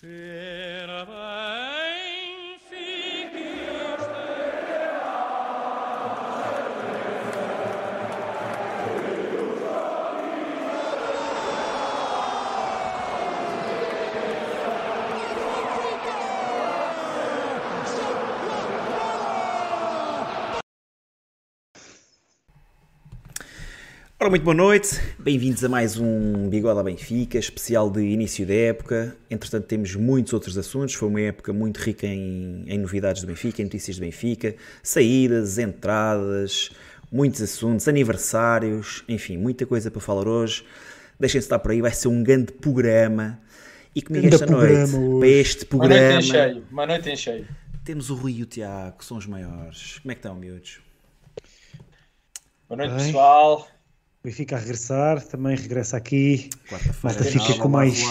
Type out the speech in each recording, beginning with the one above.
Serva Ora, muito boa noite, bem-vindos a mais um Bigode à Benfica, especial de início da época. Entretanto, temos muitos outros assuntos. Foi uma época muito rica em, em novidades do Benfica, em notícias do Benfica, saídas, entradas, muitos assuntos, aniversários, enfim, muita coisa para falar hoje. Deixem-se estar por aí, vai ser um grande programa. E comigo esta noite, hoje. para este programa. Uma noite em cheio, uma noite em cheio. Temos o Rui e o Tiago, que são os maiores. Como é que estão, miúdos? Boa noite, Bem. pessoal. Benfica a regressar, também regressa aqui. Malta fica com mais,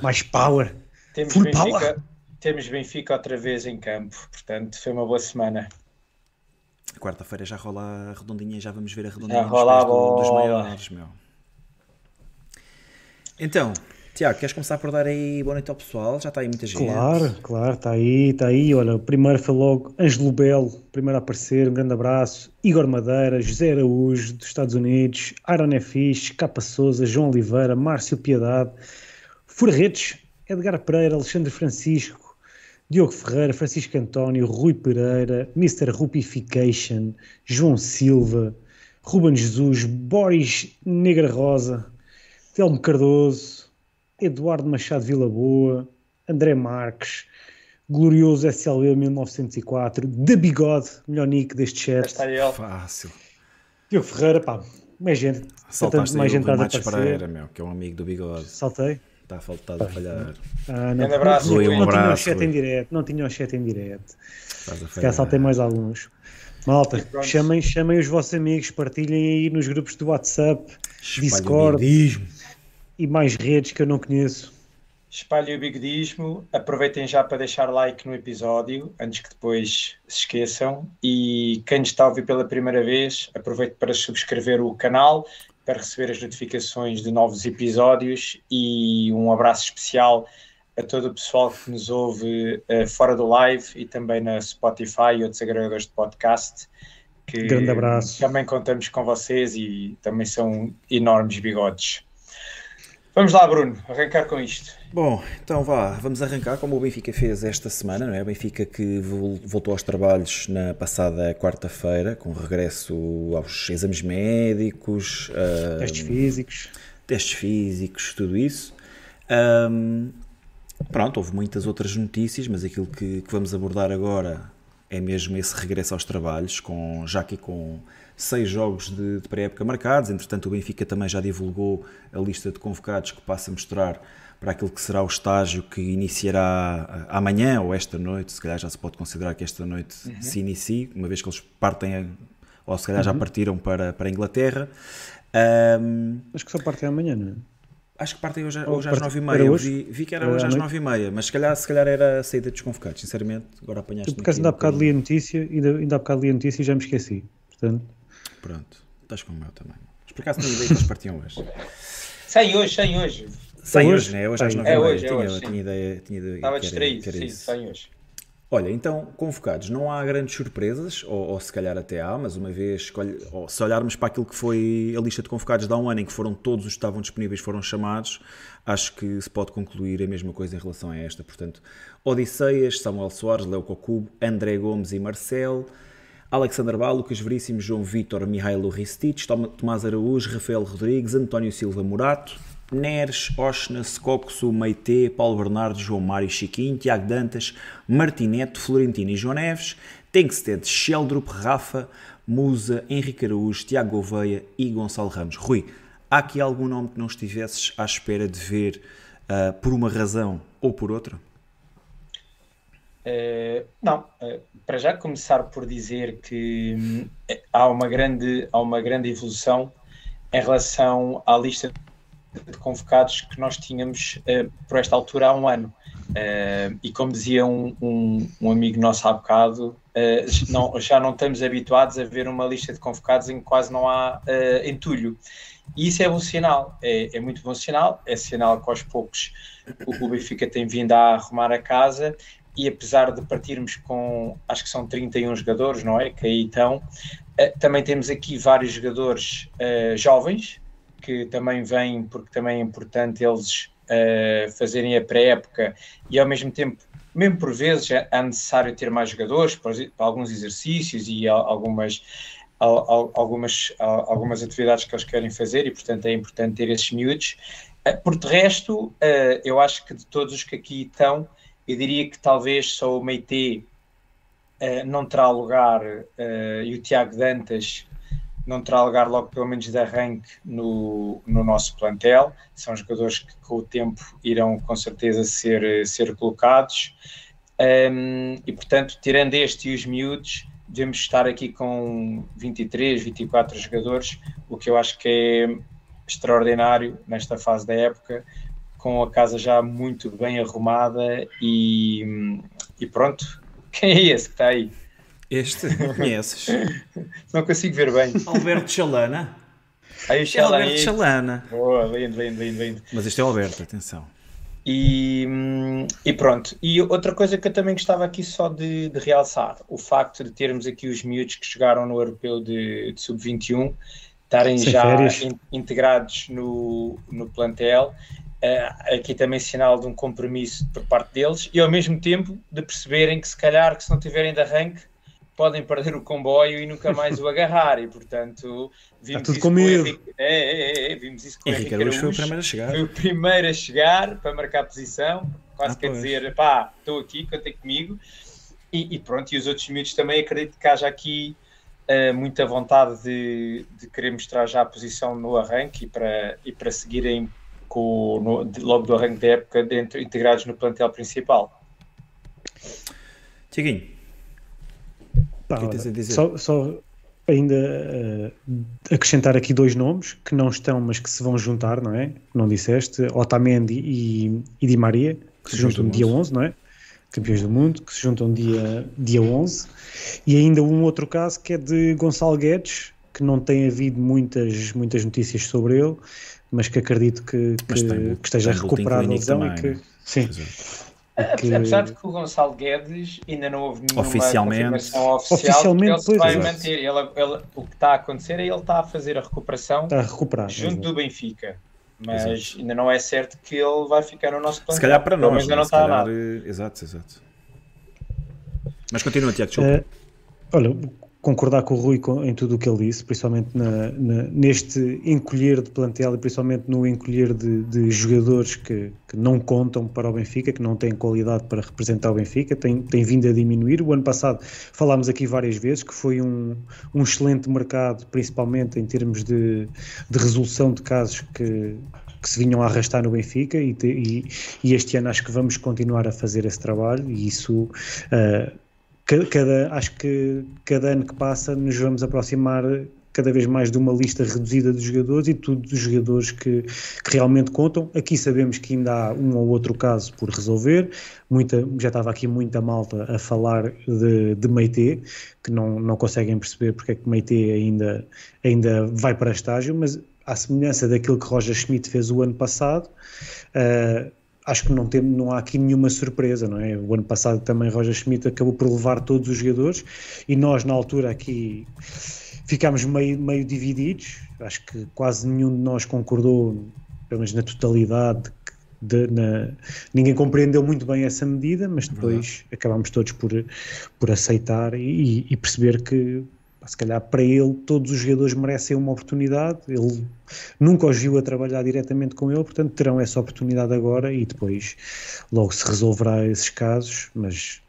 mais power. Temos Full Benfica, power. Temos Benfica outra vez em campo, portanto foi uma boa semana. Quarta-feira já rola a redondinha, já vamos ver a redondinha já rola a bola. dos maiores, meu. Então, Tiago, queres começar por dar aí boa noite ao pessoal? Já está aí muita gente. Claro, claro, está aí, está aí. Olha, o primeiro foi logo Ângelo Belo, primeiro a aparecer, um grande abraço. Igor Madeira, José Araújo, dos Estados Unidos, Aaron Fish, Capa Souza, João Oliveira, Márcio Piedade, Furretes, Edgar Pereira, Alexandre Francisco, Diogo Ferreira, Francisco António, Rui Pereira, Mr. Rupification, João Silva, Ruben Jesus, Boris Negra Rosa, Telmo Cardoso, Eduardo Machado Vila Boa, André Marques, glorioso SLB 1904, The Bigode, melhor nick deste chat. Fácil. Diogo Ferreira, pá, mais gente. Saltaste mais gente a Pereira, meu, que é um amigo do Bigode. Saltei. Está a faltar a falhar. Ah, não, um abraço, não, não, um abraço, tinha o chat em direto, não tinha o chat em direto. Se saltei mais alguns. Malta, chamem, chamem os vossos amigos, partilhem aí nos grupos do WhatsApp, Discord e mais redes que eu não conheço. Espalhe o bigodismo, aproveitem já para deixar like no episódio, antes que depois se esqueçam. E quem está a ouvir pela primeira vez, aproveite para subscrever o canal, para receber as notificações de novos episódios. E um abraço especial a todo o pessoal que nos ouve uh, fora do live e também na Spotify e outros agregadores de podcast. Que Grande abraço. Também contamos com vocês e também são enormes bigodes. Vamos lá, Bruno, arrancar com isto. Bom, então vá, vamos arrancar como o Benfica fez esta semana, não é? O Benfica que voltou aos trabalhos na passada quarta-feira, com regresso aos exames médicos, testes físicos, testes físicos, tudo isso. Um, pronto, houve muitas outras notícias, mas aquilo que, que vamos abordar agora é mesmo esse regresso aos trabalhos, com, já aqui com seis jogos de, de pré-época marcados. Entretanto, o Benfica também já divulgou a lista de convocados que passa a mostrar para aquilo que será o estágio que iniciará amanhã ou esta noite. Se calhar já se pode considerar que esta noite uhum. se inicie, uma vez que eles partem, ou se calhar uhum. já partiram para, para a Inglaterra. Um, Acho que só partem amanhã, não é? Acho que partem hoje, hoje às 9h30. Vi, vi, que era, era hoje às 9h30, mas se calhar, se calhar era a saída dos convocados, sinceramente. Agora apanhaste. Por acaso ainda há bocado li a notícia, ainda, ainda há bocado li a notícia e já me esqueci. Portanto... Pronto, estás com o meu também. Mas por acaso tinha ideia que eles partiam hoje. Sai hoje, sai hoje. Sai hoje, né? Hoje às 9h30. É hoje, é tinha, hoje, tinha ideia, tinha ideia Estava distraído, sim, sai hoje. Olha, então, convocados, não há grandes surpresas, ou, ou, se calhar até há, mas uma vez, se olharmos para aquilo que foi a lista de convocados de há um ano, em que foram todos os que estavam disponíveis foram chamados, acho que se pode concluir a mesma coisa em relação a esta. Portanto, Odisseias, Samuel Soares, Leo Cocubo, André Gomes e Marcel, Alexander Bá, Lucas Veríssimo, João Vitor, Mihailo Ristich, Tomás Araújo, Rafael Rodrigues, António Silva Murato, Neres, Oshna, Scopso, Meite, Paulo Bernardo, João Mário Chiquinho, Tiago Dantas, Martineto, Florentino e João Neves, Tenkstedt, Sheldrup, Rafa, Musa, Henrique Araújo, Tiago Gouveia e Gonçalo Ramos. Rui, há aqui algum nome que não estivesses à espera de ver uh, por uma razão ou por outra? Uh, não, uh, para já começar por dizer que hum, há, uma grande, há uma grande evolução em relação à lista de convocados que nós tínhamos uh, por esta altura há um ano. E como dizia um, um, um, amigo nosso há bocado, não, já não estamos habituados a ver uma lista de convocados em que quase não há entulho. E isso é bom sinal, é, é, muito bom sinal, é sinal que aos poucos o, o Benfica tem vindo a arrumar a casa e apesar de partirmos com, acho que são 31 jogadores, não é? Que aí estão, também temos aqui vários jogadores jovens, que também vêm, porque também é importante eles uh, fazerem a pré-época e ao mesmo tempo, mesmo por vezes, é, é necessário ter mais jogadores para, alguns exercícios e algumas, algumas, algumas atividades que eles querem fazer e, portanto, é importante ter esses miúdos. Uh, por de resto, uh, eu acho que de todos os que aqui estão, eu diria que talvez só o Meite não terá lugar e o Tiago Dantas não terá lugar logo pelo menos de arranque no, no nosso plantel. São jogadores que com o tempo irão com certeza ser, ser colocados. Um, e portanto, tirando este e os miúdos, devemos estar aqui com 23, 24 jogadores, o que eu acho que é extraordinário nesta fase da época, com a casa já muito bem arrumada e, e pronto. Quem é esse que está aí? Este, não conheces? não consigo ver bem. Alberto Chalana. Aí o Chalana. Alberto Chalana. Boa, lindo, lindo, lindo, lindo. Mas este é o Alberto, atenção. E, e, pronto. E outra coisa que eu também gostava aqui só de, de realçar: o facto de termos aqui os miúdos que chegaram no europeu de, de sub-21 estarem Sem já in, integrados no, no plantel. Uh, aqui também sinal de um compromisso por parte deles e ao mesmo tempo de perceberem que se calhar que se não tiverem de arranque podem perder o comboio e nunca mais o agarrar. E portanto, vimos Está tudo com medo. Henrique, é, é, é, vimos isso com Henrique, Henrique Araújo. Foi o primeiro a chegar. Foi o primeiro a chegar para marcar a posição. Quase ah, quer dizer, pá, estou aqui, contem comigo. E, e, pronto, e os outros miúdos também acredito que haja aqui uh, muita vontade de, de querer mostrar já a posição no arranque e para, e para seguirem com, no, logo do arranque da época dentro, integrados no plantel principal. Tiaguinho, Pá, só, só, ainda uh, acrescentar aqui dois nomes que não estão, mas que se vão juntar, não é? Não disseste, Otamendi e, e Di Maria, que se juntam dia 11, não é? Campeões do mundo, que se juntam dia, dia 11. E ainda um outro caso que é de Gonçalo Guedes, que não tem havido muitas, muitas notícias sobre ele, mas que acredito que, que, tem, que esteja recuperado a lesão e que. Né? Sim. Que... Apesar de que o Gonçalo Guedes ainda não houve nenhuma Oficialmente. confirmação oficial Oficialmente, ele se vai manter. Ele, ele, o que está a acontecer é ele está a fazer a recuperação está a recuperar, junto do Benfica. mas exato. ainda não é certo que ele vai ficar no nosso plano. Se calhar para nós, ainda não está calhar, nada. Eh, exato, exato. Mas continua, Tiago, desculpa. Uh, olha, concordar com o Rui em tudo o que ele disse, principalmente na, na, neste encolher de plantel e principalmente no encolher de, de jogadores que, que, não contam para o Benfica, que não têm qualidade para representar o Benfica, tem, tem vindo a diminuir. O ano passado falámos aqui várias vezes que foi um, um excelente mercado, principalmente em termos de, de resolução de casos que, que se vinham a arrastar no Benfica e, e, e, este ano acho que vamos continuar a fazer esse trabalho e isso uh, cada, acho que cada ano que passa nos vamos aproximar cada vez mais de uma lista reduzida de jogadores e tudo dos jogadores que, que, realmente contam. Aqui sabemos que ainda há um ou outro caso por resolver. Muita, já estava aqui muita malta a falar de, de Meite, que não, não conseguem perceber porque é que Meite ainda, ainda vai para estágio, mas à semelhança daquilo que Roger Schmidt fez o ano passado, uh, acho que não, tem, não há aqui nenhuma surpresa, não é? O ano passado também Roger Schmidt acabou por levar todos os jogadores e nós na altura aqui ficámos meio, meio divididos, acho que quase nenhum de nós concordou, pelo menos na totalidade, de, na, ninguém compreendeu muito bem essa medida, mas depois é acabámos todos por, por aceitar e, e perceber que se calhar para ele todos os jogadores merecem uma oportunidade, ele nunca os viu a trabalhar diretamente com ele, portanto terão essa oportunidade agora e depois logo se resolverá esses casos, mas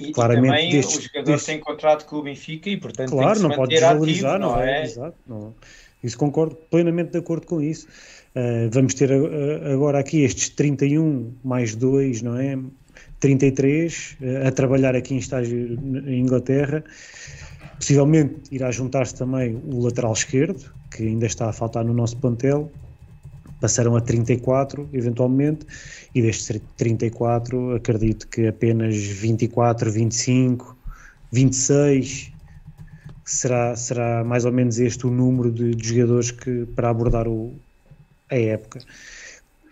e, claramente e também destes, o jogador destes... tem contrato com o Benfica e portanto claro, tem que não pode desvalorizar, ativo, não, não é? Exato, não. Isso concordo plenamente de acordo com isso. Uh, vamos ter agora aqui estes 31 mais 2, não é? 33 uh, a trabalhar aqui em estágio em Inglaterra. Possivelmente irá juntar-se também o lateral esquerdo, que ainda está a faltar no nosso plantel. Passarão a 34, eventualmente, e destes 34, acredito que apenas 24, 25, 26 será, será mais ou menos este o número de, de jogadores que, para abordar o, a época.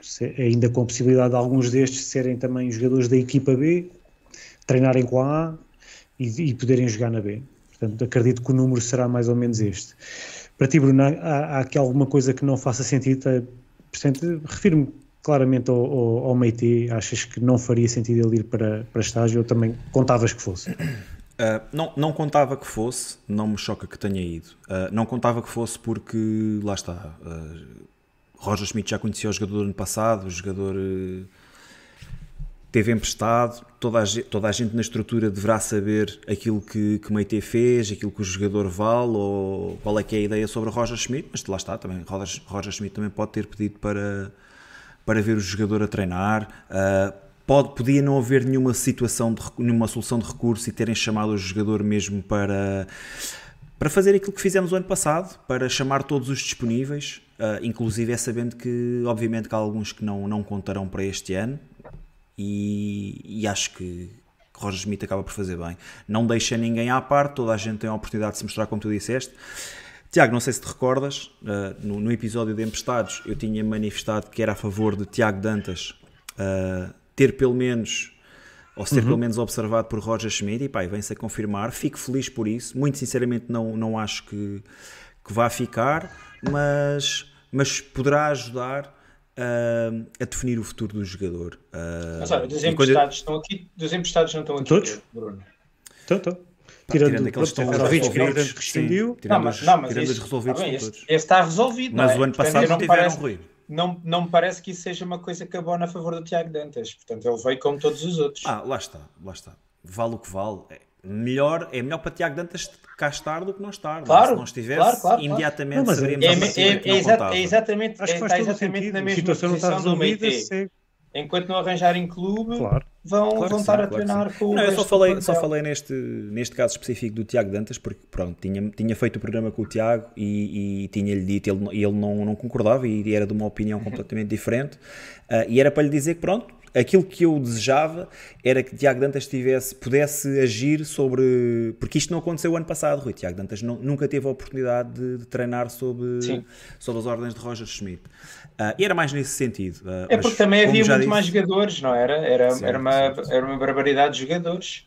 Se, ainda com a possibilidade de alguns destes serem também jogadores da equipa B, treinarem com a A e, e poderem jogar na B. Portanto, acredito que o número será mais ou menos este. Para ti, Bruno, há, há aqui alguma coisa que não faça sentido? Eh, portanto, refiro-me claramente ao, ao, ao Meite. Achas que não faria sentido ele ir para, para estágio ou também contavas que fosse? Uh, não, não contava que fosse, não me choca que tenha ido. Uh, não contava que fosse porque, lá está, uh, Roger Schmidt já conhecia o jogador do ano passado, o jogador teve emprestado, toda a, toda a gente na estrutura deverá saber aquilo que, que Meite fez, aquilo que o jogador vale, ou qual é que é a ideia sobre Roger Schmidt, mas lá está, também Roger, Roger Schmidt também pode ter pedido para, para ver o jogador a treinar, uh, pode, podia não haver nenhuma situação, de, nenhuma solução de recurso e terem chamado o jogador mesmo para, para fazer aquilo que fizemos o ano passado, para chamar todos os disponíveis, uh, inclusive é sabendo que, obviamente, que há alguns que não, não contarão para este ano, e, e acho que Roger Smith acaba por fazer bem. Não deixa ninguém à parte, toda a gente tem a oportunidade de se mostrar como tu disseste. Tiago, não sei se te recordas, uh, no, no, episódio de Emprestados eu tinha manifestado que era a favor de Tiago Dantas uh, ter pelo menos, ou ser uhum. pelo menos observado por Roger Schmidt, e pá, vem-se a confirmar, fico feliz por isso, muito sinceramente não, não acho que, que vá ficar, mas, mas poderá ajudar uh, a definir o futuro do jogador. Uh, Mas olha, dos emprestados eu... estão aqui, dos emprestados não estão aqui, Todos? Bruno. Estão, estão. Tirando, tirando aqueles que estão resolvidos, rescindiu. Tirando, não, mas, não, mas tirando os resolvidos, tá esse, esse, está resolvido. Mas é? o ano passado não tiveram parece, ruído. Não, não me parece que isso seja uma coisa que abona a favor do Tiago Dantas. Portanto, ele veio como todos os outros. Ah, lá está, lá está. Vale o que vale. É melhor, é melhor para Tiago Dantas cá estar do que não estar. Claro, Se não estivesse, claro, claro, imediatamente claro. saberíamos é, é, é, é, é exatamente, Acho que faz está exatamente na mesma situação posição do Meite. Enquanto não arranjarem clube, claro. vão, claro vão estar sim, a treinar com não, o. Eu só falei, só falei neste, neste caso específico do Tiago Dantas, porque pronto, tinha, tinha feito o programa com o Tiago e, e tinha-lhe dito, ele, ele não, não concordava e era de uma opinião completamente diferente. Uh, e era para lhe dizer que pronto, aquilo que eu desejava era que Tiago Dantas tivesse, pudesse agir sobre. Porque isto não aconteceu o ano passado, Rui. Tiago Dantas não, nunca teve a oportunidade de, de treinar sob, sob as ordens de Roger Schmidt. Uh, e era mais nesse sentido. Uh, é porque também havia muito disse... mais jogadores, não era? Era, certo, era, uma, certo. era uma barbaridade de jogadores.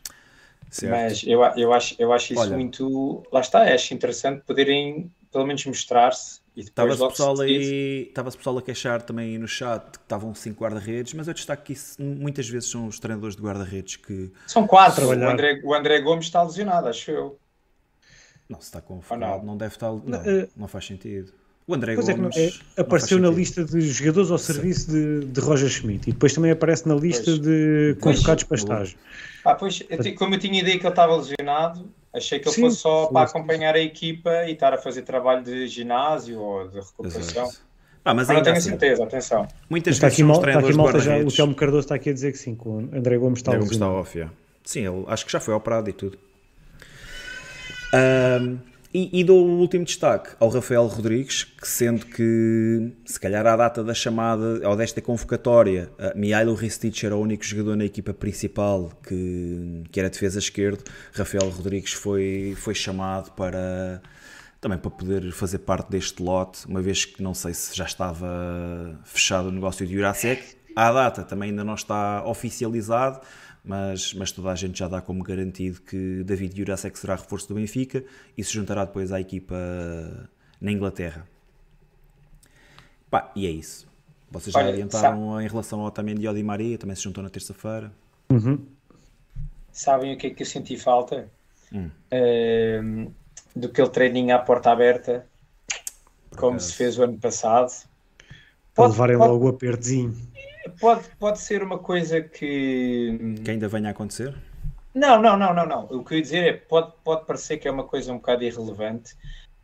Certo. Mas eu, eu, acho, eu acho isso Olha, muito. Lá está, acho interessante poderem pelo menos mostrar-se. Estava-se pessoal, aí, estava pessoal a queixar também no chat que estavam cinco guarda-redes, mas eu destaco que isso muitas vezes são os treinadores de guarda-redes que. São quatro. O André, o André Gomes está lesionado, acho eu. Não, se está convocado, não. não deve estar. Não, uh, não faz sentido. O André pois Gomes. É é, apareceu na lista de jogadores ao serviço de, de, Roger Schmidt e depois também aparece na lista pois. de convocados para estágio. Ah, pois, eu, como eu tinha ideia que ele estava lesionado, achei que ele sim, fosse só sim, para sim. acompanhar a equipa e estar a fazer trabalho de ginásio ou de recuperação. Ah, mas, não tenho assim, certeza, atenção. Muitas está vezes aqui, mal, está aqui malta já, o Telmo Cardoso está aqui a dizer que sim, que o André Gomes está, André Gomes está off, yeah. Sim, ele, acho que já foi operado e tudo. Um, e, e, dou o último destaque ao Rafael Rodrigues, que sendo que, se calhar à data da chamada, ou desta convocatória, uh, Mihailo Ristich era o único jogador na equipa principal que, que era defesa esquerdo, Rafael Rodrigues foi, foi chamado para também para poder fazer parte deste lote, uma vez que não sei se já estava fechado o negócio de Jurasek. À data também ainda não está oficializado, mas, mas toda a gente já dá como garantido que David Jurasek será reforço do Benfica e se juntará depois à equipa na Inglaterra. Pá, e é isso. Vocês já Olha, orientaram sabe... em relação ao também de Odi Maria, também se juntou na terça-feira. Uhum. Sabem o que é que eu senti falta? Hum. Uh, do que ele treininho à porta aberta, como se fez o ano passado. Para levarem pode, logo o apertozinho. Pode, pode ser uma coisa que. Que ainda venha a acontecer? Não, não, não, não, não. O que eu ia dizer é pode, pode parecer que é uma coisa um bocado irrelevante,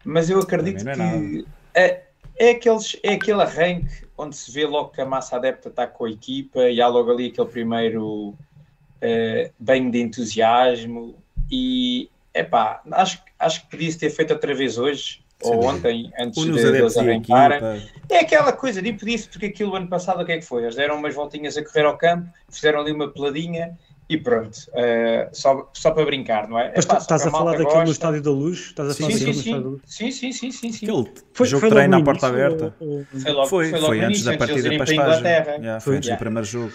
mas eu acredito é que é, é, aqueles, é aquele arranque onde se vê logo que a massa adepta está com a equipa e há logo ali aquele primeiro uh, banho de entusiasmo e epá, acho, acho que podia ter feito outra vez hoje ou ontem, antes de, eles arrancarem. É aquela coisa de impedir-se, porque aquilo ano passado o que é que foi? Eles deram umas voltinhas a correr ao campo, fizeram ali uma peladinha e pronto, uh, só, só para brincar, não é? Mas é, estás a, a falar daquele no Estádio da Luz? Estás a falar sim, sim, sim. sim, sim, sim, sim, sim. Aquele foi, jogo foi treino à porta aberta. Foi, logo, foi, foi, foi antes da partida para a estágio. Yeah, foi antes do primeiro jogo.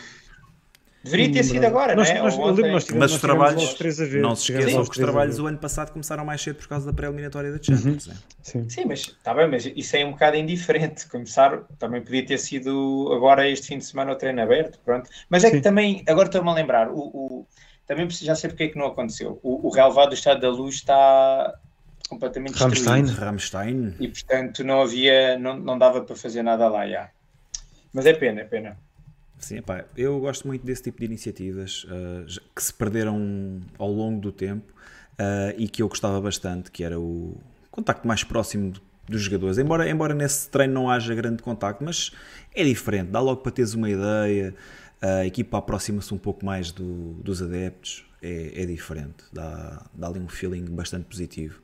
Deveria ter sido agora, nós, não é? Nós, nós mas os trabalhos, não se esqueçam que os trabalhos o ano passado começaram mais cedo por causa da pré-eliminatória da Champions. Uhum. Sim. Sim, mas está bem, mas isso é um bocado indiferente. Começar também podia ter sido agora este fim de semana o treino aberto, pronto. Mas é Sim. que também, agora estou-me a lembrar, o, o, também já sei porque é que não aconteceu. O, o relevado do Estado da Luz está completamente Rammstein. Rammstein. E portanto não havia, não, não dava para fazer nada lá já. Mas é pena, é pena. Sim, pá, eu gosto muito desse tipo de iniciativas uh, que se perderam ao longo do tempo uh, e que eu gostava bastante, que era o contacto mais próximo dos jogadores. Embora, embora nesse treino não haja grande contacto, mas é diferente, dá logo para teres uma ideia, a equipa aproxima-se um pouco mais do, dos adeptos, é, é diferente, dá, dá ali um feeling bastante positivo.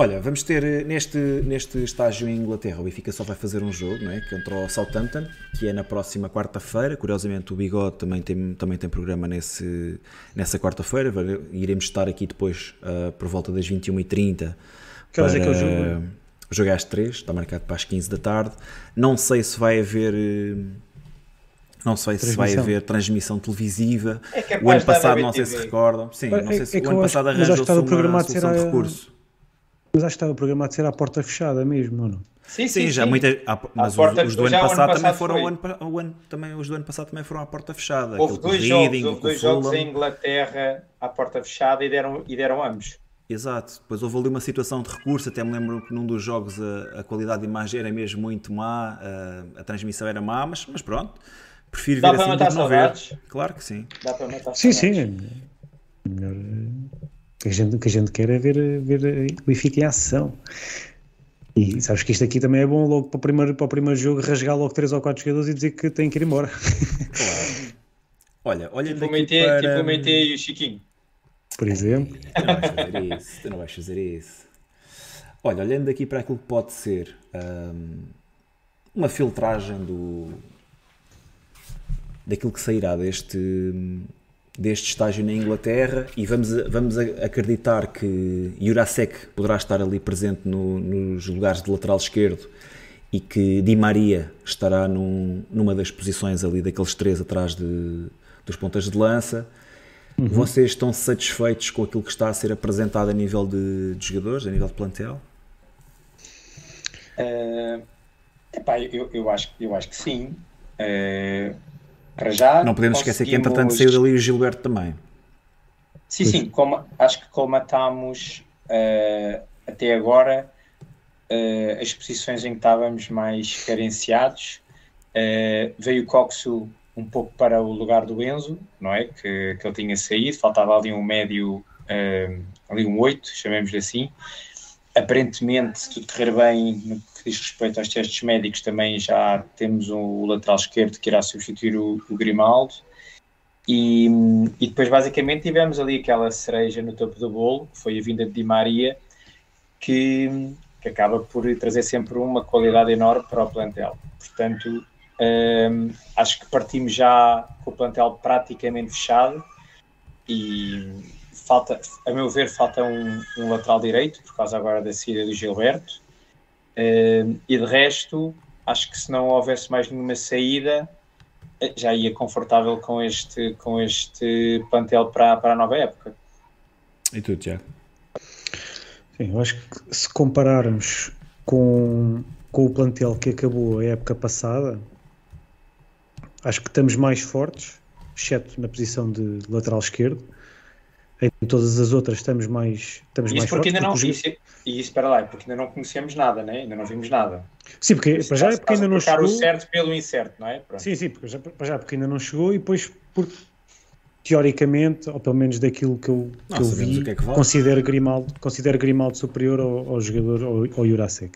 Olha, vamos ter eh, neste, neste estágio em Inglaterra, o Benfica só vai fazer um jogo, não é? contra o Southampton, que é na próxima quarta-feira. Curiosamente, o Bigode também tem, também tem programa nesse, nessa quarta-feira. Iremos estar aqui depois uh, por volta das 21h30. Que horas é que é o jogo? O jogo é às 3, está marcado para as 15 da tarde. Não sei se vai haver. Eh, não sei se vai haver transmissão televisiva. É o ano passado, não sei se recordam. Sim, não sei se é, é o ano passado arranjou-se uma solução de recurso. Mas acho que estava programado de ser à porta fechada mesmo, não? Sim, sim, sim, já sim. muita, mas os, os, do ano passado, também foram o ano, o ano, também os do ano passado também foram à porta fechada. Houve dois jogos, houve dois jogos em Inglaterra à porta fechada e deram, e deram ambos. Exato, depois houve ali uma situação de recurso, até me lembro que num dos jogos a, a qualidade de imagem era mesmo muito má, a, a transmissão era má, mas, mas pronto, prefiro Dá ver assim do que não ver. Claro que sim. Dá para matar sim, sim. Melhor que a gente, que a gente quer é ver, ver o Benfica em ação. E sabes que isto aqui também é bom logo para o primeiro, para o primeiro jogo rasgar logo 3 ou 4 jogadores e dizer que tem que ir embora. Claro. Olha, olha tipo, meter, para... tipo meter e o Chiquinho. Por exemplo. Tu não vais fazer isso. Tu não vais fazer isso. Olha, olhando aqui para aquilo que pode ser um, uma filtragem do daquilo que sairá deste deste estágio na Inglaterra e vamos, vamos acreditar que Jurasek poderá estar ali presente no, nos lugares de lateral esquerdo e que Di Maria estará num, numa das posições ali daqueles três atrás de, dos pontas de lança. Uhum. Vocês estão satisfeitos com aquilo que está a ser apresentado a nível de, de jogadores, a nível de plantel? Uh, epá, eu, eu, acho, eu acho que sim. Uh, para já. Não podemos esquecer que entretanto saiu dali o Gilberto também. Sim, sim, como, acho que colmatámos uh, até agora uh, as posições em que estávamos mais carenciados. Uh, veio o Coxo um pouco para o lugar do Enzo, não é? Que, que ele tinha saído, faltava ali um médio, ali um 8, chamemos-lhe assim. Aparentemente, se tudo correr bem no que diz respeito aos testes médicos, também já temos o lateral esquerdo que irá substituir o, o Grimaldo. E, e, depois, basicamente, tivemos ali aquela cereja no topo do bolo, que foi a vinda de Di Maria, que, que acaba por trazer sempre uma qualidade enorme para o plantel. Portanto, hum, acho que partimos já com o plantel praticamente fechado e falta, a meu ver, falta um, um lateral direito, por causa agora da saída do Gilberto. Hum, e de resto, acho que se não houvesse mais nenhuma saída, já ia confortável com este, com este plantel para, para a nova época. E tu, Tiago? Sim, eu acho que se compararmos com, com o plantel que acabou a época passada, acho que estamos mais fortes, exceto na posição de lateral esquerdo. Em todas as outras estamos mais, estamos isso mais porque fortes. Ainda não, porque... isso, e isso, para lá, é porque ainda não conhecemos nada, né? ainda não vimos nada. Sim, porque para já é porque ainda não chegou. o certo pelo incerto, não é? Pronto. Sim, sim, porque já, para já porque ainda não chegou e depois porque teoricamente, ou pelo menos daquilo que eu, que eu vi, que é que considero, Grimaldo, considero Grimaldo superior ao, ao jogador, ao, ao Jurasek.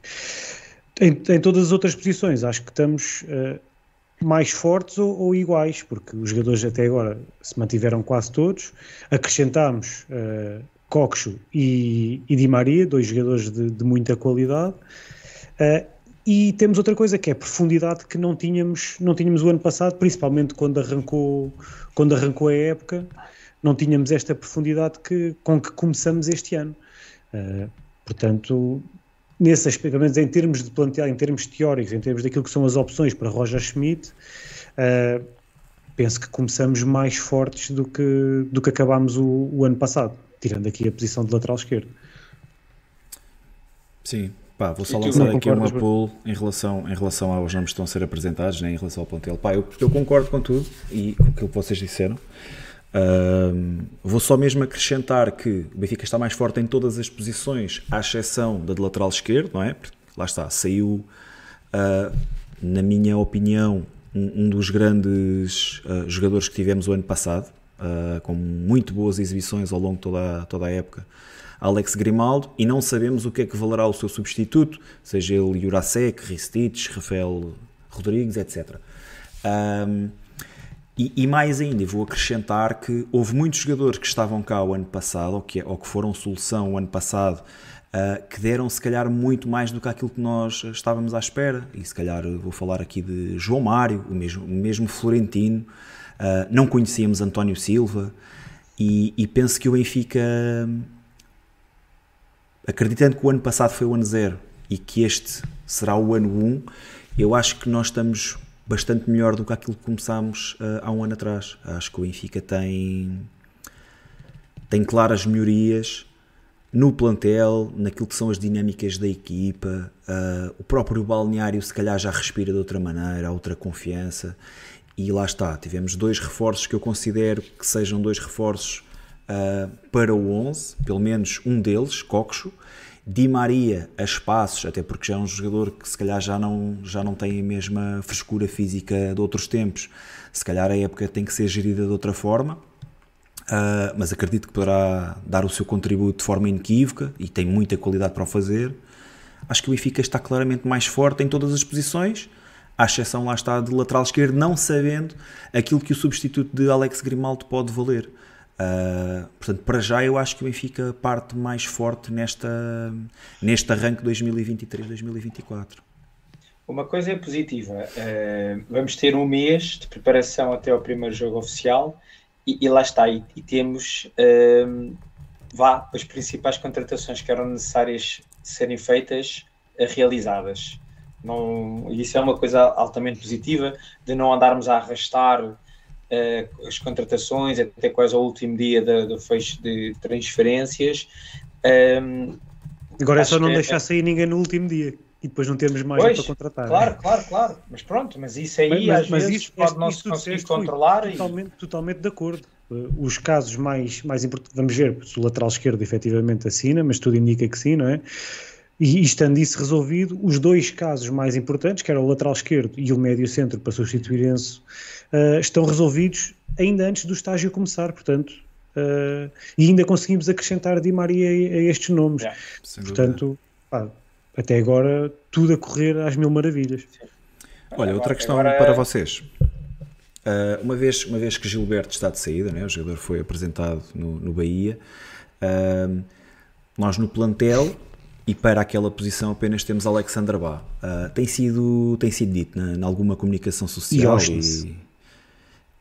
Em, em, todas as outras posições, acho que estamos uh, mais fortes ou, ou, iguais, porque os jogadores até agora se mantiveram quase todos. Acrescentámos uh, Coxo e, e Di Maria, dois jogadores de, de muita qualidade. Uh, e temos outra coisa que é profundidade que não tínhamos, não tínhamos o ano passado, principalmente quando arrancou, quando arrancou a época, não tínhamos esta profundidade que, com que começamos este ano. Uh, portanto, nesse aspecto, menos em termos de plantel, em termos teóricos, em termos daquilo que são as opções para Roger Schmidt, uh, penso que começamos mais fortes do que, do que acabámos o, o ano passado, tirando aqui a posição de lateral esquerdo. Sim, Pá, vou só lançar aqui uma pool em relação, em relação aos nomes que estão a ser apresentados, né, em relação ao plantel. Pá, eu, eu concordo com tudo e com aquilo que vocês disseram. Uh, vou só mesmo acrescentar que o Benfica está mais forte em todas as posições, à exceção da de lateral esquerdo, não é? Porque, lá está, saiu, uh, na minha opinião, um, um dos grandes uh, jogadores que tivemos o ano passado, com muito boas exibições ao longo de toda, toda a época Alex Grimaldo e não sabemos o que é que valerá o seu substituto, seja ele Jurasek, Ristich, Rafael Rodrigues, etc. e, e, mais ainda, vou acrescentar que houve muitos jogadores que estavam cá o ano passado, ou que, ou que foram solução o ano passado, uh, que deram se calhar muito mais do que aquilo que nós estávamos à espera. E se calhar vou falar aqui de João Mário, o mesmo, o mesmo Florentino, uh, não conhecíamos António Silva, e, e penso que o Benfica acreditando que o ano passado foi o ano zero e que este será o ano 1, um, eu acho que nós estamos bastante melhor do que aquilo que começámos uh, há um ano atrás. Acho que o Benfica tem, tem claras melhorias no plantel, naquilo que são as dinâmicas da equipa, uh, o próprio balneário se calhar já respira de outra maneira, há outra confiança. E lá está, tivemos dois reforços que eu considero que sejam dois reforços uh, para o 11, pelo menos um deles, Coxo. Di Maria a espaços, até porque já é um jogador que se calhar já não, já não tem a mesma frescura física de outros tempos. Se calhar a época tem que ser gerida de outra forma. Uh, mas acredito que poderá dar o seu contributo de forma inequívoca e tem muita qualidade para o fazer. Acho que o Benfica está claramente mais forte em todas as posições, à exceção lá está de lateral esquerdo, não sabendo aquilo que o substituto de Alex Grimaldo pode valer. Uh, portanto, para já eu acho que o Benfica parte mais forte nesta, neste arranque 2023-2024. Uma coisa é positiva, uh, vamos ter um mês de preparação até ao primeiro jogo oficial e, e lá está, e, e temos uh, vá, as principais contratações que eram necessárias serem feitas realizadas. Não, isso é uma coisa altamente positiva de não andarmos a arrastar uh, as contratações, até quase ao último dia do fecho de transferências. Um, Agora é só não é, deixar sair ninguém no último dia e depois não termos mais pois, para contratar. Claro, né? claro, claro. Mas pronto, mas isso aí mas, às mas vezes isso, pode não se conseguir controlar. Totalmente, e... totalmente de acordo. Uh, os casos mais, mais importantes, vamos ver se o lateral esquerdo efetivamente assina, mas tudo indica que sim, não é? E, e estando isso resolvido, os dois casos mais importantes, que era o lateral esquerdo e o médio centro para substituir Enzo, uh, estão resolvidos ainda antes do estágio começar, portanto, uh, e ainda conseguimos acrescentar Di Maria a, a estes nomes. Yeah, portanto, pá, até agora tudo a correr às mil maravilhas. Sim. Olha, outra questão agora... para vocês. Uh, uma, vez, uma vez que Gilberto está de saída, né, o jogador foi apresentado no, no Bahia, uh, nós no plantel e para aquela posição apenas temos Alexandra Bá. Uh, tem, sido, tem sido dito na, na alguma comunicação social e,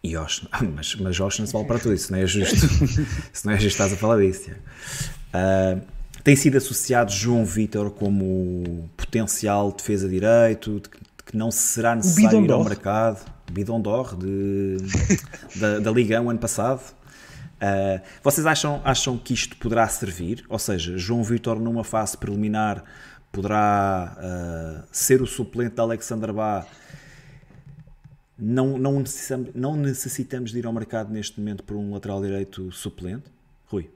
e Oshnes. mas, mas Oshnes vale para tudo, isso não é justo. isso não é justo, estás a falar disso. Uh, tem sido associado João Vitor como potencial defesa direito, de que não será necessário ir ao mercado. Bidon d'Or de, da, da Liga 1 ano passado. Uh, vocês acham, acham que isto poderá servir? Ou seja, João Vitor numa fase preliminar poderá uh, ser o suplente de Alexander Bá não, não, necessitamos, não necessitamos de ir ao mercado neste momento por um lateral direito suplente? Rui.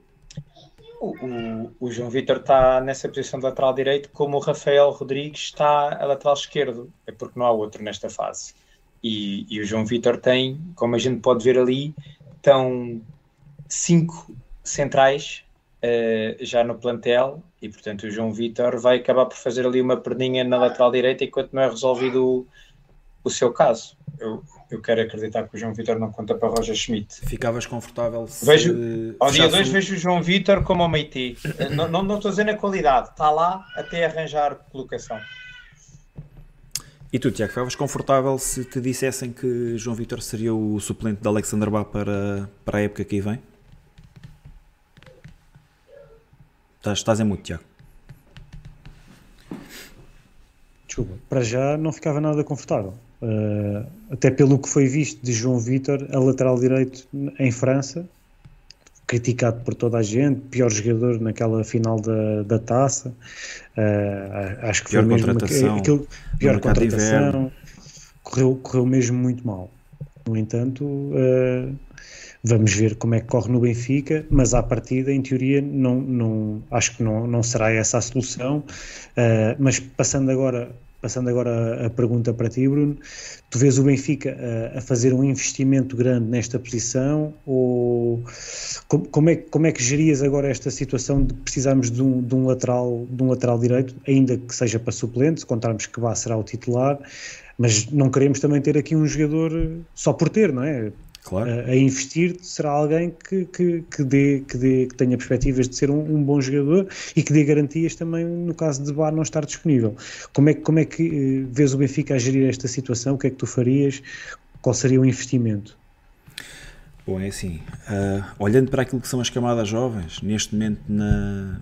O, o, o João Vitor está nessa posição de lateral direito, como o Rafael Rodrigues está a lateral esquerdo, é porque não há outro nesta fase. E, e o João Vitor tem, como a gente pode ver ali, estão cinco centrais uh, já no plantel e, portanto, o João Vitor vai acabar por fazer ali uma perninha na lateral direita enquanto não é resolvido o, o seu caso eu, eu quero acreditar que o João Vitor não conta para Roger Schmidt. Ficavas confortável se vejo, Ao dia 2 vejo o João Vitor como o Meiti. não, não, não estou dizendo a qualidade, está lá até arranjar colocação. E tu, Tiago, ficavas confortável se te dissessem que João Vitor seria o suplente de Alexander Bá para, para a época que aí vem? Estás, estás em muito, Tiago. Desculpa, para já não ficava nada confortável. Uh, até pelo que foi visto de João Vitor, a lateral direito em França, criticado por toda a gente, pior jogador naquela final da, da taça. Uh, acho que pior foi mesmo contratação, aquilo, pior contratação, correu, correu mesmo muito mal. No entanto, uh, vamos ver como é que corre no Benfica, mas à partida, em teoria, não, não, acho que não, não será essa a solução. Uh, mas passando agora Passando agora a, pergunta para ti, Bruno, tu vês o Benfica a, a fazer um investimento grande nesta posição ou como, como, é, como é que gerias agora esta situação de precisarmos de um, de um, lateral, de um lateral direito, ainda que seja para suplente, se contarmos que vá será o titular, mas não queremos também ter aqui um jogador só por ter, não é? Claro. a, a, investir será alguém que, que, que, dê, que, dê, que tenha perspectivas de ser um, um, bom jogador e que dê garantias também no caso de Bar não estar disponível. Como é, como é que uh, vês o Benfica a gerir esta situação? O que é que tu farias? Qual seria o investimento? Bom, é assim, uh, olhando para aquilo que são as camadas jovens, neste momento na,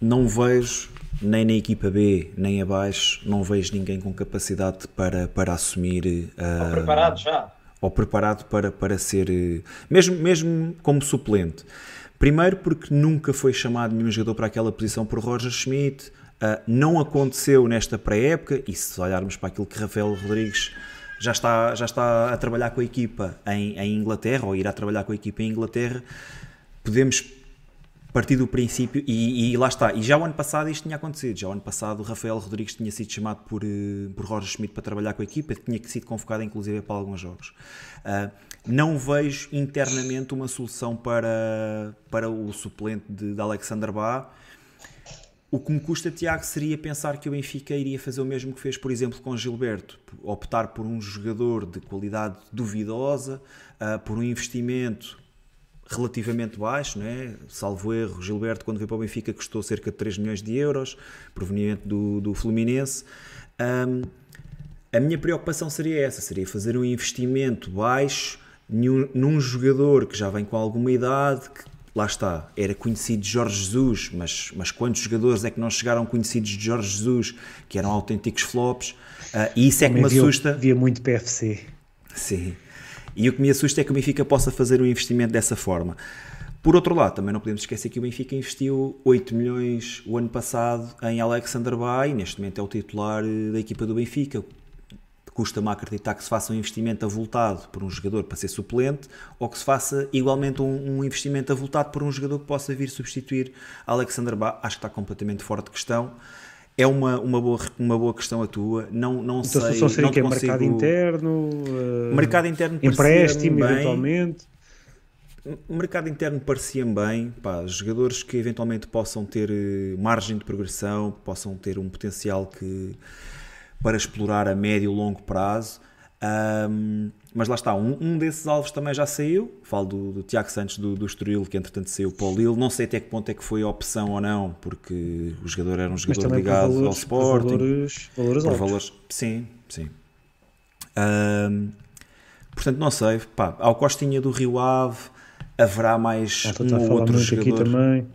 não vejo nem na equipa B, nem abaixo, não vejo ninguém com capacidade para, para assumir. Uh, preparado já ou preparado para, para ser, eh, mesmo, mesmo como suplente. Primeiro porque nunca foi chamado nenhum jogador para aquela posição por Roger Schmidt, uh, não aconteceu nesta pré-época, e se olharmos para aquilo que Rafael Rodrigues já está, já está a trabalhar com a equipa em, em Inglaterra, ou irá trabalhar com a equipa em Inglaterra, podemos partir do princípio, e, e, lá está, e já o ano passado isto tinha acontecido, já o ano passado o Rafael Rodrigues tinha sido chamado por, eh, por Roger Schmidt para trabalhar com a equipa, tinha sido convocado inclusive para alguns jogos. Uh, não vejo internamente uma solução para, para o suplente de, de Alexander Bá. O que me custa, Tiago, seria pensar que o Benfica iria fazer o mesmo que fez, por exemplo, com Gilberto, optar por um jogador de qualidade duvidosa, uh, por um investimento relativamente baixo, né? salvo erro, Gilberto quando veio para o Benfica custou cerca de 3 milhões de euros, proveniente do, do Fluminense. Um, a minha preocupação seria essa, seria fazer um investimento baixo num, num jogador que já vem com alguma idade, que lá está, era conhecido de Jorge Jesus, mas, mas quantos jogadores é que não chegaram conhecidos de Jorge Jesus, que eram autênticos flops, uh, e isso é que me assusta. Via muito PFC. Sim. E o que me assusta é que o Benfica possa fazer um investimento dessa forma. Por outro lado, também não podemos esquecer que o Benfica investiu 8 milhões o ano passado em Alexander Bay neste momento é o titular eh, da equipa do Benfica. Custa-me acreditar que se faça um investimento avultado por um jogador para ser suplente ou que se faça igualmente um, um investimento avultado por um jogador que possa vir substituir Alexander Bay. Acho que está completamente fora de questão. É uma, uma, boa, uma boa questão a tua. Não, não então, sei. Então, seria não que é consigo... mercado interno? Uh... Mercado interno empréstimo, eventualmente mercado interno parecia-me bem, pá, jogadores que eventualmente possam ter eh, margem de progressão, possam ter um potencial que para explorar a médio e longo prazo. Um, mas lá está, um, um, desses alvos também já saiu. Falo do, do Tiago Santos do, do Estoril, que entretanto saiu para o Lille. Não sei até que ponto é que foi opção ou não, porque o jogador era um jogador ligado valores, ao Sporting. Por valores, valores por valores, sim, sim. Um, portanto, não sei. Pá, ao Costinha do Rio Ave haverá mais ah, um ou outro jogador também.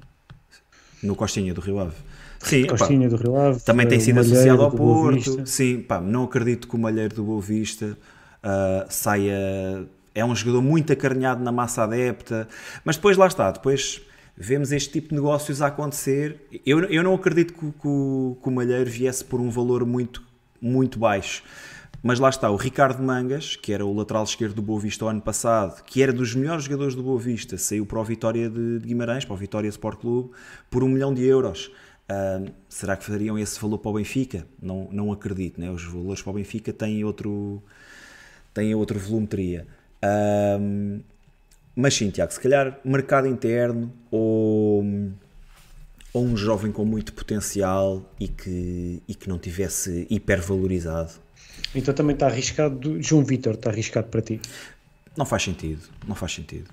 no Costinha do Rio Ave. Sim, Costinha pá, do Rio Ave, também tem sido associado ao Porto. Sim, pá, não acredito que o Malheiro do Boa Vista uh, saia. É um jogador muito acarinhado na massa adepta, mas depois lá está, depois vemos este tipo de negócios a acontecer. Eu, eu não acredito que, que, que o Malheiro viesse por um valor muito, muito baixo. Mas lá está, o Ricardo Mangas, que era o lateral esquerdo do Boa Vista ano passado, que era dos melhores jogadores do Boa Vista, saiu para o Vitória de Guimarães, para o Vitória Sport Clube, por um milhão de euros. Uh, será que fariam esse valor para o Benfica? Não, não acredito, né? os valores para o Benfica têm outro, têm outra volumetria. Uh, mas sim, Tiago, se calhar mercado interno ou, ou um jovem com muito potencial e que, e que não tivesse hipervalorizado então também está arriscado, João Vitor, está arriscado para ti? Não faz sentido, não faz sentido.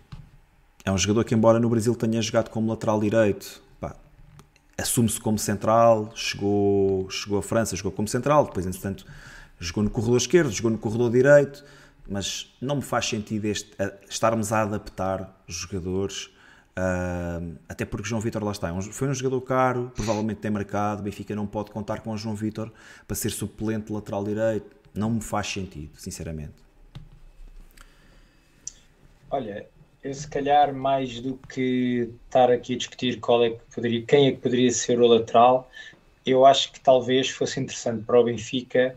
É um jogador que, embora no Brasil tenha jogado como lateral direito, assume-se como central, chegou, chegou à França, jogou como central, depois, entretanto, jogou no corredor esquerdo, jogou no corredor direito, mas não me faz sentido este, a, estarmos a adaptar jogadores, uh, até porque João Vitor lá está, é foi um jogador caro, provavelmente tem mercado, Benfica não pode contar com o João Vitor para ser suplente lateral direito, não me faz sentido, sinceramente. Olha, eu se calhar mais do que estar aqui a discutir qual é que poderia, quem é que poderia ser o lateral, eu acho que talvez fosse interessante para o Benfica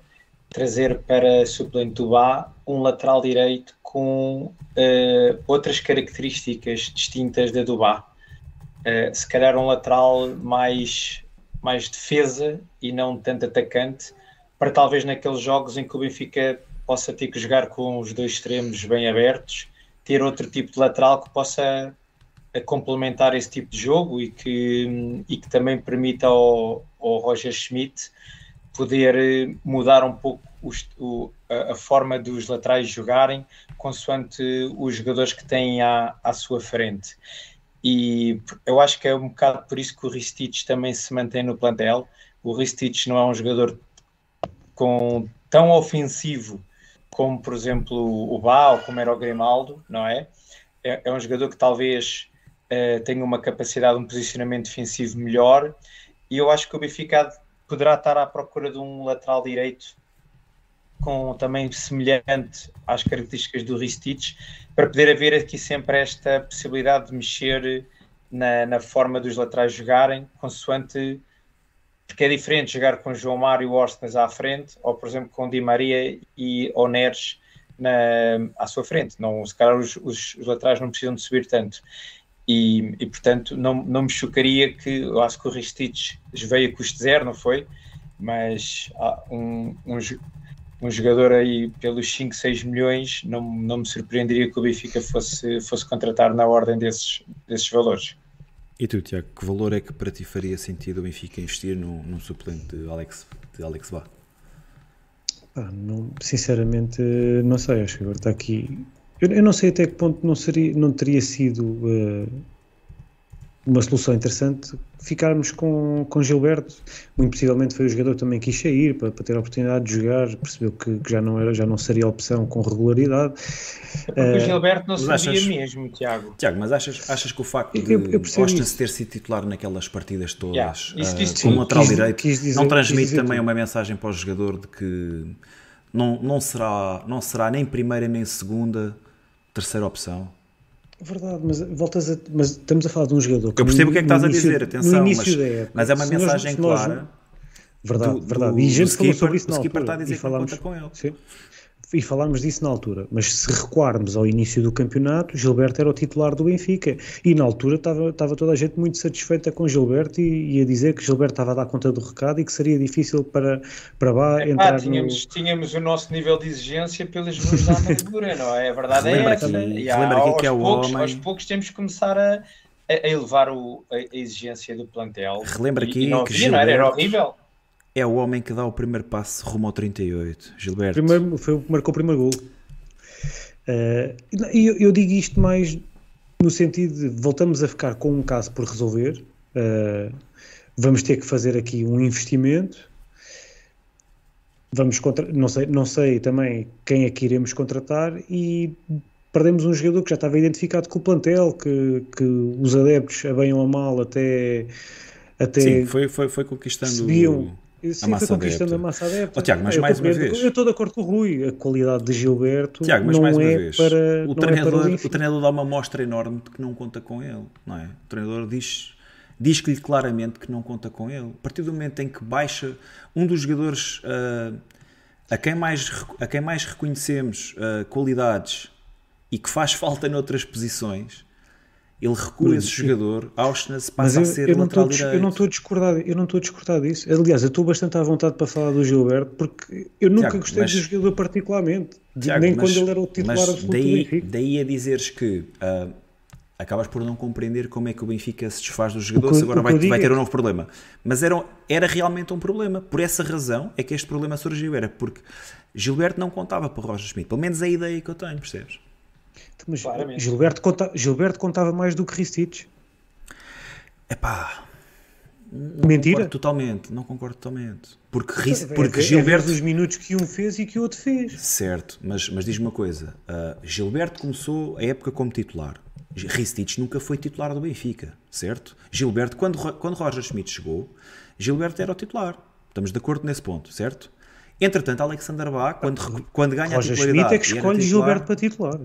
trazer para suplente do Bá um lateral direito com uh, outras características distintas da do Bá. Uh, se calhar um lateral mais, mais defesa e não tanto atacante, para talvez naqueles jogos em que o Benfica possa ter que jogar com os dois extremos bem abertos, ter outro tipo de lateral que possa eh, complementar esse tipo de jogo e que, e que também permita ao, ao Roger Schmidt poder eh, mudar um pouco o, a, a, forma dos laterais jogarem consoante os jogadores que têm à, à sua frente. E eu acho que é um bocado por isso que o Ristich também se mantém no plantel. O Ristich não é um jogador com tão ofensivo como, por exemplo, o Bá ou como era o Grimaldo, não é? É, é um jogador que talvez uh, tenha uma capacidade, um posicionamento defensivo melhor e eu acho que o Benfica poderá estar à procura de um lateral direito com também semelhante às características do Ristich, para poder haver aqui sempre esta possibilidade de mexer na, na forma dos laterais jogarem, consoante porque é diferente jogar com João Mário e Orsnes à frente, ou por exemplo com Di Maria e Oneres na, à sua frente. Não, se calhar os, os, os laterais não precisam de subir tanto. E, e, portanto não, não me chocaria que eu acho que o Ristich veio a custo zero, não foi? Mas um, um, um, jogador aí pelos 5, 6 milhões não, não me surpreenderia que o Benfica fosse, fosse contratar na ordem desses, desses valores. E tu, Tiago, que valor é que para ti faria sentido o Benfica investir num, num suplente de Alex, de Alex Bá? Ah, não, sinceramente, não sei. Acho que agora está aqui. Eu, eu, não sei até que ponto não, seria, não teria sido uh, uma solução interessante ficarmos com, com Gilberto. Muito possivelmente foi o jogador que também quis sair para, para ter a oportunidade de jogar, percebeu que, que, já, não era, já não seria opção com regularidade. É porque uh, o Gilberto não sabia achas, mesmo, Tiago. Tiago, mas achas, achas que o facto de eu, eu ter sido titular naquelas partidas todas, yeah, uh, como lateral direito, dizer, não transmite também uma mensagem para o jogador de que não, não, será, não será nem primeira nem segunda terceira opção. Verdade, mas voltas a, mas estamos a falar de um jogador. Eu percebo o que é que estás início, a dizer, atenção, mas, época, mas, é uma mensagem nós, clara. Verdade, do, verdade. E a gente falou sobre isso na altura. Está a dizer e falámos, com ele. Sim e falámos disso na altura, mas se recuarmos ao início do campeonato, Gilberto era o titular do Benfica e na altura estava, estava toda a gente muito satisfeita com Gilberto e, e a dizer que Gilberto estava a dar conta do recado e que seria difícil para, para Bá Epá, entrar tínhamos, no... tínhamos o nosso nível de exigência pelas ruas da amargura, não é? A verdade é essa. E há, aqui que é o poucos, homem... Aos poucos temos que começar a, a elevar o, a exigência do plantel. Relembra aqui e, e não que havia, Gilberto... não era? Era horrível é o homem que dá o primeiro passo rumo ao 38, Gilberto. Primeiro, foi o que marcou o primeiro gol. Uh, eu, eu, digo isto mais no sentido de voltamos a ficar com um caso por resolver, uh, vamos ter que fazer aqui um investimento. Vamos contra, não sei, não sei também quem é que iremos contratar e perdemos um jogador que já estava identificado com o plantel, que, que os adeptos, a bem ou a mal, até, até Sim, foi, foi, foi conquistando subiam, Sim, foi conquistando a massa adepta. Oh, Tiago, mas eu mais uma vez. Eu estou de acordo com o Rui. A qualidade de Gilberto Tiago, mas não mais uma é vez, para. O treinador, é para o, o treinador dá uma amostra enorme de que não conta com ele. Não é? O treinador diz, diz lhe claramente que não conta com ele. A partir do momento em que baixa um dos jogadores uh, a, quem mais, a quem mais reconhecemos uh, qualidades e que faz falta noutras posições ele recua esse jogador, Auschwitz passa eu, a ser eu lateral direito. Eu não estou a discordar, eu não estou a discordar disso. Aliás, eu estou bastante à vontade para falar do Gilberto, porque eu nunca Tiago, gostei mas, do jogador particularmente, Tiago, nem mas, quando ele era o titular absoluto daí, do Benfica. Daí a dizeres que uh, acabas por não compreender como é que o Benfica se desfaz dos jogadores, agora vai, vai ter é um novo problema. Mas era, era realmente um problema. Por essa razão é que este problema surgiu, era porque Gilberto não contava para Roger Schmidt, pelo menos a ideia que eu tenho, percebes? Mas Gilberto, conta, Gilberto contava mais do que Ristich. Epá. Não Mentira? Concordo totalmente, não concordo totalmente. Porque, Rist, é, porque é, Gilberto. É os minutos que um fez e que o outro fez. Certo, mas, mas diz-me uma coisa: uh, Gilberto começou a época como titular. Ristich nunca foi titular do Benfica, certo? Gilberto, quando, quando Roger Schmidt chegou, Gilberto era o titular. Estamos de acordo nesse ponto, certo? Entretanto, Alexander Bach, quando, quando ganha Roger a titularidade... Schmidt é que escolhe Gilberto para titular.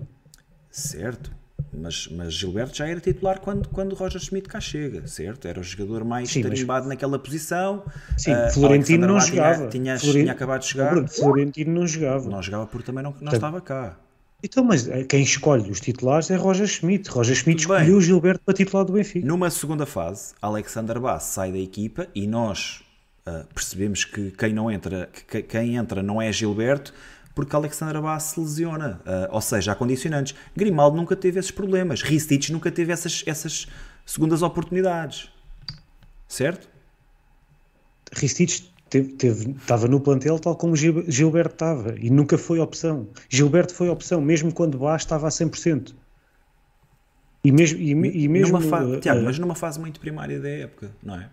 Certo. Mas, mas Gilberto já era titular quando, quando Roger Schmidt cá chega, certo? Era o jogador mais Sim, tarimbado mas... naquela posição. Sim, uh, Florentino não jogava. Tinha, tinha, tinha, acabado de chegar. Florentino não jogava. Não jogava porque também não, não estava cá. Então, mas eh, quem escolhe os titulares é Roger Schmidt. Roger Schmidt escolheu bem. Gilberto para titular do Benfica. Numa segunda fase, Alexander Bass sai da equipa e nós uh, percebemos que quem não entra, que quem entra não é Gilberto, porque Alexandre Bass se lesiona. Uh, ou seja, há condicionantes. Grimaldo nunca teve esses problemas. Ristich nunca teve essas, essas segundas oportunidades. Certo? Ristich estava no plantel tal como Gilberto estava e nunca foi opção. Gilberto foi opção, mesmo quando Bass estava a 100%. E mesmo, e, e mesmo numa fase, uh, Tiago, mas numa fase muito primária da época, não é?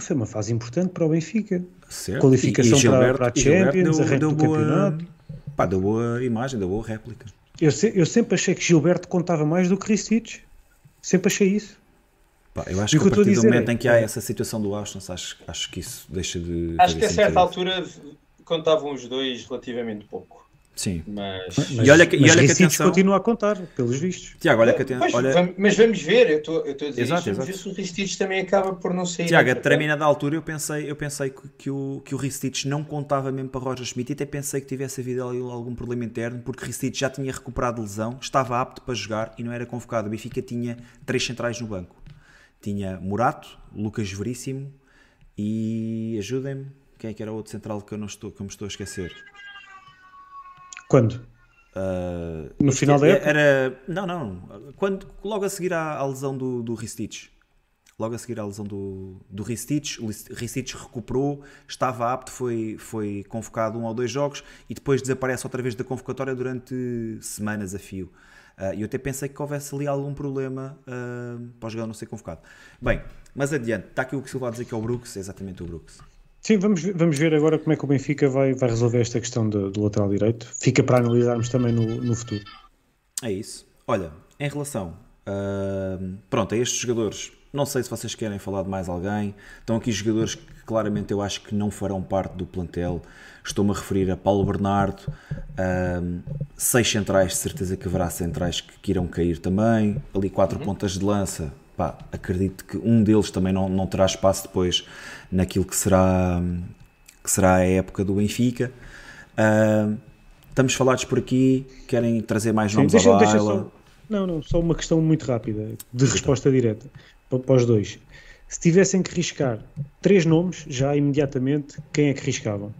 Foi uma fase importante para o Benfica. Certo. Qualificação e, e Gilberto, para, para a Champions, deu, deu boa, campeonato. Pá, deu boa imagem, deu boa réplica. Eu, se, eu sempre achei que Gilberto contava mais do que Ristich. Sempre achei isso. Pá, eu acho e que a partir do momento é, em que há é, essa situação do Austin, acho, acho que isso deixa de. Acho que a certa altura contavam os dois relativamente pouco. Sim. Mas, mas, e olha que, mas e olha que atenção... continua a contar, pelos vistos. Tiago, olha que atenção. Olha... Mas vamos ver, eu estou a dizer exato, isto, exato. ver se o Ristich também acaba por não sair. Tiago, a determinada altura eu pensei, eu pensei que, que o, que o Ristich não contava mesmo para Roger Schmidt e até pensei que tivesse havido ali algum problema interno, porque Ristich já tinha recuperado lesão, estava apto para jogar e não era convocado. O Benfica tinha três centrais no banco. Tinha Murato, Lucas Veríssimo e ajudem-me, quem é que era o outro central que eu, não estou, que eu me estou a esquecer? Quando? Uh, no final da época? Era, não, não. Quando, logo a seguir à, à lesão do, do Ristich. Logo a seguir à lesão do, do Ristich, o Ristich recuperou, estava apto, foi, foi convocado um ou dois jogos e depois desaparece outra vez da convocatória durante semanas a fio. Uh, eu até pensei que houvesse ali algum problema uh, para o jogador não ser convocado. Bem, mas adiante, está aqui o que Silva a dizer que é o Brooks, é exatamente o Brooks. Sim, vamos, vamos ver agora como é que o Benfica vai, vai resolver esta questão do, do lateral direito. Fica para analisarmos também no, no futuro. É isso. Olha, em relação uh, pronto, a estes jogadores, Não sei se vocês querem falar de mais alguém. Estão aqui jogadores que claramente eu acho que não farão parte do plantel. Estou-me a referir a Paulo Bernardo, um, seis centrais, de certeza que haverá centrais que, que irão cair também. Ali quatro uhum. pontas de lança, pá, acredito que um deles também não, não terá espaço depois naquilo que será, que será a época do Benfica. Uh, estamos falados por aqui, querem trazer mais Sim, nomes deixa, à baila? Só, não, não, só uma questão muito rápida, de resposta direta para, para os dois. Se tivessem que riscar três nomes, já imediatamente, quem é que riscavam?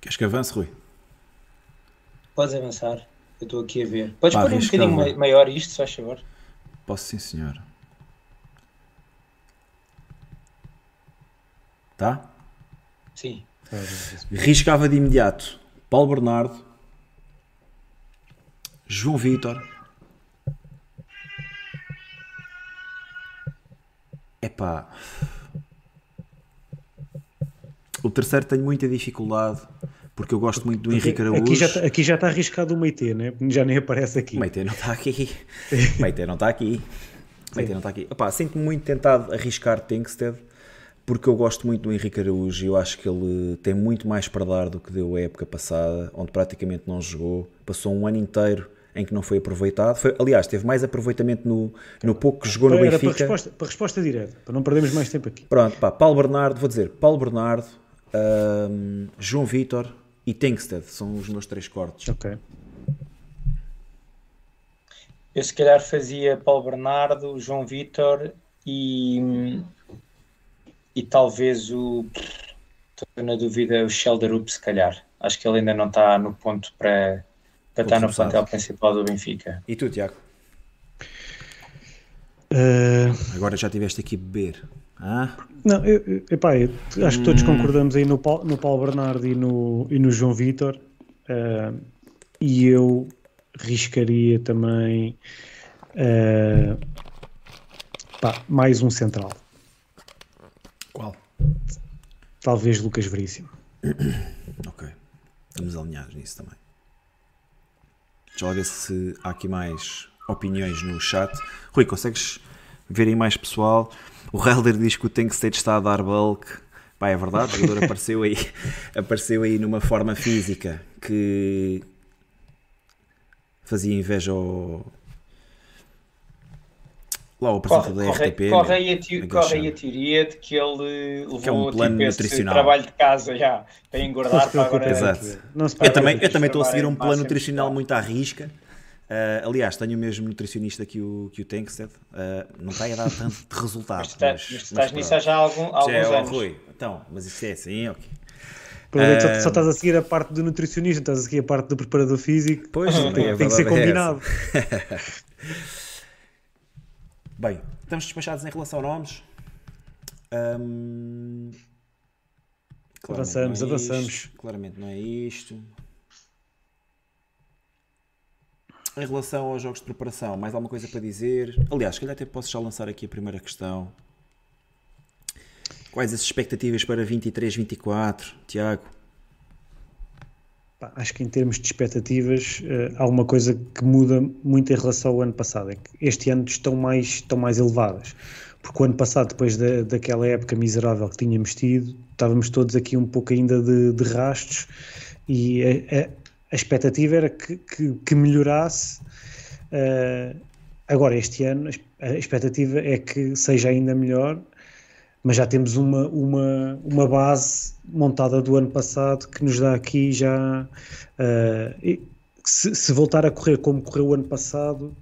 Queres que avance, Rui? Podes avançar, eu estou aqui a ver. Podes pôr um bocadinho maior isto, se faz favor? Posso sim, senhor. Tá? Sim. Riscava de imediato Paulo Bernardo, João Vitor. Epá. O terceiro tenho muita dificuldade porque eu gosto muito do Henrique Araújo. Aqui já, tá, aqui já está arriscado o Meite, né? já nem aparece aqui. O Meite não está aqui. Meite não está aqui. Meite não está aqui. Sinto-me muito tentado arriscar Tenkstead porque eu gosto muito do Henrique Araújo e eu acho que ele tem muito mais para dar do que deu a época passada, onde praticamente não jogou. Passou um ano inteiro em que não foi aproveitado. Foi, aliás, teve mais aproveitamento no, no pouco que jogou no Benfica. Para resposta, para resposta direta, para não perdermos mais tempo aqui. Pronto, pá, Paulo Bernardo, vou dizer, Paulo Bernardo, um, João Vitor e Tengsted são os meus três cortes. Ok. Eu se calhar fazia Paulo Bernardo, João Vitor e, e talvez o. Estou na dúvida, o Shelderup, se calhar. Acho que ele ainda não está no ponto para para estar no plantel principal do Benfica. E tu, Tiago? Uh... Agora já tiveste aqui beber. Ah? Não, eu, eu, epá, eu acho que todos hum. concordamos aí no, Paulo, no Paulo Bernardo e no, e no João Vitor. Uh, e eu riscaria também uh, pá, mais um central. Qual? Talvez Lucas Veríssimo. ok. Estamos alinhados nisso também. Deixa lá ver se há aqui mais opiniões no chat. Rui, consegues ver aí mais pessoal? O Helder diz que o Tank State está a dar bulk. Pá, é verdade, o jogador apareceu aí, apareceu aí numa forma física que fazia inveja ao, lá o apresentador da RTP. Corre, aí a, te, corre aí a teoria de que ele levou que é um plano tipo, nutricional. trabalho de casa já para engordar para agora. Exato. eu também, eu também estou a seguir um plano nutricional muito à risca. Uh, aliás, tenho o mesmo nutricionista que o, que o Tankstead. Uh, não está a dar tanto de resultado. mas, tá- mas, mas estás nisso há já há algum, alguns já é, anos. Rui. Então, mas isso é assim, ok. Provavelmente só, só, estás a seguir a parte do nutricionista, estás a seguir a parte do preparador físico. Pois, tem, é, tem que ser combinado. Bem, estamos despachados em relação a nomes. Um, avançamos, é avançamos. Isto, claramente não é isto. Em relação aos jogos de preparação, mais alguma coisa para dizer? Aliás, se calhar até posso já lançar aqui a primeira questão. Quais as expectativas para 23, 24, Tiago? Acho que em termos de expectativas uh, há uma coisa que muda muito em relação ao ano passado, é que este ano estão mais, estão mais elevadas. Porque o ano passado, depois da, daquela época miserável que tínhamos tido, estávamos todos aqui um pouco ainda de, de rastos e a, a, a expectativa era que, que, que melhorasse. Uh, agora, este ano, a expectativa é que seja ainda melhor mas já temos uma, uma, uma base montada do ano passado que nos dá aqui já. Uh, se, se, voltar a correr como correu o ano passado,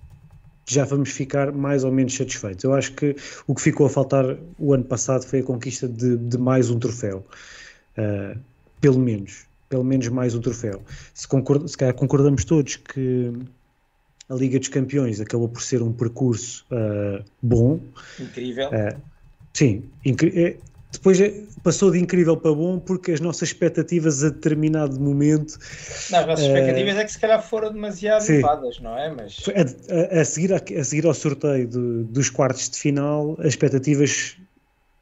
já vamos ficar mais ou menos satisfeitos. Eu acho que o que ficou a faltar o ano passado foi a conquista de, de mais um troféu. Uh, pelo menos. Pelo menos mais um troféu. Se, concord, se calhar concordamos todos que a Liga dos Campeões acabou por ser um percurso uh, bom. Incrível. Sim, é, depois é, passou de incrível para bom porque as nossas expectativas a determinado momento. Não, as nossas uh, expectativas é que se calhar foram demasiado sim, elevadas, não é? Mas... A, a, a, seguir, a, a, seguir ao sorteio de, dos quartos de final, as expectativas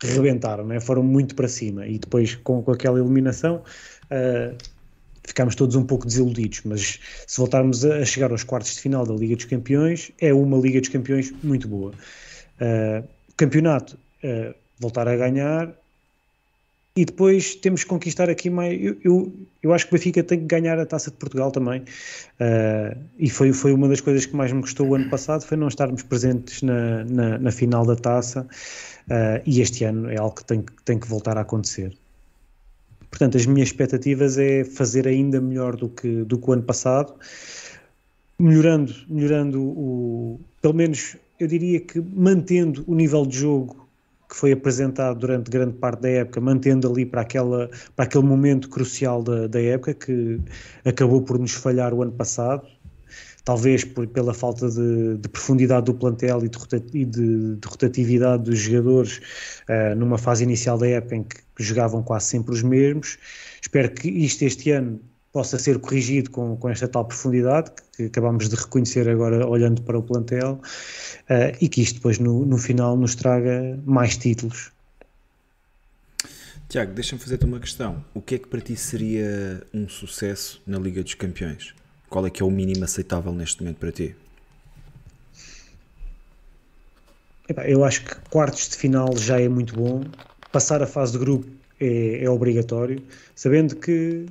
rebentaram, não é? foram muito para cima e depois com, com aquela eliminação. Uh, ficámos todos um pouco desiludidos, mas se voltarmos a chegar aos quartos de final da Liga dos Campeões, é uma Liga dos Campeões muito boa. Uh, campeonato, uh, voltar a ganhar e depois temos que conquistar aqui mais. Eu, eu, eu, acho que o Benfica tem que ganhar a taça de Portugal também. Uh, e foi, foi uma das coisas que mais me gostou o ano passado: foi não estarmos presentes na, na, na final da taça. Uh, e este ano é algo que tem, tem que voltar a acontecer. Portanto, as minhas expectativas é fazer ainda melhor do que, do que o ano passado, melhorando, melhorando o. Pelo menos eu diria que mantendo o nível de jogo que foi apresentado durante grande parte da época, mantendo ali para, aquela, para aquele momento crucial da, da época que acabou por nos falhar o ano passado, talvez por, pela falta de, de, profundidade do plantel e de, de, de rotatividade dos jogadores uh, numa fase inicial da época em que jogavam quase sempre os mesmos. Espero que isto este ano possa ser corrigido com, com esta tal profundidade que acabamos de reconhecer agora olhando para o plantel uh, e que isto depois no, no final nos traga mais títulos. Tiago, deixa-me fazer-te uma questão. O que é que para ti seria um sucesso na Liga dos Campeões? Qual é que é o mínimo aceitável neste momento para ti? Eu acho que quartos de final já é muito bom. Passar a fase de grupo é, é obrigatório, sabendo que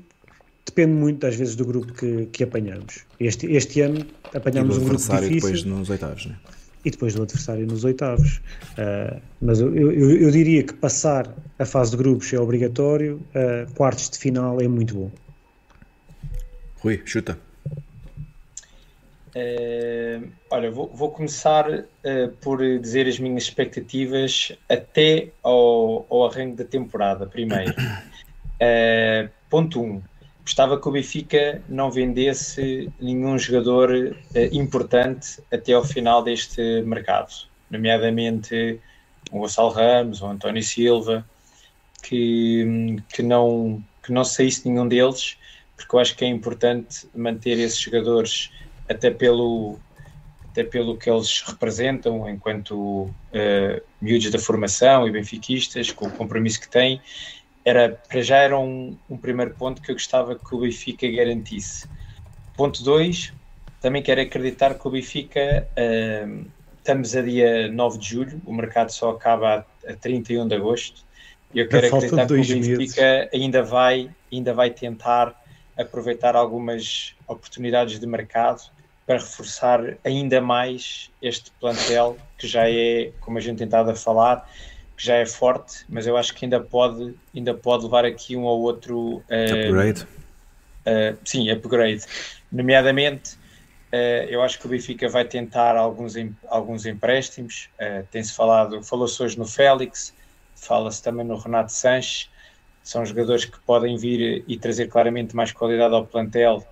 depende muito às vezes do grupo que, que apanhamos. Este, este ano apanhamos um grupo difícil. depois nos oitavos, né? E depois do adversário nos oitavos. Uh, mas eu, eu, eu, diria que passar a fase de grupos é obrigatório, uh, quartos de final é muito bom. Rui, chuta. Uh, olha, vou, vou começar por dizer as minhas expectativas até ao, ao arranque da temporada, primeiro. ponto 1. Um, gostava que o Benfica não vendesse nenhum jogador uh, importante até ao final deste mercado, nomeadamente o Gonçalo Ramos, o António Silva, que, que, não, que não saísse nenhum deles, porque eu acho que é importante manter esses jogadores até pelo, até pelo que eles representam enquanto uh, miúdos da formação e benfiquistas, com o compromisso que têm, era, para já era um, um primeiro ponto que eu gostava que o Benfica garantisse. Ponto 2, também quero acreditar que o Benfica, uh, estamos a dia 9 de julho, o mercado só acaba a, a 31 de agosto, e eu quero acreditar que o Benfica meses. ainda vai, ainda vai tentar aproveitar algumas oportunidades de mercado para reforçar ainda mais este plantel que já é, como a gente tentava falar, que já é forte, mas eu acho que ainda pode, ainda pode levar aqui um ou outro uh, upgrade. Uh, sim, upgrade. Nomeadamente, uh, eu acho que o Benfica vai tentar alguns, alguns empréstimos. Tem-se falado, falou-se hoje no Félix, fala-se também no Renato Sanches. São jogadores que podem vir e trazer claramente mais qualidade ao plantel,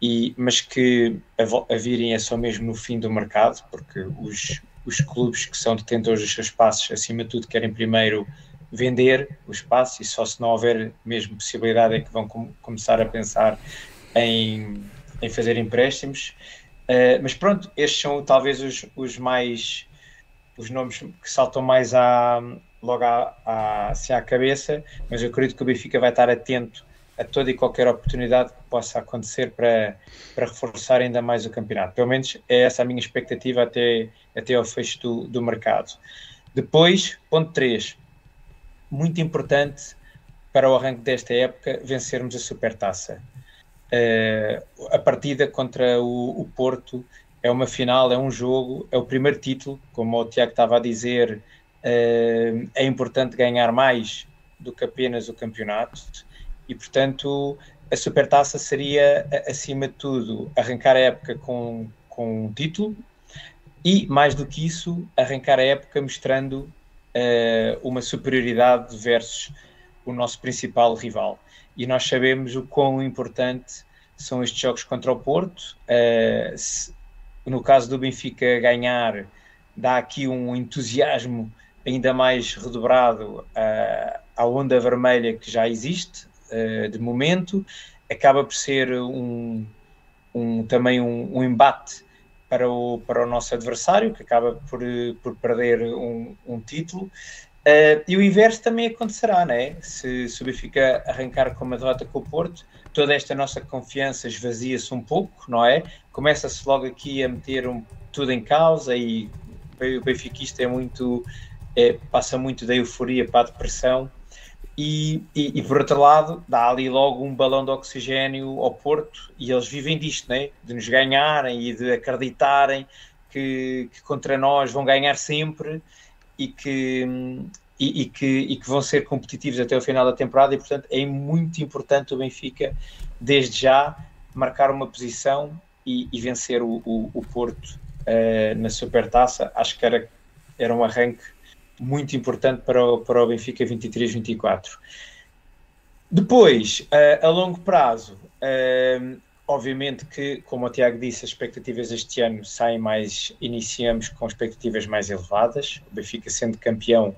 e, mas que a, a virem é só mesmo no fim do mercado, porque os, os clubes que são detentores dos seus espaços, acima de tudo, querem primeiro vender o espaço e só se não houver mesmo possibilidade é que vão com, começar a pensar em, em fazer empréstimos. Uh, mas pronto, estes são talvez os, os mais os nomes que saltam mais à, logo à, à, assim à cabeça, mas eu acredito que o Benfica vai estar atento a toda e qualquer oportunidade que possa acontecer para, para reforçar ainda mais o campeonato. Pelo menos é essa a minha expectativa até, até ao fecho do, do mercado. Depois, ponto 3, muito importante para o arranque desta época, vencermos a Supertaça. Uh, a partida contra o, o, Porto é uma final, é um jogo, é o primeiro título, como o Tiago estava a dizer, uh, é importante ganhar mais do que apenas o campeonato e, portanto, a Supertaça seria, acima de tudo, arrancar a época com, com um título e, mais do que isso, arrancar a época mostrando uh, uma superioridade versus o nosso principal rival. E nós sabemos o quão importante são estes jogos contra o Porto. Uh, se, no caso do Benfica ganhar, dá aqui um entusiasmo ainda mais redobrado uh, à onda vermelha que já existe, uh, de momento, acaba por ser um, um também um, um, embate para o, para o nosso adversário, que acaba por, por perder um, um título. Uh, e o inverso também acontecerá, né? Se, se o Benfica arrancar com uma derrota com o Porto, toda esta nossa confiança esvazia-se um pouco, não é? Começa-se logo aqui a meter um, tudo em causa e o benfiquista é muito, é, passa muito da euforia para a depressão e, e, e, por outro lado dá ali logo um balão de oxigênio ao Porto e eles vivem disto, né? de nos ganharem e de acreditarem que, que contra nós vão ganhar sempre e que, e, e, que, e que vão ser competitivos até o final da temporada e portanto é muito importante o Benfica desde já marcar uma posição e, e vencer o, o, o Porto uh, na Supertaça, acho que era, era um arranque muito importante para o, para o Benfica 23-24. Depois, uh, a longo prazo, uh, obviamente que, como o Tiago disse, as expectativas este ano saem mais, iniciamos com expectativas mais elevadas. O Benfica, sendo campeão,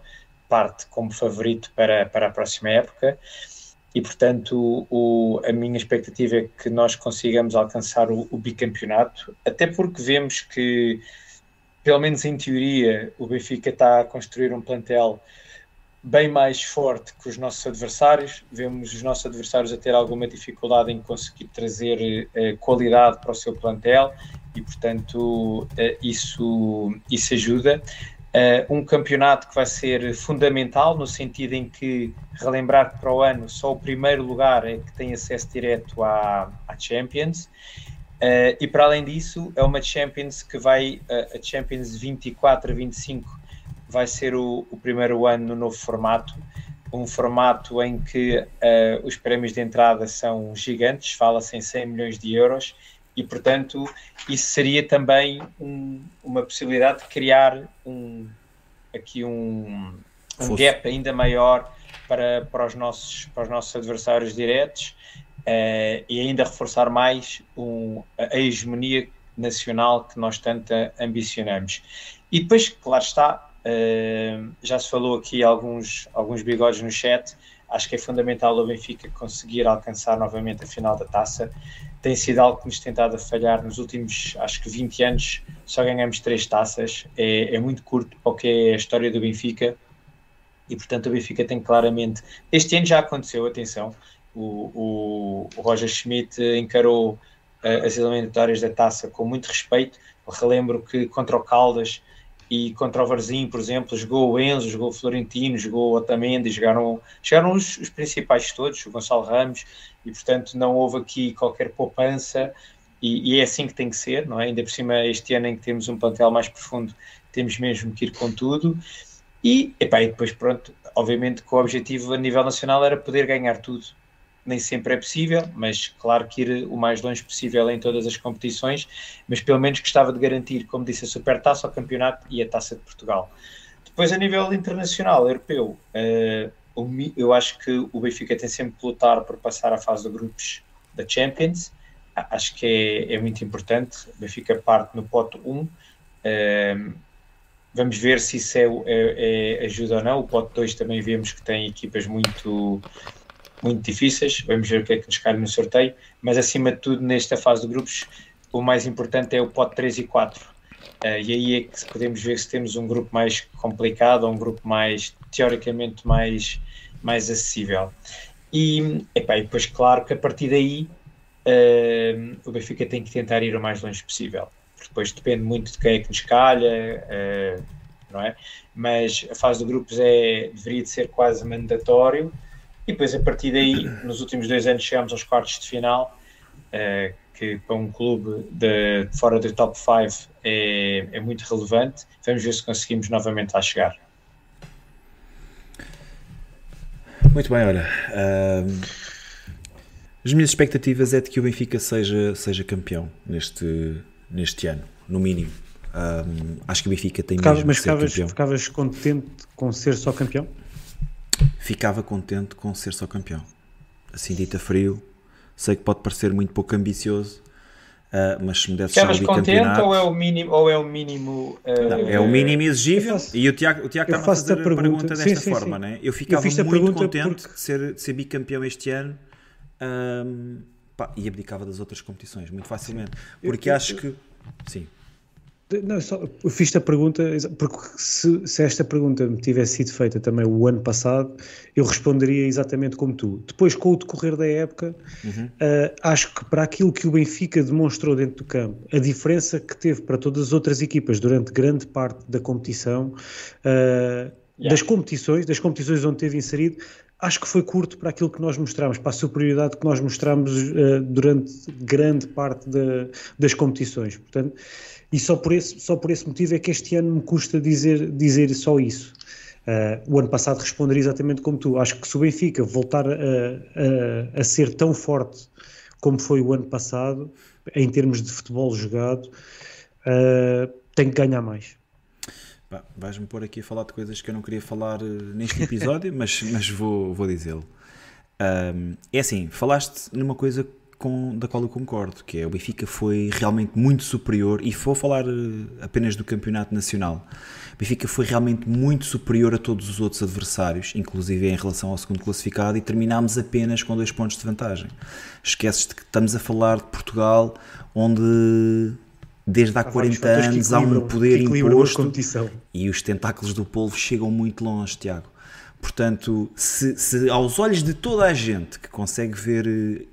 parte como favorito para, para a próxima época e, portanto, o, a minha expectativa é que nós consigamos alcançar o, o, bicampeonato, até porque vemos que, pelo menos em teoria, o Benfica está a construir um plantel bem mais forte que os nossos adversários. Vemos os nossos adversários a ter alguma dificuldade em conseguir trazer eh, qualidade para o seu plantel e, portanto, eh, isso, isso ajuda. Uh, um campeonato que vai ser fundamental no sentido em que relembrar que para o ano só o primeiro lugar é que tem acesso direto à, à Champions uh, e para além disso é uma Champions que vai uh, a Champions 24 a 25 vai ser o, o, primeiro ano no novo formato. Um formato em que os prémios de entrada são gigantes fala-se em 100 milhões de euros e, portanto, isso seria também um, uma possibilidade de criar um, aqui um, um gap ainda maior para, para, os nossos, para os nossos adversários diretos uh, e ainda reforçar mais um, a, hegemonia nacional que nós tanto ambicionamos. E depois, claro está, uh, já se falou aqui alguns, alguns bigodes no chat, acho que é fundamental o Benfica conseguir alcançar novamente a final da taça. Tem sido algo que nos tem estado a falhar nos últimos, acho que 20 anos, só ganhamos três taças, é, é muito curto para o que é a história do Benfica. E portanto o Benfica tem claramente, este ano já aconteceu, atenção, o, o, o Roger Schmidt encarou uh, as eliminatórias da taça com muito respeito, Eu relembro que contra o Caldas e contra o Varzim, por exemplo, jogou o Enzo, jogou o Florentino, jogou o Otamendi, jogaram, jogaram os, os principais todos, o Gonçalo Ramos, e portanto não houve aqui qualquer poupança e, e, é assim que tem que ser, não é? Ainda por cima, este ano em que temos um plantel mais profundo, temos mesmo que ir com tudo. E, e depois, pronto, obviamente que o objetivo a nível nacional era poder ganhar tudo. Nem sempre é possível, mas claro que ir o mais longe possível em todas as competições, mas pelo menos gostava de garantir, como disse, a Supertaça, o Campeonato e a Taça de Portugal. Depois, a nível internacional, europeu, uh, eu acho que o Benfica tem sempre que lutar por passar a fase de grupos da Champions. Acho que é, é muito importante. O Benfica parte no pote 1. Um, ehm, vamos ver se isso é, é, é, ajuda ou não. O pote 2 também vemos que tem equipas muito, muito difíceis. Vamos ver o que é que nos cai no sorteio. Mas acima de tudo, nesta fase de grupos, o mais importante é o pote 3 e 4. Uh, eh, e aí é que podemos ver se temos um grupo mais complicado ou um grupo mais teoricamente mais, mais acessível. E, epá, e depois, claro que a partir daí uh, o Benfica tem que tentar ir o mais longe possível. Porque depois depende muito de quem é que nos calha, uh, não é? Mas a fase de grupos é, deveria de ser quase mandatório. E depois, a partir daí, nos últimos dois anos, chegamos aos quartos de final. Uh, que para um clube de, fora do top 5 é, é muito relevante. Vamos ver se conseguimos novamente lá chegar. Muito bem, olha. Uh, as minhas expectativas é de que o Benfica seja, seja campeão neste, neste ano, no mínimo. Um, acho que o Benfica tem Ficava, mesmo mas ser ficavas, campeão. ficavas contente com ser só campeão? Ficava contente com ser só campeão. Assim dito a frio, sei que pode parecer muito pouco ambicioso, Uh, mas se me desse Ficavas contente ou é o mínimo? Ou é o mínimo uh, não, é o mínimo exigível faço, e o Tiago, o Tiago está a fazer a pergunta, pergunta desta sim, forma, sim. Né? Eu ficava eu muito contente porque... de, ser, de ser bicampeão este ano um, pá, e abdicava das outras competições muito facilmente, porque eu, acho eu, que sim. Não, só, eu fiz a pergunta, porque se, se, esta pergunta me tivesse sido feita também o ano passado, eu responderia exatamente como tu. Depois, com o decorrer da época, uhum. uh, acho que para aquilo que o Benfica demonstrou dentro do campo, a diferença que teve para todas as outras equipas durante grande parte da competição, uh, yeah. das competições, das competições onde teve inserido, acho que foi curto para aquilo que nós mostramos, para a superioridade que nós mostramos uh, durante grande parte de, das competições. Portanto, e só por, esse, só por esse motivo é que este ano me custa dizer, dizer só isso. Uh, o ano passado responderia exatamente como tu. Acho que se o Benfica voltar a, a, a, ser tão forte como foi o ano passado, em termos de futebol jogado, uh, tem que ganhar mais. Vais-me pôr aqui a falar de coisas que eu não queria falar eh, neste episódio, mas, mas vou, vou dizê-lo. Um, é assim, falaste numa coisa com, da qual eu concordo, que é o Benfica foi realmente muito superior, e vou falar eh, apenas do campeonato nacional. O Benfica foi realmente muito superior a todos os outros adversários, inclusive em relação ao segundo classificado, e terminámos apenas com dois pontos de vantagem. Esqueces-te que estamos a falar de Portugal, onde desde há, há 40 anos há um poder imposto e os tentáculos do polvo chegam muito longe, Tiago. Portanto, se, se, aos olhos de toda a gente que consegue ver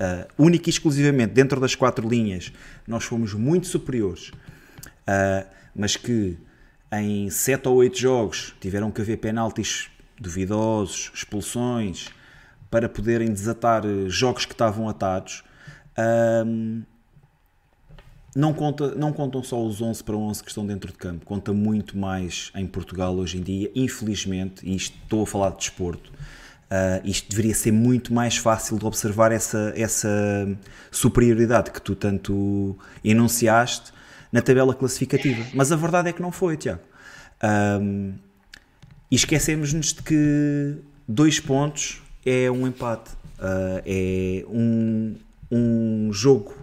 uh, única e exclusivamente dentro das quatro linhas, nós fomos muito superiores, uh, mas que em 7 ou 8 jogos tiveram que haver penaltis duvidosos, expulsões, para poderem desatar eh, jogos que estavam atados. Não, conta, não contam só os 11 para 11 que estão dentro de campo, conta muito mais em Portugal hoje em dia, infelizmente, e estou a falar de desporto, Uh, isto deveria ser muito mais fácil de observar essa, essa superioridade que tu tanto enunciaste na tabela classificativa. Mas a verdade é que não foi, Tiago. Um, e esquecemos-nos de que dois pontos é um empate. Uh, é um, um jogo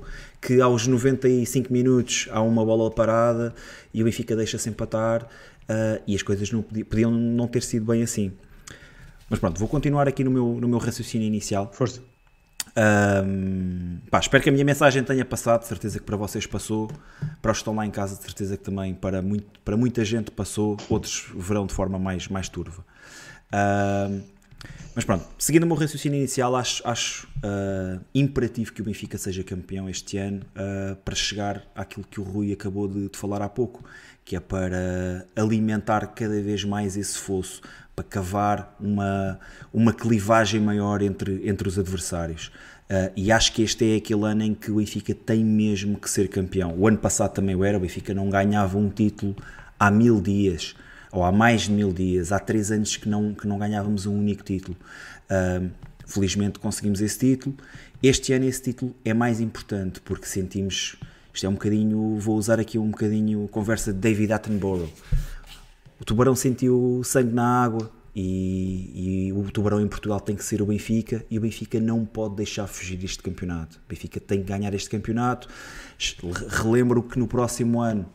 que aos 95 minutos há uma bola parada e o Benfica deixa-se empatar uh, e as coisas não podiam, podiam não ter sido bem assim. Mas pronto, vou continuar aqui no meu, no meu raciocínio inicial. Força. Um, pá, espero que a minha mensagem tenha passado, de certeza que para vocês passou, para os que estão lá em casa, de certeza que também para, muito, para muita gente passou, outros verão de forma mais, mais turva. Um, mas pronto, seguindo o meu raciocínio inicial, acho, acho uh, imperativo que o Benfica seja campeão este ano uh, para chegar àquilo que o Rui acabou de, de, falar há pouco, que é para alimentar cada vez mais esse fosso, para cavar uma, uma clivagem maior entre, entre os adversários. Uh, e acho que este é aquele ano em que o Benfica tem mesmo que ser campeão. O ano passado também o era, o Benfica não ganhava um título há mil dias, ou há mais de mil dias, há três anos que não, que não ganhávamos um único título. Uh, felizmente conseguimos esse título. Este ano esse título é mais importante porque sentimos, isto é um bocadinho, vou usar aqui um bocadinho conversa de David Attenborough o Tubarão sentiu sangue na água e, e, o Tubarão em Portugal tem que ser o Benfica e o Benfica não pode deixar fugir deste campeonato. O Benfica tem que ganhar este campeonato. Relembro que no próximo ano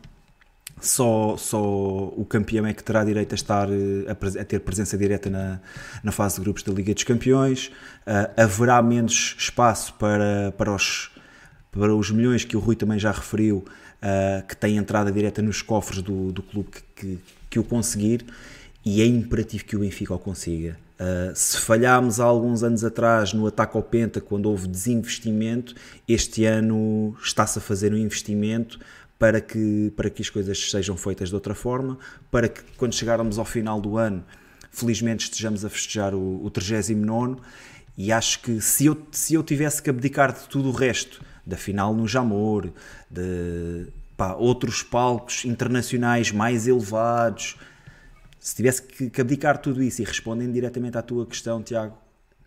só, só o campeão é que terá direito a, estar, eh, a, a ter presença direta na, na fase de grupos da Liga dos Campeões. Uh, haverá menos espaço para, para, os, para os milhões que o Rui também já referiu, uh, que têm entrada direta nos cofres do, do clube que, que que o conseguir e é imperativo que o Benfica o consiga. Uh, se falhámos há alguns anos atrás no ataque ao Penta, quando houve desinvestimento, este ano está-se a fazer um investimento para que, para que as coisas sejam feitas de outra forma, para que quando chegarmos ao final do ano, felizmente estejamos a festejar o, o 39 e acho que se eu, se eu tivesse que abdicar de tudo o resto, da final no Jamor, de, pá, outros palcos internacionais mais elevados. Se tivesse que, abdicar tudo isso e respondendo diretamente à tua questão, Tiago,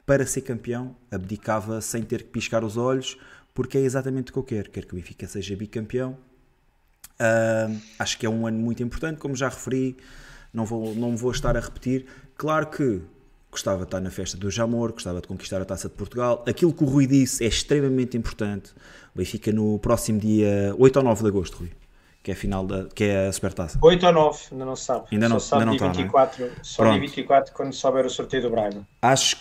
para ser campeão, abdicava sem ter que piscar os olhos, porque é exatamente o que eu quero. Quero que o Benfica seja bicampeão. Uh, acho que é um ano muito importante, como já referi, não vou, não vou estar a repetir. Claro que gostava de estar na festa do Jamor, gostava de conquistar a Taça de Portugal. Aquilo que o Rui disse é extremamente importante. Benfica no próximo dia 8 ou 9 de agosto, Rui, que é a final da, que é a Supertaça. 8 ou 9, ainda não se sabe. Ainda não, só ainda sabe não dia 24, está, só dia 24 quando souber o sorteio do Braga. Acho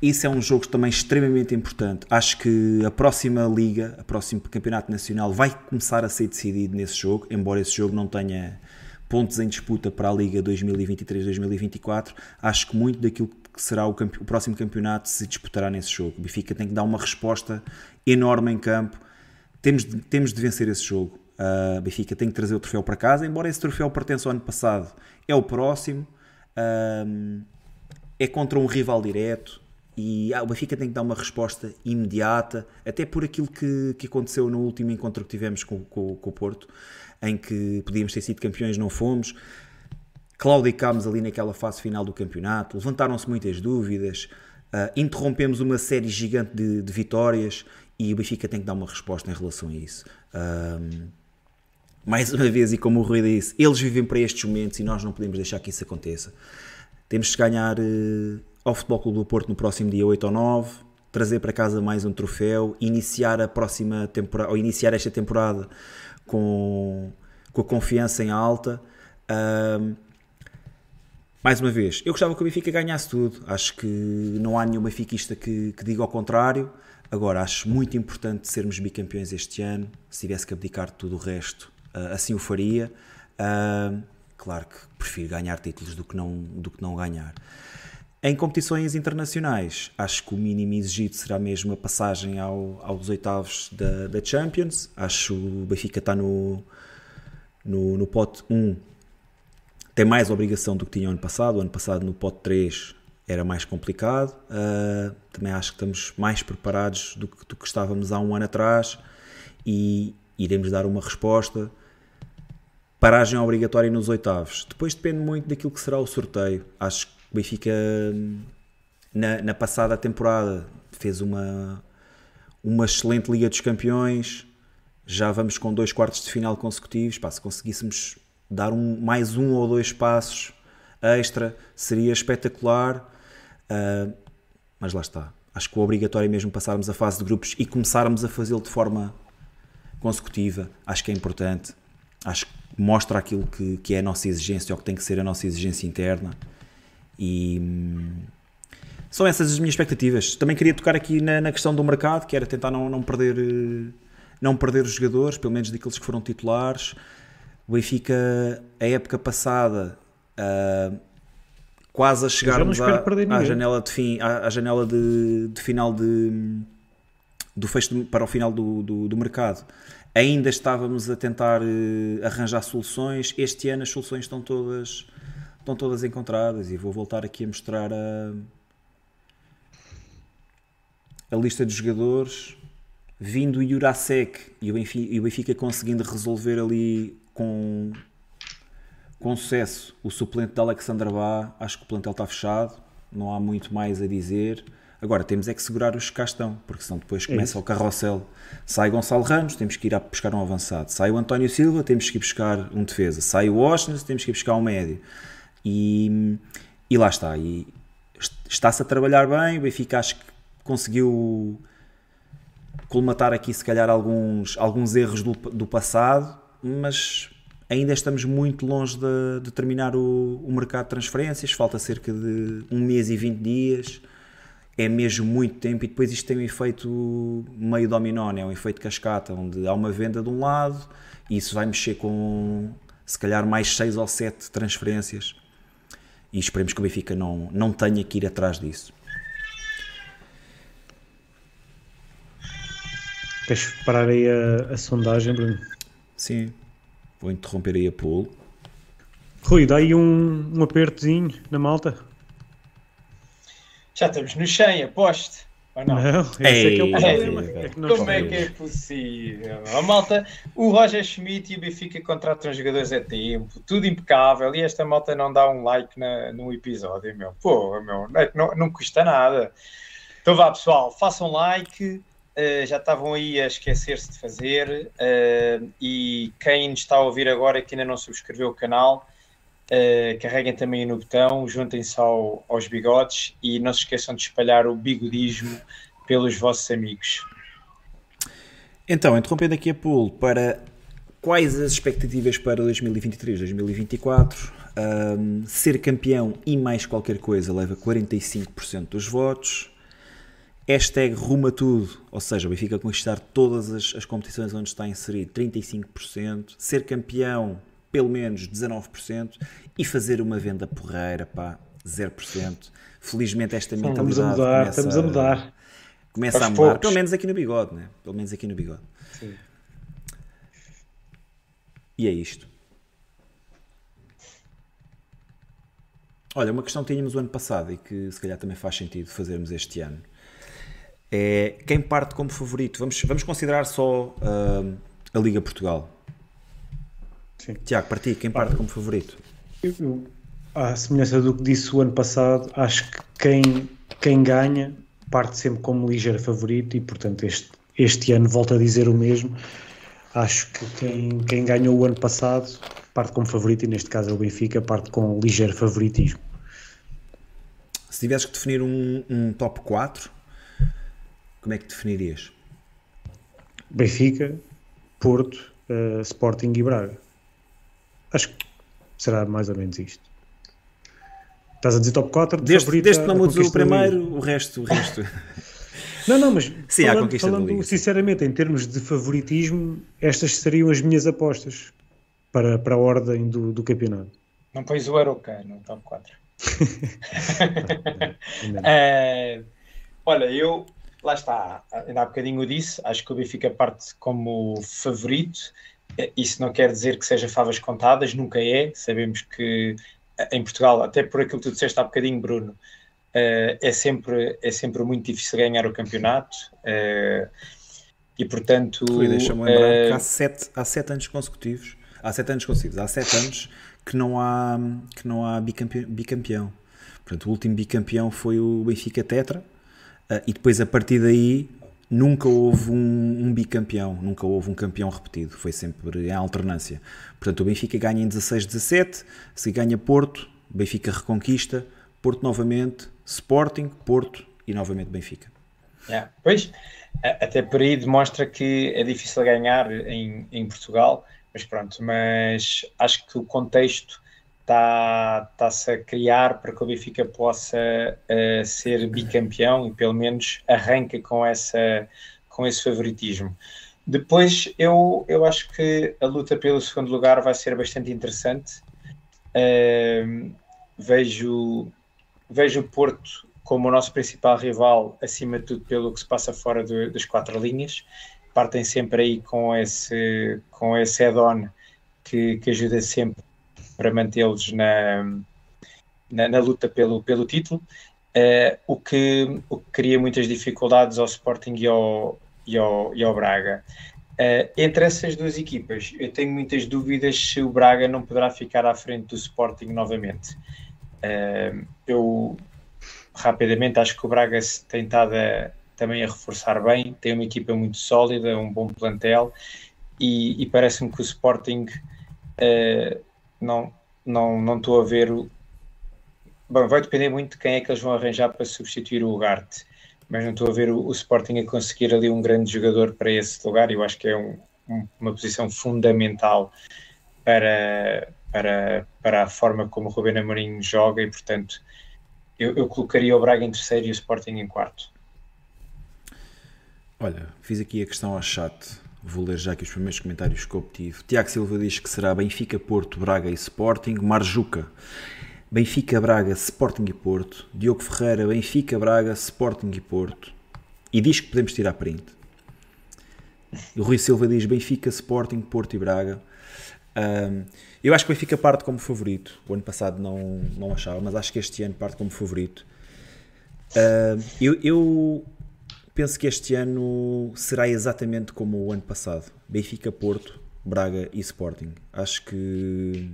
isso é um jogo também extremamente importante. Acho que a próxima liga, o próximo campeonato nacional vai começar a ser decidido nesse jogo, embora esse jogo não tenha pontos em disputa para a liga 2023-2024. Acho que muito daquilo que será o, o, próximo campeonato se disputará nesse jogo. O Benfica tem que dar uma resposta enorme em campo. Temos de, temos de vencer esse jogo. Uh, Benfica tem que trazer o troféu para casa, embora esse troféu pertença ao ano passado. É o próximo. Uh, é contra um rival direto e ah, o Benfica tem que dar uma resposta imediata, até por aquilo que, que aconteceu no último encontro que tivemos com, com, com o Porto, em que podíamos ter sido campeões, não fomos. Claudicámos ali naquela fase final do campeonato, levantaram-se muitas dúvidas, uh, interrompemos uma série gigante de, de, vitórias e o Benfica tem que dar uma resposta em relação a isso. Um, mais uma vez, e como o Rui disse, eles vivem para estes momentos e nós não podemos deixar que isso aconteça. Temos de ganhar uh, ao Futebol Clube do Porto no próximo dia 8 ou 9, trazer para casa mais um troféu, iniciar a próxima temporada, ou iniciar esta temporada com, com a confiança em alta. Uh, mais uma vez, eu gostava que o Benfica ganhasse tudo. Acho que não há nenhum benfiquista que, que diga ao contrário. Agora, acho muito importante sermos bicampeões este ano. Se tivesse que abdicar de tudo o resto, uh, assim o faria. Uh, claro que prefiro ganhar títulos do que não, do que não ganhar. Em competições internacionais, acho que o mínimo exigido será mesmo a passagem ao, aos oitavos da, da Champions. Acho que o Benfica está no, no, no pote 1, tem mais obrigação do que tinha ano passado. Ano passado, no pote 3, era mais complicado. Uh, também acho que estamos mais preparados do que, do que estávamos há um ano atrás e iremos dar uma resposta. Paragem obrigatória nos oitavos. Depois depende muito daquilo que será o sorteio. Acho que o Benfica, na, na passada temporada, fez uma, uma excelente Liga dos Campeões. Já vamos com dois quartos de final consecutivos. Pá, se conseguíssemos dar um, mais um ou dois passos extra, seria espetacular. Uh, mas lá está. Acho que o obrigatório é mesmo passarmos a fase de grupos e começarmos a fazê-lo de forma consecutiva. Acho que é importante. Acho que mostra aquilo que, que é a nossa exigência ou que tem que ser a nossa exigência interna. E hum, são essas as minhas expectativas. Também queria tocar aqui na, na, questão do mercado, que era tentar não, não, perder, não perder os jogadores, pelo menos daqueles que foram titulares. O Benfica, a época passada, uh, quase a chegarmos à, à, janela de fim, à, à janela de, de, final de, do fecho para o final do, do, do, mercado. Ainda estávamos a tentar uh, arranjar soluções. Este ano as soluções estão todas estão todas encontradas e vou voltar aqui a mostrar a, a lista de jogadores vindo o Jurasek e o Benfica, e o Benfica conseguindo resolver ali com, com sucesso o suplente de Alexandre Bá, acho que o plantel está fechado, não há muito mais a dizer. Agora temos é que segurar os que cá estão, porque senão depois é começa é o carrossel. Sai Gonçalo Ramos, temos que ir a buscar um avançado. Sai o António Silva, temos que ir buscar um defesa. Sai o Washington, temos que ir buscar um médio. E, e lá está. E está-se a trabalhar bem. O Benfica acho que conseguiu colmatar aqui, se calhar, alguns, alguns erros do, do passado, mas ainda estamos muito longe de, de terminar o, o, mercado de transferências. Falta cerca de um mês e 20 dias. É mesmo muito tempo, e depois isto tem um efeito meio dominó, é um efeito cascata, onde há uma venda de um lado e isso vai mexer com se calhar mais 6 ou 7 transferências e esperemos que o Benfica não, não tenha que ir atrás disso. Queres parar aí a, a sondagem, Bruno? Sim, vou interromper aí a pool. Rui, dá aí um, um apertozinho na malta. Já estamos no 100, aposto. Ou não? não esse Ei, é que é o problema. É, é que como é que é possível? A malta, o Roger Schmidt e o Benfica contratam jogadores a tempo, tudo impecável, e esta malta não dá um like na, no episódio, meu. Pô, meu, é não, não custa nada. Então vá, pessoal, façam like. Uh, já estavam aí a esquecer-se de fazer uh, e quem está a ouvir agora que ainda não subscreveu o canal Uh, carreguem também no botão, juntem-se ao, aos bigodes e não se esqueçam de espalhar o bigodismo pelos vossos amigos. Então, interrompendo aqui a pool para quais as expectativas para 2023-2024? Um, ser campeão e mais qualquer coisa leva 45% dos votos. Hashtag rumo a tudo, ou seja, o Benfica conquistar todas as, as competições onde está inserido, 35%, ser campeão, pelo menos 19%, e fazer uma venda porreira, pá, 0%. Felizmente esta mentalidade estamos a mudar, começa, estamos a mudar. Começa Aos a mudar, poucos. pelo menos aqui no bigode, né? Pelo menos aqui no bigode. Sim. E é isto. Olha, uma questão que tínhamos o ano passado e que se calhar também faz sentido fazermos este ano é quem parte como favorito. Vamos, vamos considerar só ah, a Liga Portugal. Sim. Tiago, para ti, quem parte como favorito? Eu- eu- à semelhança do que disse o ano passado, acho que quem, quem ganha parte sempre como ligeiro favorito e, portanto, este, este ano volto a dizer o mesmo. Acho que quem, quem ganhou o ano passado parte como favorito e, neste caso, é o Benfica, parte com ligeiro favoritismo. Se tivesses que definir um, um top 4, como é que definirias? Benfica, Porto, eh, Sporting e Braga. Acho que será mais ou menos isto. Estás a dizer top 4? de Desde, que não mudes o primeiro, o resto, o resto. Não, não, mas Sim, falando, falando Liga, sinceramente, em termos de favoritismo, estas seriam as minhas apostas para, para a ordem do, do campeonato. Não pões o Aroca no top 4. Ainda não. Eh, olha, eu, lá está, ainda há bocadinho eu disse, acho que o Benfica parte como favorito. Eh, Isso não quer dizer que seja favas contadas, nunca é. Sabemos que eh, em Portugal, até por aquilo que tu disseste há bocadinho, Bruno, eh, é, sempre, é sempre muito difícil ganhar o campeonato. e portanto. Rui, deixa-me lembrar que há sete, há sete anos consecutivos, há sete anos consecutivos, há sete anos que não há, que não há bicampeão, bicampeão. Portanto, o último bicampeão foi o Benfica Tetra, e depois a partir daí nunca houve um, um bicampeão, nunca houve um campeão repetido, foi sempre em alternância. Portanto, o Benfica ganha em 16-17, se ganha Porto, Benfica reconquista, Porto novamente, Sporting, Porto e novamente Benfica. Yeah. Pois, a- até por aí demonstra que é difícil ganhar em, em Portugal, mas pronto, mas acho que o contexto está- está-se a criar para que o Benfica possa eh, ser bicampeão e pelo menos arranca com, essa, com esse favoritismo. Depois, eu, eu acho que a luta pelo segundo lugar vai ser bastante interessante. Ehm, vejo, vejo o Porto como o nosso principal rival, acima de tudo pelo que se passa fora do- das quatro linhas. Partem sempre aí com esse, com esse add-on que, que ajuda sempre para mantê-los na, na, na luta pelo, pelo título. Eh, o, que, o que cria muitas dificuldades ao Sporting e ao, e ao, e ao Braga. Eh, entre essas duas equipas, eu tenho muitas dúvidas se o Braga não poderá ficar à frente do Sporting novamente. Eh, eu rapidamente acho que o Braga se tem estado a- também a reforçar bem, tem uma equipa muito sólida, um bom plantel e, e parece-me que o Sporting eh, não não não estou a ver o... Bom, vai depender muito de quem é que eles vão arranjar para substituir o Ugarte, mas não estou a ver o, o Sporting a conseguir ali um grande jogador para esse lugar. Eu acho que é um- um- uma posição fundamental para, para, para a forma como o Rubén Amorim joga e, portanto, eu, eu colocaria o Braga em terceiro e o Sporting em quarto. Olha, fiz aqui a questão ao chat. Vou ler já aqui os primeiros comentários que obtive. Tiago Silva diz que será Benfica, Porto, Braga e Sporting. Marjuca, Benfica, Braga, Sporting e Porto. Diogo Ferreira, Benfica, Braga, Sporting e Porto. E diz que podemos tirar print. O Rui Silva diz Benfica, Sporting, Porto e Braga. Ahm, eu acho que o Benfica parte como favorito. O ano passado não, não achava, mas acho que este ano parte como favorito. Ahm, eu, eu penso que este ano será exatamente como o ano passado: Benfica, Porto, Braga e Sporting. Acho que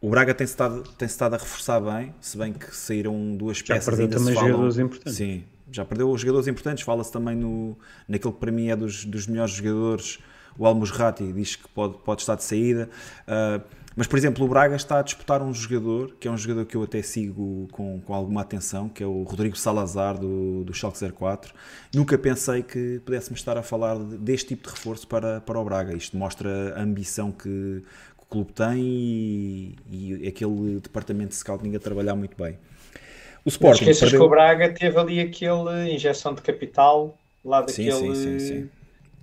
o Braga tem-se estado, tem estado a reforçar bem, se bem que saíram duas Já peças perdeu ainda também falam, jogadores importantes. Sim, já perdeu os jogadores importantes. Fala-se também no, naquele que para mim é dos, dos melhores jogadores, o Almusrati, diz que pode, pode estar de saída. Ah, mas, por exemplo, o Braga está a disputar um jogador, que é um jogador que eu até sigo com, com alguma atenção, que é o Rodrigo Salazar, do, do Schalke 04. Nunca pensei que pudéssemos estar a falar de- deste tipo de reforço para, para o Braga. Isto mostra a ambição que, que o clube tem e, e aquele departamento de scouting a trabalhar muito bem. O Sporting. Não esqueças perdeu... que o Braga teve ali aquele injeção de capital lá daquele. Sim, sim, sim, sim.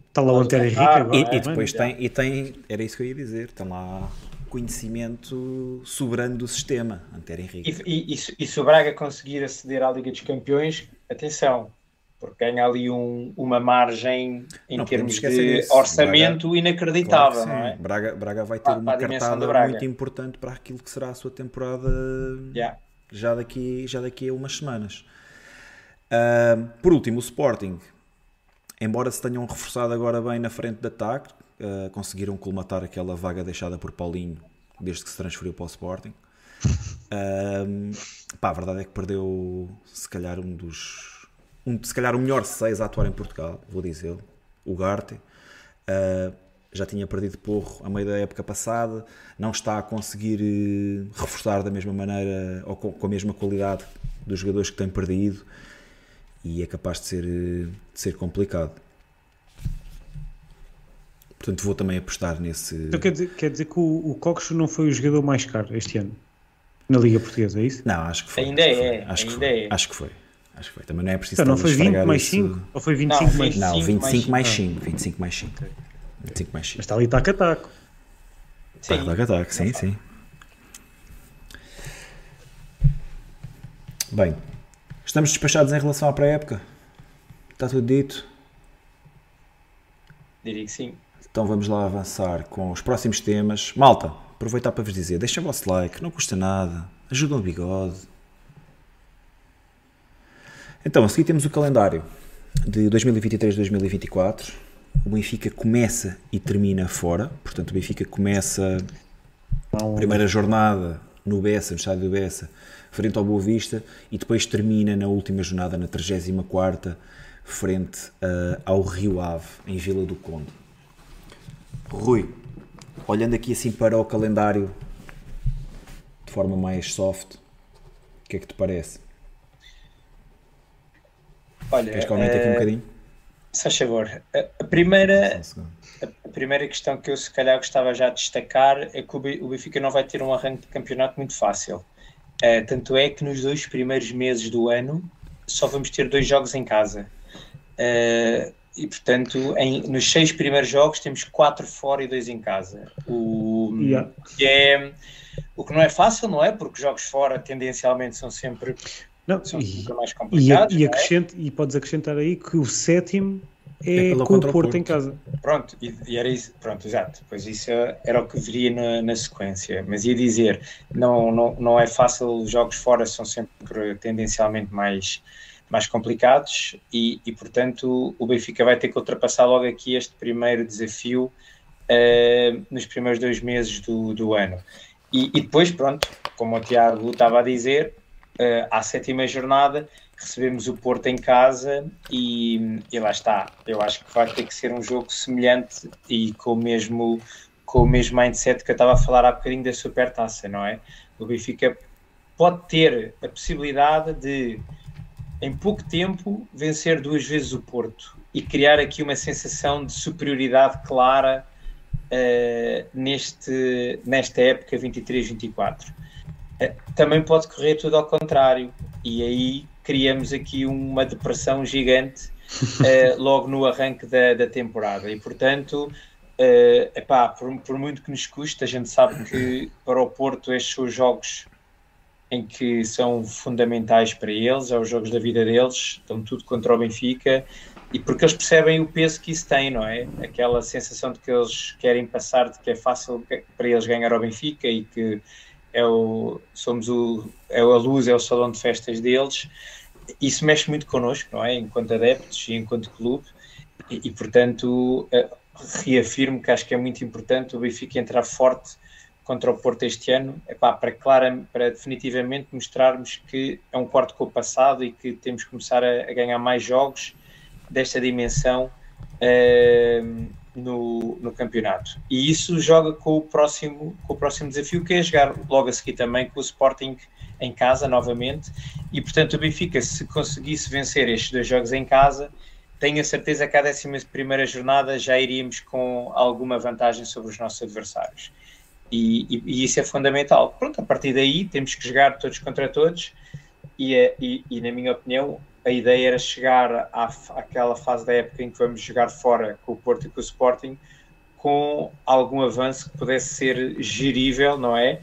Está lá o Antero Henrique agora. E, e depois tem, e tem, era isso que eu ia dizer, tem lá conhecimento soberano do sistema, Antero Henrique. E, e, e, se o Braga conseguir aceder à Liga dos Campeões, atenção, porque ganha ali um, uma margem em não, termos de orçamento Braga, inacreditável, claro não é? Braga, Braga vai ter uma cartada muito importante para aquilo que será a sua temporada yeah. já, daqui, já daqui a umas semanas. Uh, por último, o Sporting, embora se tenham reforçado agora bem na frente de ataque, uh, conseguiram colmatar aquela vaga deixada por Paulinho desde que se transferiu para o Sporting. Pá, a verdade é que perdeu se calhar um dos um, se calhar o melhor 6 a atuar em Portugal, vou dizer, o Garte. Uh, já tinha perdido porro a meio da época passada, não está a conseguir uh, reforçar da mesma maneira ou com, com, a mesma qualidade dos jogadores que tem perdido e é capaz de ser, uh, de ser complicado. Portanto, vou também apostar nesse. Então quer dizer, quer dizer que o, o não foi o jogador mais caro este ano na Liga Portuguesa, é isso? Não, acho que foi. Ainda é. Acho, ainda que foi. é. acho que foi. Acho que foi. Também não é preciso. Então, não foi 20 mais 5? Isso... Ou foi 25 não, mais 5? Não, 25 mais 5. 25 mais 5. 25 mais 5. Mas está ali taco a taco. Sim. Taco a taco, sim, sim. Bem, estamos despachados em relação à pré-época? Está tudo dito? Diria que sim. Então vamos lá avançar com os próximos temas. Malta, aproveitar para vos dizer, deixem o vosso like, não custa nada, ajudam o bigode então, a seguir temos o calendário de 2023-2024. O Benfica começa e termina fora, portanto, o Benfica começa a primeira jornada no Bessa, no estádio do Bessa, frente ao Boa Vista, e depois termina na última jornada, na 34, frente uh, ao Rio Ave, em Vila do Conde. Rui, olhando aqui assim para o calendário de forma mais soft, o que é que te parece? Olha, Queres que aumente aqui um eh, bocadinho? Se faz favor. A primeira, a primeira questão que eu se calhar gostava já de destacar é que o Benfica não vai ter um arranque de campeonato muito fácil. Uh, tanto é que nos dois primeiros meses do ano só vamos ter dois jogos em casa. Uh, e portanto, em, nos seis primeiros jogos temos quatro fora e dois em casa. O, yeah. que é, o que não é fácil, não é? Porque jogos fora tendencialmente são sempre não, são e, mais complicados. E, e, acrescente, é? e podes acrescentar aí que o sétimo é, é com o Porto, Porto, em casa. Pronto, e, e, era isso, pronto, exato. Pois isso era o que viria na, na, sequência. Mas ia dizer, não, não, não é fácil, os jogos fora são sempre tendencialmente mais, mais complicados e, e portanto o Benfica vai ter que ultrapassar logo aqui este primeiro desafio uh, nos primeiros dois meses do, do ano. E, e depois, pronto, como o Tiago estava a dizer, uh, à sétima jornada recebemos o Porto em casa e, e, lá está. Eu acho que vai ter que ser um jogo semelhante e com o mesmo, com o mesmo mindset que eu estava a falar há bocadinho da supertaça, não é? O Benfica pode ter a possibilidade de, em pouco tempo, vencer duas vezes o Porto e criar aqui uma sensação de superioridade clara uh, neste, nesta época 23-24 é, também pode correr tudo ao contrário e aí criamos aqui uma depressão gigante uh, logo no arranque da, da temporada. E portanto uh, epá, por, por, muito que nos custe a gente sabe que para o Porto estes os jogos em que são fundamentais para eles, é os jogos da vida deles, estão tudo contra o Benfica e porque eles percebem o peso que isso tem, não é? Aquela sensação de que eles querem passar, de que é fácil para eles ganhar ao Benfica e que é o, somos o, é a luz, é o salão de festas deles. Isso mexe muito connosco, não é? Enquanto adeptos e enquanto clube, e, e portanto eh, reafirmo que acho que é muito importante o Benfica entrar forte contra o Porto este ano, epá, para, clara, para definitivamente mostrarmos que é um quarto com o passado e que temos que começar a, a ganhar mais jogos desta dimensão. Uh, no, no campeonato. E isso joga com o, próximo, com o próximo desafio, que é jogar logo a seguir também com o Sporting em casa novamente. E portanto, o Benfica, se conseguisse vencer estes dois jogos em casa, tenho a certeza que a 11 primeira jornada já iríamos com alguma vantagem sobre os nossos adversários. E, e, e, isso é fundamental. Pronto, a partir daí temos que jogar todos contra todos e, é, e, e, na minha opinião, a ideia era chegar à, àquela fase da época em que vamos jogar fora com o Porto e com o Sporting com algum avanço que pudesse ser gerível, não é?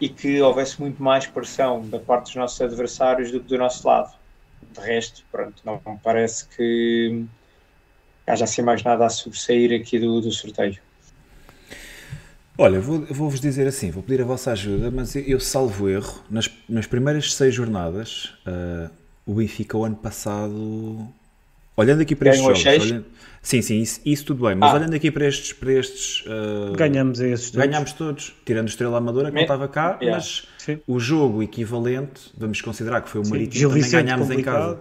E que houvesse muito mais pressão da parte dos nossos adversários do que do nosso lado. De resto, pronto, não parece que haja assim mais nada a sobressair aqui do, do sorteio. Olha, vou-vos vou dizer assim, vou pedir a vossa ajuda, mas eu, eu salvo erro, nas, nas primeiras seis jornadas, uh, o Benfica o ano passado, olhando aqui para estes jogos, olhando, sim, sim, isso, isso, tudo bem, mas ah. olhando aqui para estes, para estes uh, ganhamos esses todos. ganhamos todos, tirando a Estrela Amadora que Me... não estava cá, yeah. mas sim. o jogo equivalente, vamos considerar que foi o Marítimo, também ganhámos em casa.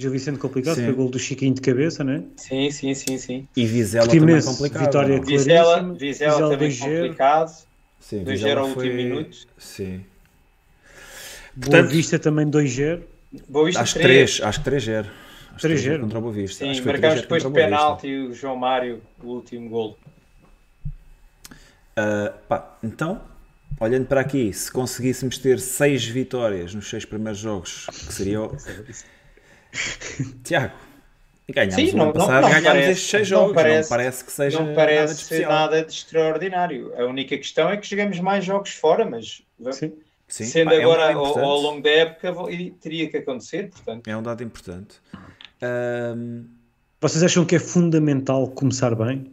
Gil Vicente complicado, sim. foi o gol do Chiquinho de cabeça, né? Sim, sim, sim, sim. E Vizela também complicado. Vitória não? Vizela, Vizela, Vizela também complicado. Sim, 2-0 ao último minuto. Sim. Portanto, Boa Vista também 2-0. Boa Vista acho 3. Acho que 3-0. 3-0 contra o Boa Vista. Sim, marcámos depois de penalti e o João Mário, o último gol. Uh, pá, então, olhando para aqui, se conseguíssemos ter 6 vitórias nos 6 primeiros jogos, que seria Tiago, ganhámos Sim, não, passado, não, não ganhámos parece, estes seis jogos, não parece, não parece que seja não parece nada de, nada de extraordinário. A única questão é que jogamos mais jogos fora, mas Sim. Sim, sendo pá, agora é um ao, ao, longo da época teria que acontecer, portanto. É um dado importante. Um... Vocês acham que é fundamental começar bem?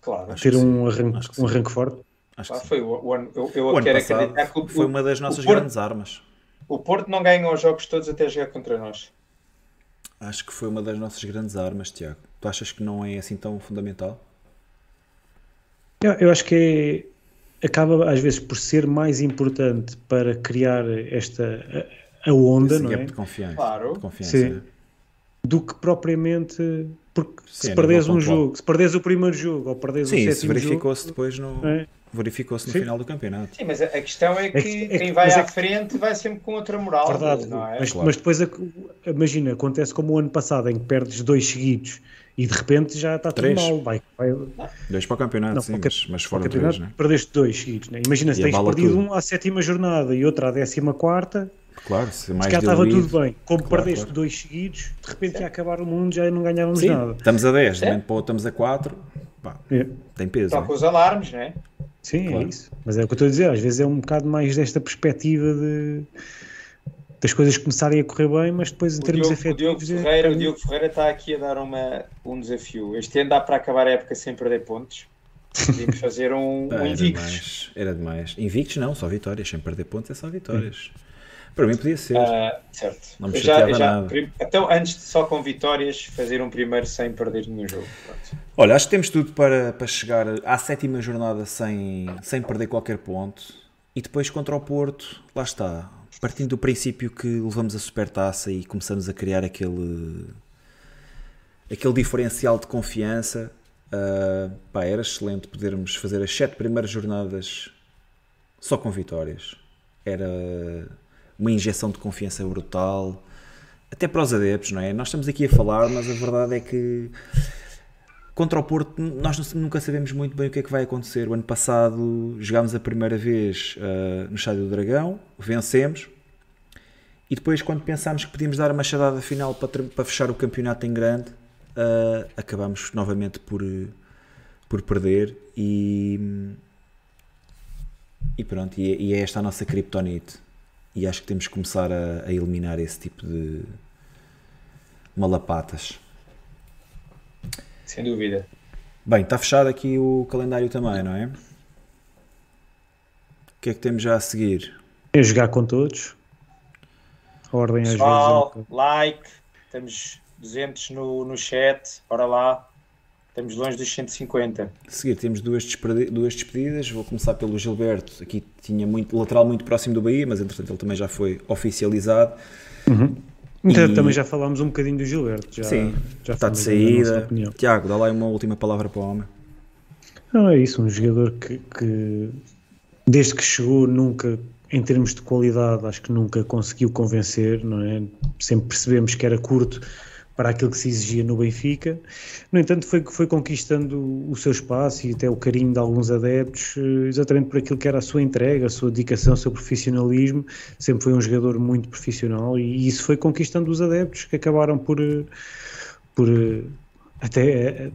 Claro. Ter um arranque, um arranque forte? Acho que foi o, o, eu, eu o quero acreditar que o, foi uma das nossas Porto, grandes armas. O Porto não ganha os jogos todos até jogar contra nós. Acho que foi uma das nossas grandes armas, Tiago. Tu achas que não é assim tão fundamental? Eu, eu acho que é, acaba às vezes por ser mais importante para criar esta a, a onda, Esse não é? De confiança. Claro. De confiança, Sim. É. Do que propriamente porque Sim, se perdes um jogo, se perdes o primeiro jogo ou perdes Sim, o sétimo jogo, verificou-se depois no é? Verificou-se no Sim. final do campeonato. Sim, mas a questão é que é que, quem vai é à frente vai sempre com outra moral. Verdade, não é? mas, claro. mas depois imagina, acontece como o ano passado em que perdes dois seguidos e de repente já está três. tudo mal. Vai, vai... Dois para o campeonato, não, sim, mas, mas fora três, né? Perdeste dois seguidos, né? Imagina se tens perdido tudo. um à sétima jornada e outro à décima quarta. Claro, se mais já estava tudo bem. Como claro, perdeste claro. dois seguidos, de repente ia acabar o mundo, já não ganhávamos sim, nada. Estamos a 10, de momento para estamos a 4. é. Tem peso. Só né? com os alarmes, não é? Sim, é claro. é isso. Mas é o que eu estou a dizer, às vezes é um bocado mais desta perspectiva de das coisas começarem a correr bem, mas depois em o termos Diogo, efetivos. O Diogo, é Ferreira, é... o Diogo Ferreira está aqui a dar uma, um desafio. Este ano dá para acabar a época sem perder pontos. Podíamos fazer um, um Invictus. Era demais. Invictus não, só vitórias. Sem perder pontos é só vitórias. Para mim podia ser. Uh, certo. Não me já, já, nada. Então, antes de só com vitórias, fazer um primeiro sem perder nenhum jogo. Pronto. Olha, acho que temos tudo para, para chegar à sétima jornada sem, sem perder qualquer ponto. E depois contra o Porto, lá está. Partindo do princípio que levamos a supertaça e começamos a criar aquele, aquele diferencial de confiança, uh, pá, era excelente podermos fazer as sete primeiras jornadas só com vitórias. Era uma injeção de confiança brutal, até para os adeptos, não é? Nós estamos aqui a falar, mas a verdade é que contra o Porto nós nunca sabemos muito bem o que é que vai acontecer. O ano passado jogámos a primeira vez uh, no Estádio do Dragão, vencemos, e depois, quando pensámos que podíamos dar a machadada final para, para fechar o campeonato em grande, uh, acabamos novamente por, por perder. E, e pronto, e, é, é esta a nossa criptonite e acho que temos que começar a, a eliminar esse tipo de malapatas. Sem dúvida. Bem, está fechado aqui o calendário também, não é? O que é que temos já a seguir? É jogar com todos. A ordem Pessoal, às vezes. É like, temos 200 no, no chat, bora lá. Estamos longe dos 150. A seguir temos duas, duas despedidas. Vou começar pelo Gilberto. Aqui tinha muito lateral muito próximo do Bahia, mas entretanto ele também já foi oficializado. Uhum. E... Também já falámos um bocadinho do Gilberto. Já, Sim, já está de saída. Tiago, dá lá uma última palavra para o homem. Não, é isso. Um jogador que, que desde que chegou nunca em termos de qualidade, acho que nunca conseguiu convencer, não é? Sempre percebemos que era curto para aquilo que se exigia no Benfica. No entanto, foi, foi conquistando o seu espaço e até o carinho de alguns adeptos, eh, exatamente por aquilo que era a sua entrega, a sua dedicação, o seu profissionalismo. Sempre foi um jogador muito profissional e isso foi conquistando os adeptos que acabaram por, eh, por eh, até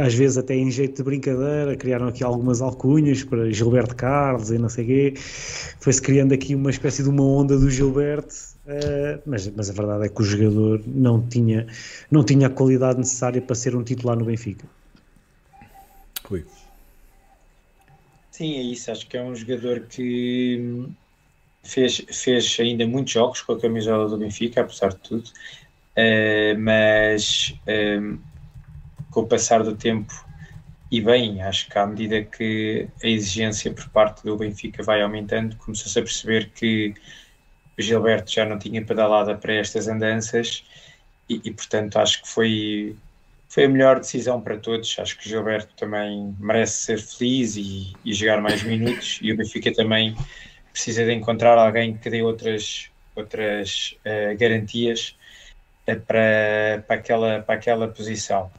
às vezes até em jeito de brincadeira, criaram aqui algumas alcunhas para Gilberto Carlos e não sei quê. Foi-se criando aqui uma espécie de uma onda do Gilberto, uh, mas, mas a verdade é que o jogador não tinha, não tinha a qualidade necessária para ser um titular no Benfica. Rui. Sim, é isso. Acho que é um jogador que fez, fez ainda muitos jogos com a camisola do Benfica, apesar de tudo. Uh, mas uh, com o passar do tempo e bem, acho que à medida que a exigência por parte do Benfica vai aumentando, começou-se a perceber que o Gilberto já não tinha pedalada para estas andanças e, e, portanto acho que foi, foi a melhor decisão para todos. Acho que o Gilberto também merece ser feliz e, e jogar mais minutos e o Benfica também precisa de encontrar alguém que dê outras, outras uh, garantias uh, para, para, aquela, para aquela posição.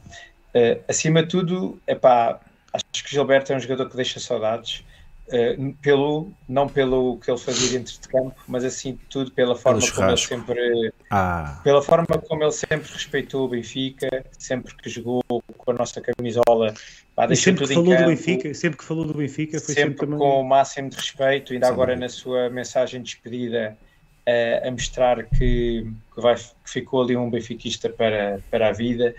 Uh, acima de tudo, epá, acho que Gilberto é um jogador que deixa saudades, uh, pelo, não pelo que ele fazia dentro de campo, mas assim tudo pela forma como ele sempre ah. pela forma como ele sempre respeitou o Benfica, sempre que jogou com a nossa camisola. Pá, e sempre que falou campo, do Benfica, sempre que falou do Benfica, foi sempre, sempre com o máximo de respeito, ainda Sim, agora na sua mensagem de despedida. Uh, a mostrar que, que, vai, que ficou ali um benfiquista para, para a vida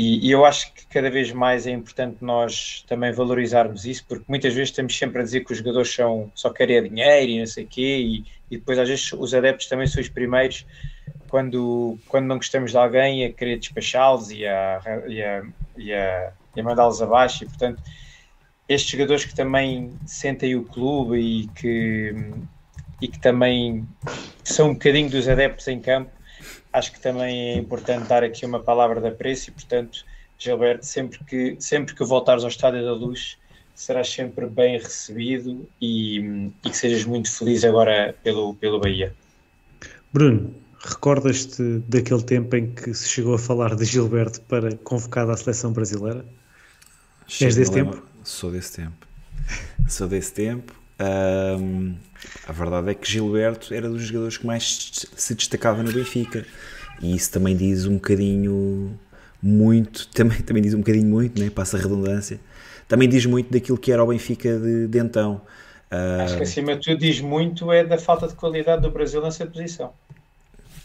e, e, eu acho que cada vez mais é importante nós também valorizarmos isso, porque muitas vezes estamos sempre a dizer que os jogadores são, só querem dinheiro e não sei o quê, e, e, depois às vezes os adeptos também são os primeiros, quando, quando não gostamos de alguém, a querer despachá-los e a, e a, e a, a mandá-los abaixo, e portanto estes jogadores que também sentem o clube e que, e que também são um bocadinho dos adeptos em campo, acho que também é importante dar aqui uma palavra de apreço e, portanto, Gilberto, sempre que, sempre que voltares ao Estádio da Luz, serás sempre bem recebido e, e que sejas muito feliz agora pelo, pelo Bahia. Bruno, recordas-te daquele tempo em que se chegou a falar de Gilberto para convocado à seleção brasileira? És desse tempo? Sou desse tempo. Sou desse tempo. Um, a verdade é que Gilberto era dos jogadores que mais se destacava no Benfica e isso também diz um bocadinho muito, também, também diz um bocadinho muito, né? passa a redundância, também diz muito daquilo que era o Benfica de, de então. Uh, Acho que acima de tudo diz muito é da falta de qualidade do Brasil nessa posição.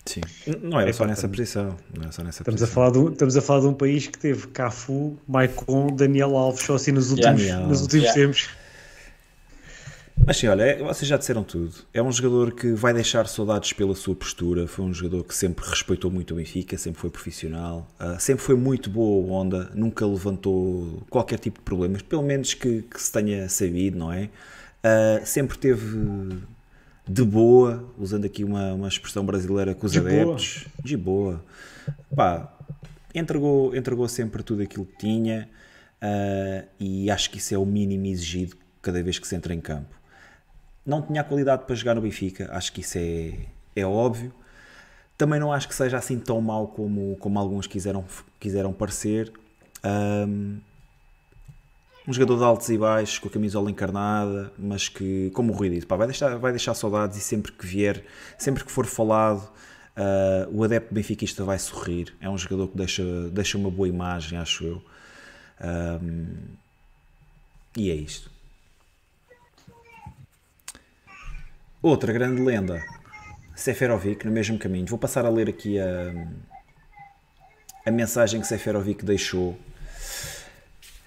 Sim, não era só nessa posição. Não era só nessa estamos, posição. A falar de, estamos a falar de um país que teve Cafu, Maicon, Daniel Alves, só assim nos últimos, yeah, nos últimos yeah. tempos. Mas sim, olha, é, vocês já disseram tudo. É um jogador que vai deixar saudades pela sua postura. Foi um jogador que sempre respeitou muito o Benfica, sempre foi profissional, uh, sempre foi muito boa onda, nunca levantou qualquer tipo de problemas, pelo menos que, que se tenha sabido, não é? Uh, sempre teve de boa, usando aqui uma, uma expressão brasileira com os de adeptos, boa. de boa. Pá, entregou, entregou sempre tudo aquilo que tinha uh, e acho que isso é o mínimo exigido cada vez que se entra em campo não tinha qualidade para jogar no Benfica, acho que isso é, é óbvio. Também não acho que seja assim tão mau como, como alguns quiseram, quiseram parecer. Um, um jogador de altos e baixos, com a camisola encarnada, mas que, como o Rui disse, pá, vai, deixar, vai deixar saudades e sempre que vier, sempre que for falado, uh, o adepto benfiquista vai sorrir. É um jogador que deixa, deixa uma boa imagem, acho eu. Um, e é isto. Outra grande lenda, Seferovic, no mesmo caminho. Vou passar a ler aqui a, a mensagem que Seferovic deixou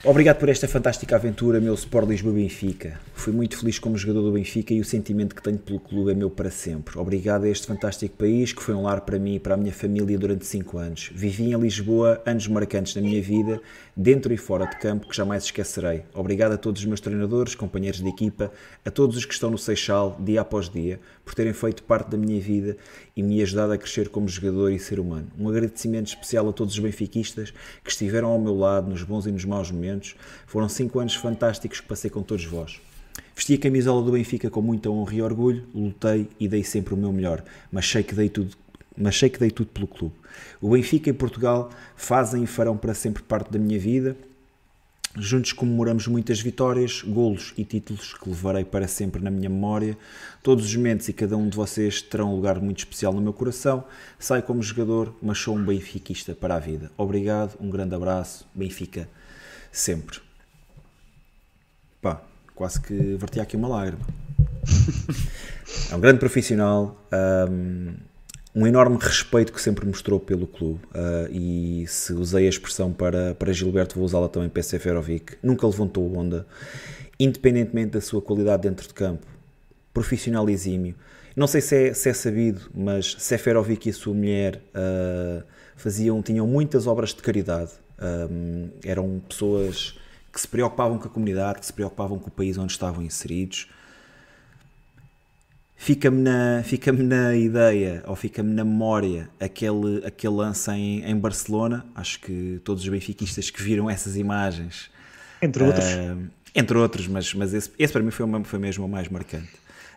Obrigado por esta fantástica aventura, meu Sport Lisboa Benfica. Fui muito feliz como jogador do Benfica e o sentimento que tenho pelo clube é meu para sempre. Obrigado a este fantástico país que foi um lar para mim e para a minha família durante 5 anos. Vivi em Lisboa anos marcantes na minha vida, dentro e fora de campo, que jamais esquecerei. Obrigado a todos os meus treinadores, companheiros de equipa, a todos os que estão no Seixal, dia após dia, por terem feito parte da minha vida e me ajudado a crescer como jogador e ser humano. Um agradecimento especial a todos os benfiquistas que estiveram ao meu lado nos bons e nos maus momentos. Foram cinco anos fantásticos que passei com todos vós. Vesti a camisola do Benfica com muita honra e orgulho, lutei e dei sempre o meu melhor, mas sei que dei tudo mas sei que dei tudo pelo clube. O Benfica e Portugal fazem e farão para sempre parte da minha vida. Juntos comemoramos muitas vitórias, golos e títulos que levarei para sempre na minha memória. Todos os momentos e cada um de vocês terão um lugar muito especial no meu coração. Saio como jogador, mas sou um benfiquista para a vida. Obrigado, um grande abraço, Benfica, sempre. Pá, quase que verti aqui uma lágrima. é um grande profissional, um, um, enorme respeito que sempre mostrou pelo clube. Uh, e se usei a expressão para, para Gilberto, vou usá-la também para Seferovic. Nunca levantou onda, independentemente da sua qualidade dentro de campo. Profissional exímio. Não sei se é, se é sabido, mas Seferovic e a sua mulher uh, faziam, tinham muitas obras de caridade. Um, eram pessoas que se preocupavam com a comunidade, que se preocupavam com o país onde estavam inseridos. Fica-me na, fica na ideia, ou fica-me na memória, aquele, aquele lance em, em Barcelona. Acho que todos os benfiquistas que viram essas imagens. Entre outros. Uh, entre outros, mas, mas esse, esse para mim foi, foi mesmo o mais marcante.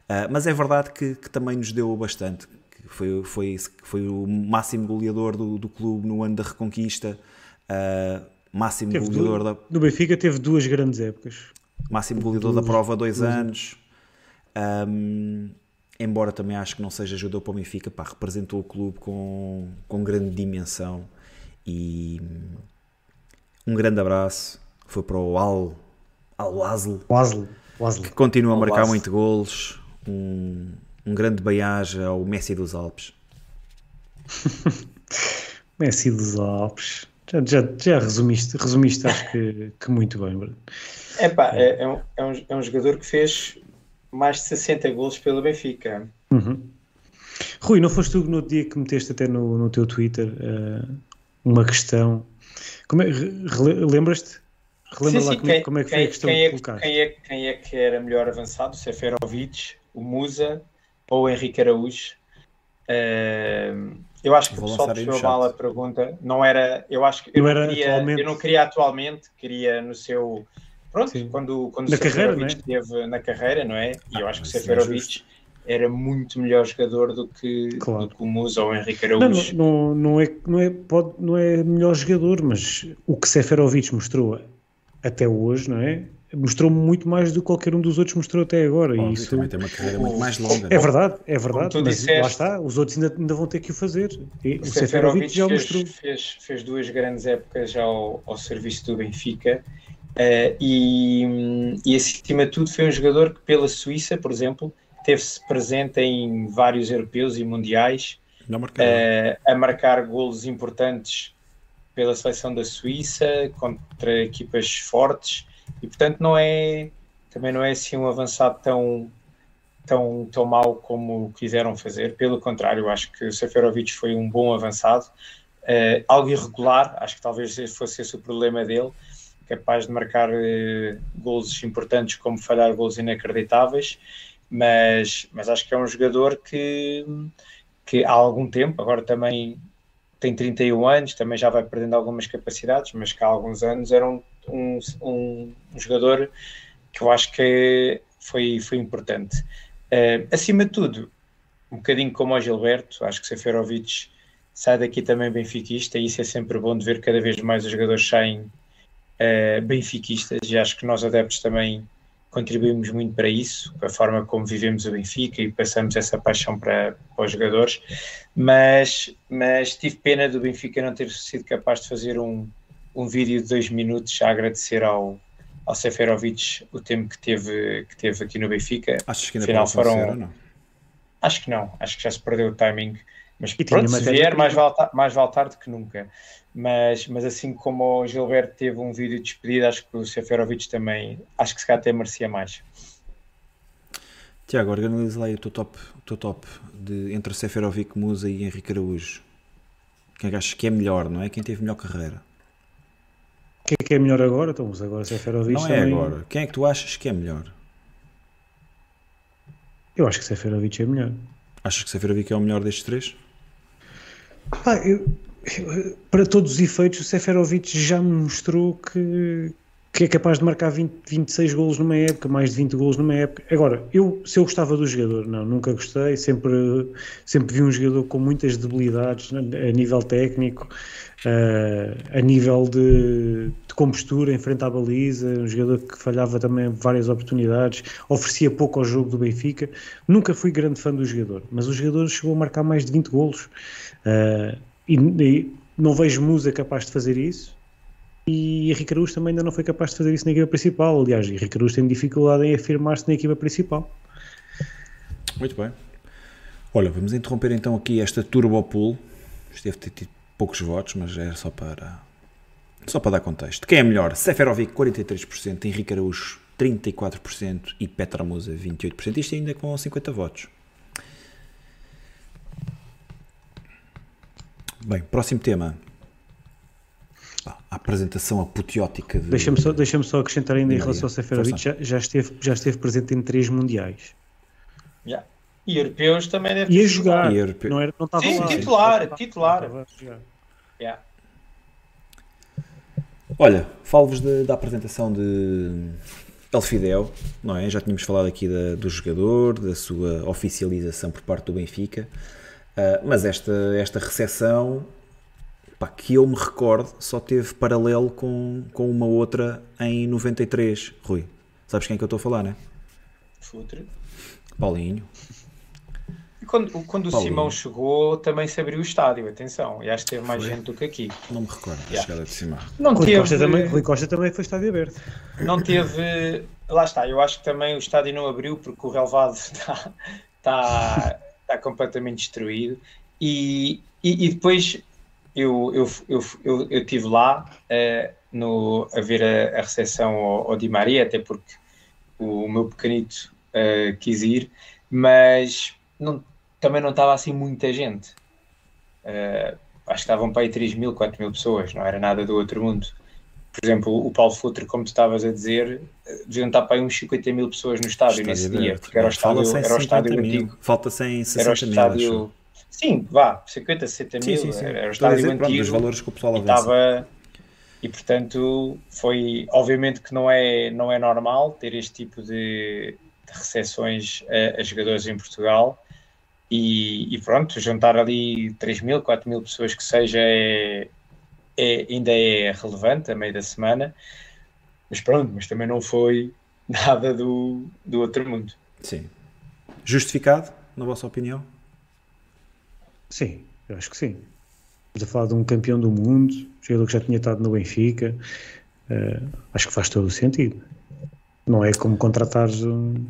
Uh, mas é verdade que, que, também nos deu bastante. Foi, foi, foi o máximo goleador do, do clube no ano da Reconquista. Uh, máximo teve goleador do, da. No Benfica teve duas grandes épocas. Máximo goleador da prova dois anos. Um, embora também acho que não seja jogador para o Benfica, pá, representou o clube com, com grande dimensão e um grande abraço. Foi para o Al, Al Asl, que continua a marcar muito golos. Um, um grande beijo ao Messi dos Alpes. Messi dos Alpes. Já, já, já resumiste, resumiste acho que, que muito bem, Bruno. Epá, é, é, um, é, um, é um jogador que fez mais de 60 golos pelo Benfica. Uhum. Rui, não foste tu no dia que meteste até no, no teu Twitter uh, uma questão? Como é, lembras-te? Relembra sim, lá sim, como, quem, como, é que foi quem, a questão quem é, que quem, é, quem é que era melhor avançado? Seferovic, o Musa ou o Henrique Araújo? Uh, eu acho que Vou o pessoal percebeu mal a pergunta. Não era, eu acho que eu não, não queria, atualmente... eu não queria atualmente, queria no seu pronto, Sim. quando, quando na o Seferovic é? esteve na carreira, não é? E eu acho que o Seferovic é era muito melhor jogador do que, claro. do que o Musa ou o Henrique Araújo. Não, não, não, é, não, é, pode, não é melhor jogador, mas o que Seferovic mostrou até hoje, não é? mostrou muito mais do que qualquer um dos outros mostrou até agora. Bom, e isso também tem uma carreira muito mais longa. É verdade, é verdade. Mas disseste, lá está, os outros ainda, ainda vão ter que o fazer. E o, o Seferovic já fez, mostrou. Fez, fez duas grandes épocas ao, ao serviço do Benfica. Uh, e, e acima de tudo foi um jogador que pela Suíça, por exemplo, teve-se presente em vários europeus e mundiais uh, a marcar golos importantes pela seleção da Suíça contra equipas fortes. E portanto não é também não é assim um avançado tão tão, tão mau como quiseram fazer, pelo contrário, acho que o Seferovic foi um bom avançado, uh, algo irregular, acho que talvez fosse esse o problema dele, capaz de marcar uh, golos importantes como falhar golos inacreditáveis, mas, mas acho que é um jogador que, que há algum tempo, agora também tem 31 anos, também já vai perdendo algumas capacidades, mas que há alguns anos era um, um, um jogador que eu acho que foi, foi importante. Uh, acima de tudo, um bocadinho como o Gilberto, acho que Seferovic sai daqui também benfiquista e isso é sempre bom de ver cada vez mais os jogadores saem uh, benfiquistas e acho que nós adeptos também contribuímos muito para isso, a forma como vivemos o Benfica e passamos essa paixão para, para os jogadores, mas, mas tive pena do Benfica não ter sido capaz de fazer um, um vídeo de dois minutos a agradecer ao, ao Seferovic o tempo que teve, que teve aqui no Benfica. Acho que ainda Afinal, foram... não? Acho que não, acho que já se perdeu o timing, mas e pronto, se vier, mais vale, mais vale tarde que nunca. Mas, mas assim como o Gilberto teve um vídeo de despedida, acho que o Seferovic também, acho que se calhar até merecia mais. Tiago, organiza lá aí o teu top, o teu top de, entre Seferovic, Musa e Henrique Araújo. Quem é achas que é melhor, não é? Quem teve melhor carreira? Quem é que é melhor agora? Então, agora Seferovic Não é também... agora. Quem é que tu achas que é melhor? Eu acho que Seferovic é melhor. Achas que Seferovic é o melhor destes três? Ah, eu, para todos os efeitos, o Seferovic já me mostrou que, que é capaz de marcar 20, 26 golos numa época, mais de 20 golos numa época. Agora, eu, se eu gostava do jogador, não, nunca gostei, sempre, sempre vi um jogador com muitas debilidades a nível técnico, uh, a nível de, de compostura em frente à baliza, um jogador que falhava também várias oportunidades, oferecia pouco ao jogo do Benfica. Nunca fui grande fã do jogador, mas o jogador chegou a marcar mais de 20 golos. E, e não vejo Musa capaz de fazer isso e Henrique Araújo também ainda não foi capaz de fazer isso na equipa principal. Aliás, Henrique Araújo tem dificuldade em afirmar-se na equipa principal. Muito bem. Olha, vamos interromper então aqui esta Turbo Pool. Isto deve ter tido poucos votos, mas era só para só para dar contexto. Quem é melhor? Seferovic 43%, Henrique Araújo 34% e Petra Musa 28%. Isto ainda com 50 votos. Bem, próximo tema a apresentação apoteótica de... Deixa-me só, deixa só acrescentar ainda em relação ao Seferovic, já, já, esteve, já esteve presente em três mundiais. Yeah. E europeus também deve Ia jogar, europe... não, era, não estava Sim, lá. titular, não titular. Não yeah. Olha, falo-vos da apresentação de Elfidel, não é? Já tínhamos falado aqui da, do jogador, da sua oficialização por parte do Benfica, uh, mas esta, esta recepção pá, que eu me recordo, só teve paralelo com, com uma outra em 93, Rui. Sabes quem é que eu estou a falar, né? Futre. Paulinho. E quando, quando o Simão chegou, também se abriu o estádio, atenção. E acho que teve mais foi? gente do que aqui. Não me recordo da yeah. chegada de Simão. Não Rui, teve... Costa também, Rui Costa também foi estádio aberto. Não teve... Lá está, eu acho que também o estádio não abriu porque o relevado está, está, está completamente destruído. E, e, e depois eu, eu, eu, eu, eu estive lá uh, no, a ver a, a recepção ao, ao, Di Maria, até porque o, meu pequenito uh, quis ir, mas não, também não estava assim muita gente. Uh, acho que estavam para aí 3 mil, 4 mil pessoas, não era nada do outro mundo. Por exemplo, o Paulo Futre, como tu estavas a dizer, deviam estar para aí uns 50 mil pessoas no estádio, estádio nesse dia, porque era o estádio, era o estádio antigo. Falta 100, 60 era o estádio, mil, Sim, vá, 50, 60 sim, mil, sim, sim. era o estádio dizer, antigo. Pronto, valores que o pessoal e, estava, e portanto, foi, obviamente que não é, não é normal ter este tipo de, de recepções a, a, jogadores em Portugal e, e, pronto, juntar ali 3 mil, 4 mil pessoas que seja é, é, ainda é relevante a meio da semana, mas pronto, mas também não foi nada do, do outro mundo. Sim. Justificado, na vossa opinião? Sim, eu acho que sim. Estamos a falar de um campeão do mundo, jogador que já tinha estado no Benfica. Uh, acho que faz todo o sentido. Não é como contratares um,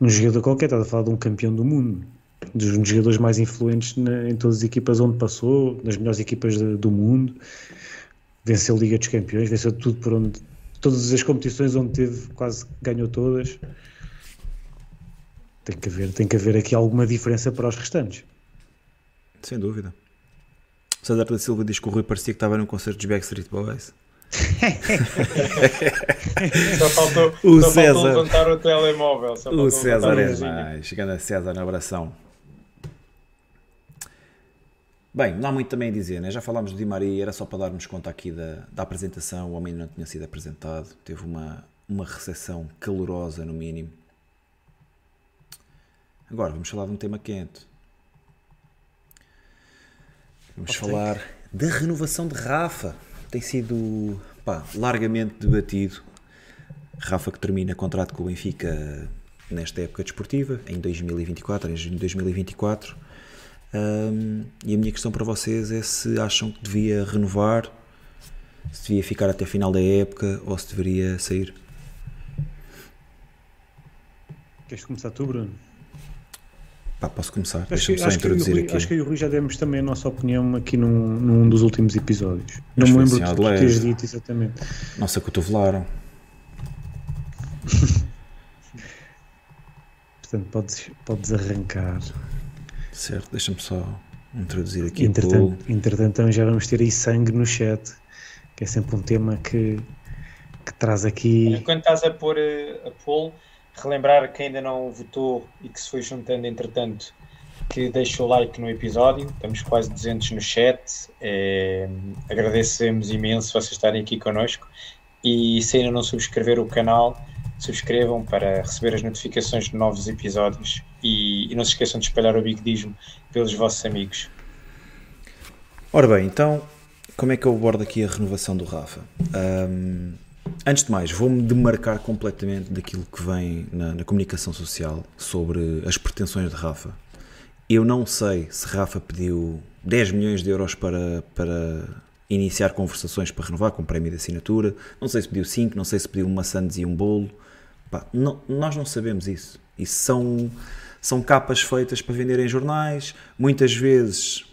um jogador qualquer, estás a falar de um campeão do mundo, dos jogadores mais influentes na, em todas as equipas onde passou, nas melhores equipas de, do mundo. Venceu a Liga dos Campeões, venceu tudo por onde. Todas as competições onde teve, quase ganhou todas. Tem que haver, tem que haver aqui alguma diferença para os restantes. Sem dúvida. César da Silva diz que o Rui parecia que estava num concerto dos Backstreet Boys. só faltou, o só César. faltou levantar o telemóvel. o César é mais. Chegando a César na abração. Bem, não há muito também a dizer, né? já falámos do Di Maria, era só para darmos conta aqui da, da apresentação, o homem não tinha sido apresentado, teve uma, uma recepção calorosa no mínimo. Agora vamos falar de um tema quente. Vamos falar da renovação de Rafa. Tem sido pá, largamente debatido. Rafa que termina contrato com o Benfica nesta época desportiva, em 2024, em junho de 2024. Um, e a minha questão para vocês é se acham que devia renovar, se devia ficar até final da época ou se deveria sair. Queres começar tu, Bruno? Pá, posso começar? Deixa-me só introduzir Rui. Acho que eu e o Rui já demos também a nossa opinião aqui num, num dos últimos episódios. Não me lembro de tu teres dito exatamente. Nossa, cotovelaram. Portanto, podes, podes arrancar. Certo, deixa-me só introduzir aqui entretanto, entretanto, também já vamos ter aí sangue no chat, que é sempre um tema que, que traz aqui. Enquanto estás a pôr a, a poll relembrar que ainda não votou e que se foi juntando entretanto, que deixou o like no episódio. Estamos quase 200 no chat. É, agradecemos imenso vocês estarem aqui connosco. e se ainda não subscreveram o canal, subscrevam para receber as notificações de novos episódios e, e não se esqueçam de espalhar o bigodismo pelos vossos amigos. Ora bem, então como é que eu abordo aqui a renovação do Rafa? Um, antes de mais, vou-me demarcar completamente daquilo que vem na, na, comunicação social sobre as pretensões de Rafa. Eu não sei se Rafa pediu 10 milhões de euros para, para iniciar conversações para renovar com prémio de assinatura, não sei se pediu 5, não sei se pediu sandes e um bolo. Pá, não, nós não sabemos isso. Isso são, são capas feitas para vender em jornais, muitas vezes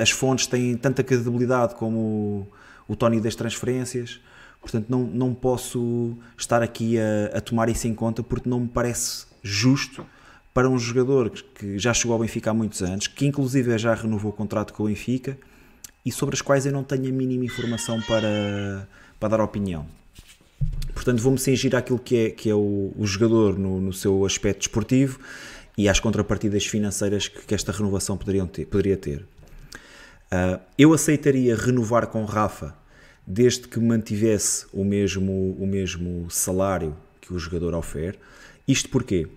as fontes têm tanta credibilidade como o, o Tony das transferências, portanto não, não posso estar aqui a, a, tomar isso em conta porque não me parece justo para um jogador que já chegou ao Benfica há muitos anos, que inclusive já renovou o contrato com o Benfica e sobre as quais eu não tenho a mínima informação para, para dar opinião. Portanto, vou-me cingir àquilo que é, que é o, o jogador no, no, seu aspecto desportivo e às contrapartidas financeiras que, que esta renovação poderiam ter, poderia ter. Uh, eu aceitaria renovar com Rafa desde que mantivesse o mesmo, o mesmo salário que o jogador oferece. Isto porque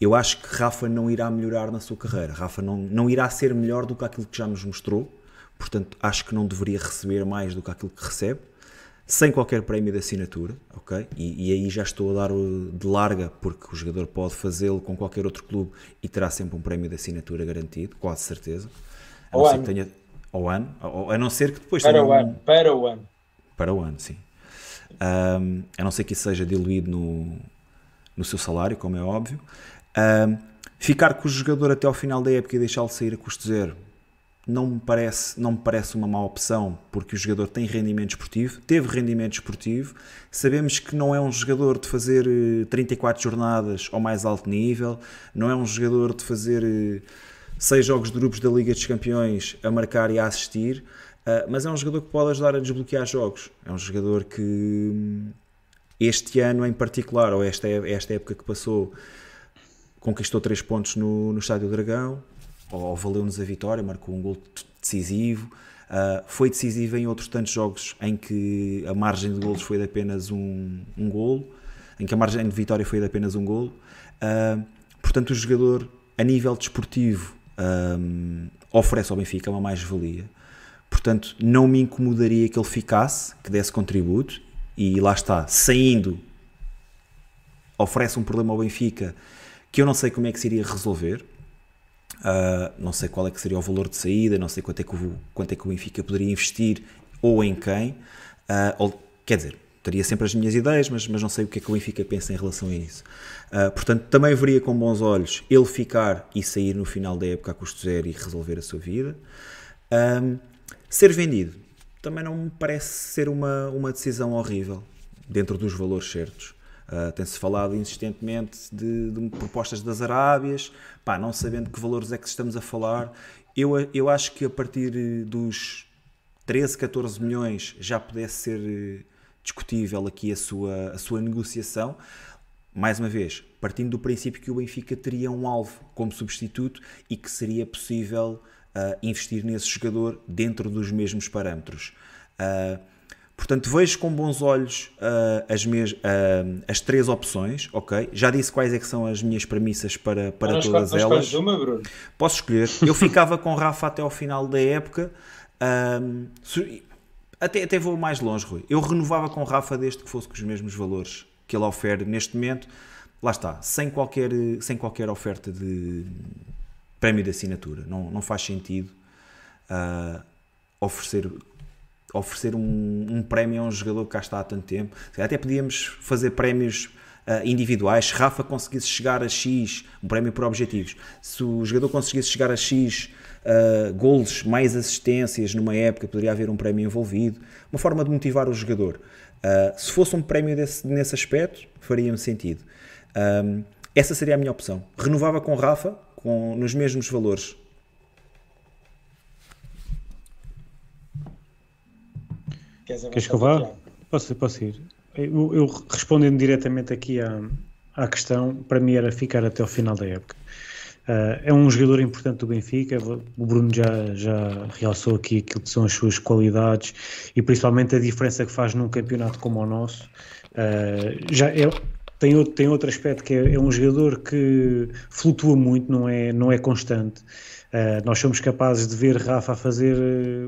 eu acho que Rafa não irá melhorar na sua carreira. Rafa não, não irá ser melhor do que aquilo que já nos mostrou. Portanto, acho que não deveria receber mais do que aquilo que recebe, sem qualquer prémio de assinatura, ok? E, e aí já estou a dar de larga, porque o jogador pode fazê-lo com qualquer outro clube e terá sempre um prémio de assinatura garantido, quase certeza. A não ser que tenha ao ano, a não ser que depois para o um, ano, para o ano. Para o ano, sim. Um, a não ser que isso seja diluído no, no seu salário, como é óbvio. Um, ficar com o jogador até ao final da época e deixá-lo sair a custo zero não me parece, não me parece uma má opção, porque o jogador tem rendimento esportivo, teve rendimento esportivo. Sabemos que não é um jogador de fazer 34 eh, jornadas ao mais alto nível, não é um jogador de fazer eh, seis jogos de grupos da Liga dos Campeões a marcar e a assistir, uh, mas é um jogador que pode ajudar a desbloquear jogos. É um jogador que hum, este ano em particular, ou esta, esta época que passou, conquistou três pontos no, no Estádio Dragão, ou valeu-nos a vitória, marcou um gol decisivo. Uh, foi decisivo em outros tantos jogos em que a margem de golos foi de apenas um, um golo, em que a margem de vitória foi de apenas um golo. Uh, portanto, o jogador, a nível desportivo, um, oferece ao Benfica uma mais-valia. Portanto, não me incomodaria que ele ficasse, que desse contributo, e lá está, saindo, oferece um problema ao Benfica que eu não sei como é que se iria resolver. Uh, não sei qual é que seria o valor de saída, não sei quanto é que o, quanto é que o Benfica poderia investir ou em quem. Uh, ou, quer dizer, teria sempre as minhas ideias, mas, mas não sei o que é que o Benfica pensa em relação a isso. Uh, portanto, também veria com bons olhos ele ficar e sair no final da época a custo zero e resolver a sua vida. Um, ser vendido também não me parece ser uma, uma decisão horrível dentro dos valores certos. Uh, Tem-se falado insistentemente de, de, propostas das Arábias, pá, não sabendo que valores é que estamos a falar. Eu, eu acho que a partir dos 13, 14 milhões já pudesse ser eh, discutível aqui a sua, a sua negociação mais uma vez, partindo do princípio que o Benfica teria um alvo como substituto e que seria possível uh, investir nesse jogador dentro dos mesmos parâmetros. Uh, portanto, vejo com bons olhos uh, as, mes, as três opções, ok? Já disse quais é que são as minhas premissas para, para nós todas nós elas. Uma, Bruno. Posso escolher. Eu ficava com Rafa até ao final da época. até, até vou mais longe, Rui. Eu renovava com Rafa desde que fosse com os mesmos valores que ele oferece neste momento, lá está, sem qualquer, sem qualquer oferta de prémio de assinatura. Não, não faz sentido uh, oferecer, oferecer um, um, prémio a um jogador que cá está há tanto tempo. Até podíamos fazer prémios uh, individuais. Se Rafa conseguisse chegar a X, um prémio por objetivos, se o jogador conseguisse chegar a X uh, golos mais assistências numa época, poderia haver um prémio envolvido. Uma forma de motivar o jogador. Uh, se fosse um prémio desse, nesse aspecto, faria-me sentido. Um, essa seria a minha opção. Renovava com Rafa, com, nos mesmos valores. Queres que eu vá? Posso, posso ir. Eu, eu, respondendo diretamente aqui à, à questão, para mim era ficar até o final da época. Uh, é um jogador importante do Benfica. O Bruno já, já realçou aqui aquilo que são as suas qualidades e principalmente a diferença que faz num campeonato como o nosso. Uh, já é, tem, outro, tem outro aspecto que é, é, um jogador que flutua muito, não é, não é constante. Uh, nós somos capazes de ver Rafa a fazer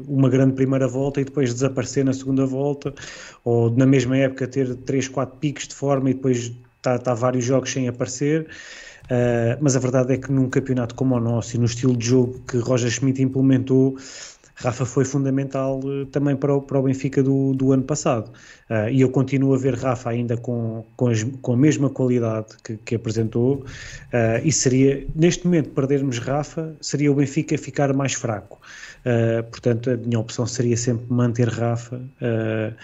uma grande primeira volta e depois desaparecer na segunda volta, ou na mesma época ter 3, 4 picos de forma e depois está tá vários jogos sem aparecer. Uh, mas a verdade é que num campeonato como o nosso e no estilo de jogo que Roger Schmidt implementou, Rafa foi fundamental uh, também para o, para o Benfica do, do ano passado. Uh, e eu continuo a ver Rafa ainda com, com, as, com a mesma qualidade que, que apresentou. e seria, neste momento, perdermos Rafa, seria o Benfica ficar mais fraco. Uh, portanto, a minha opção seria sempre manter Rafa, uh,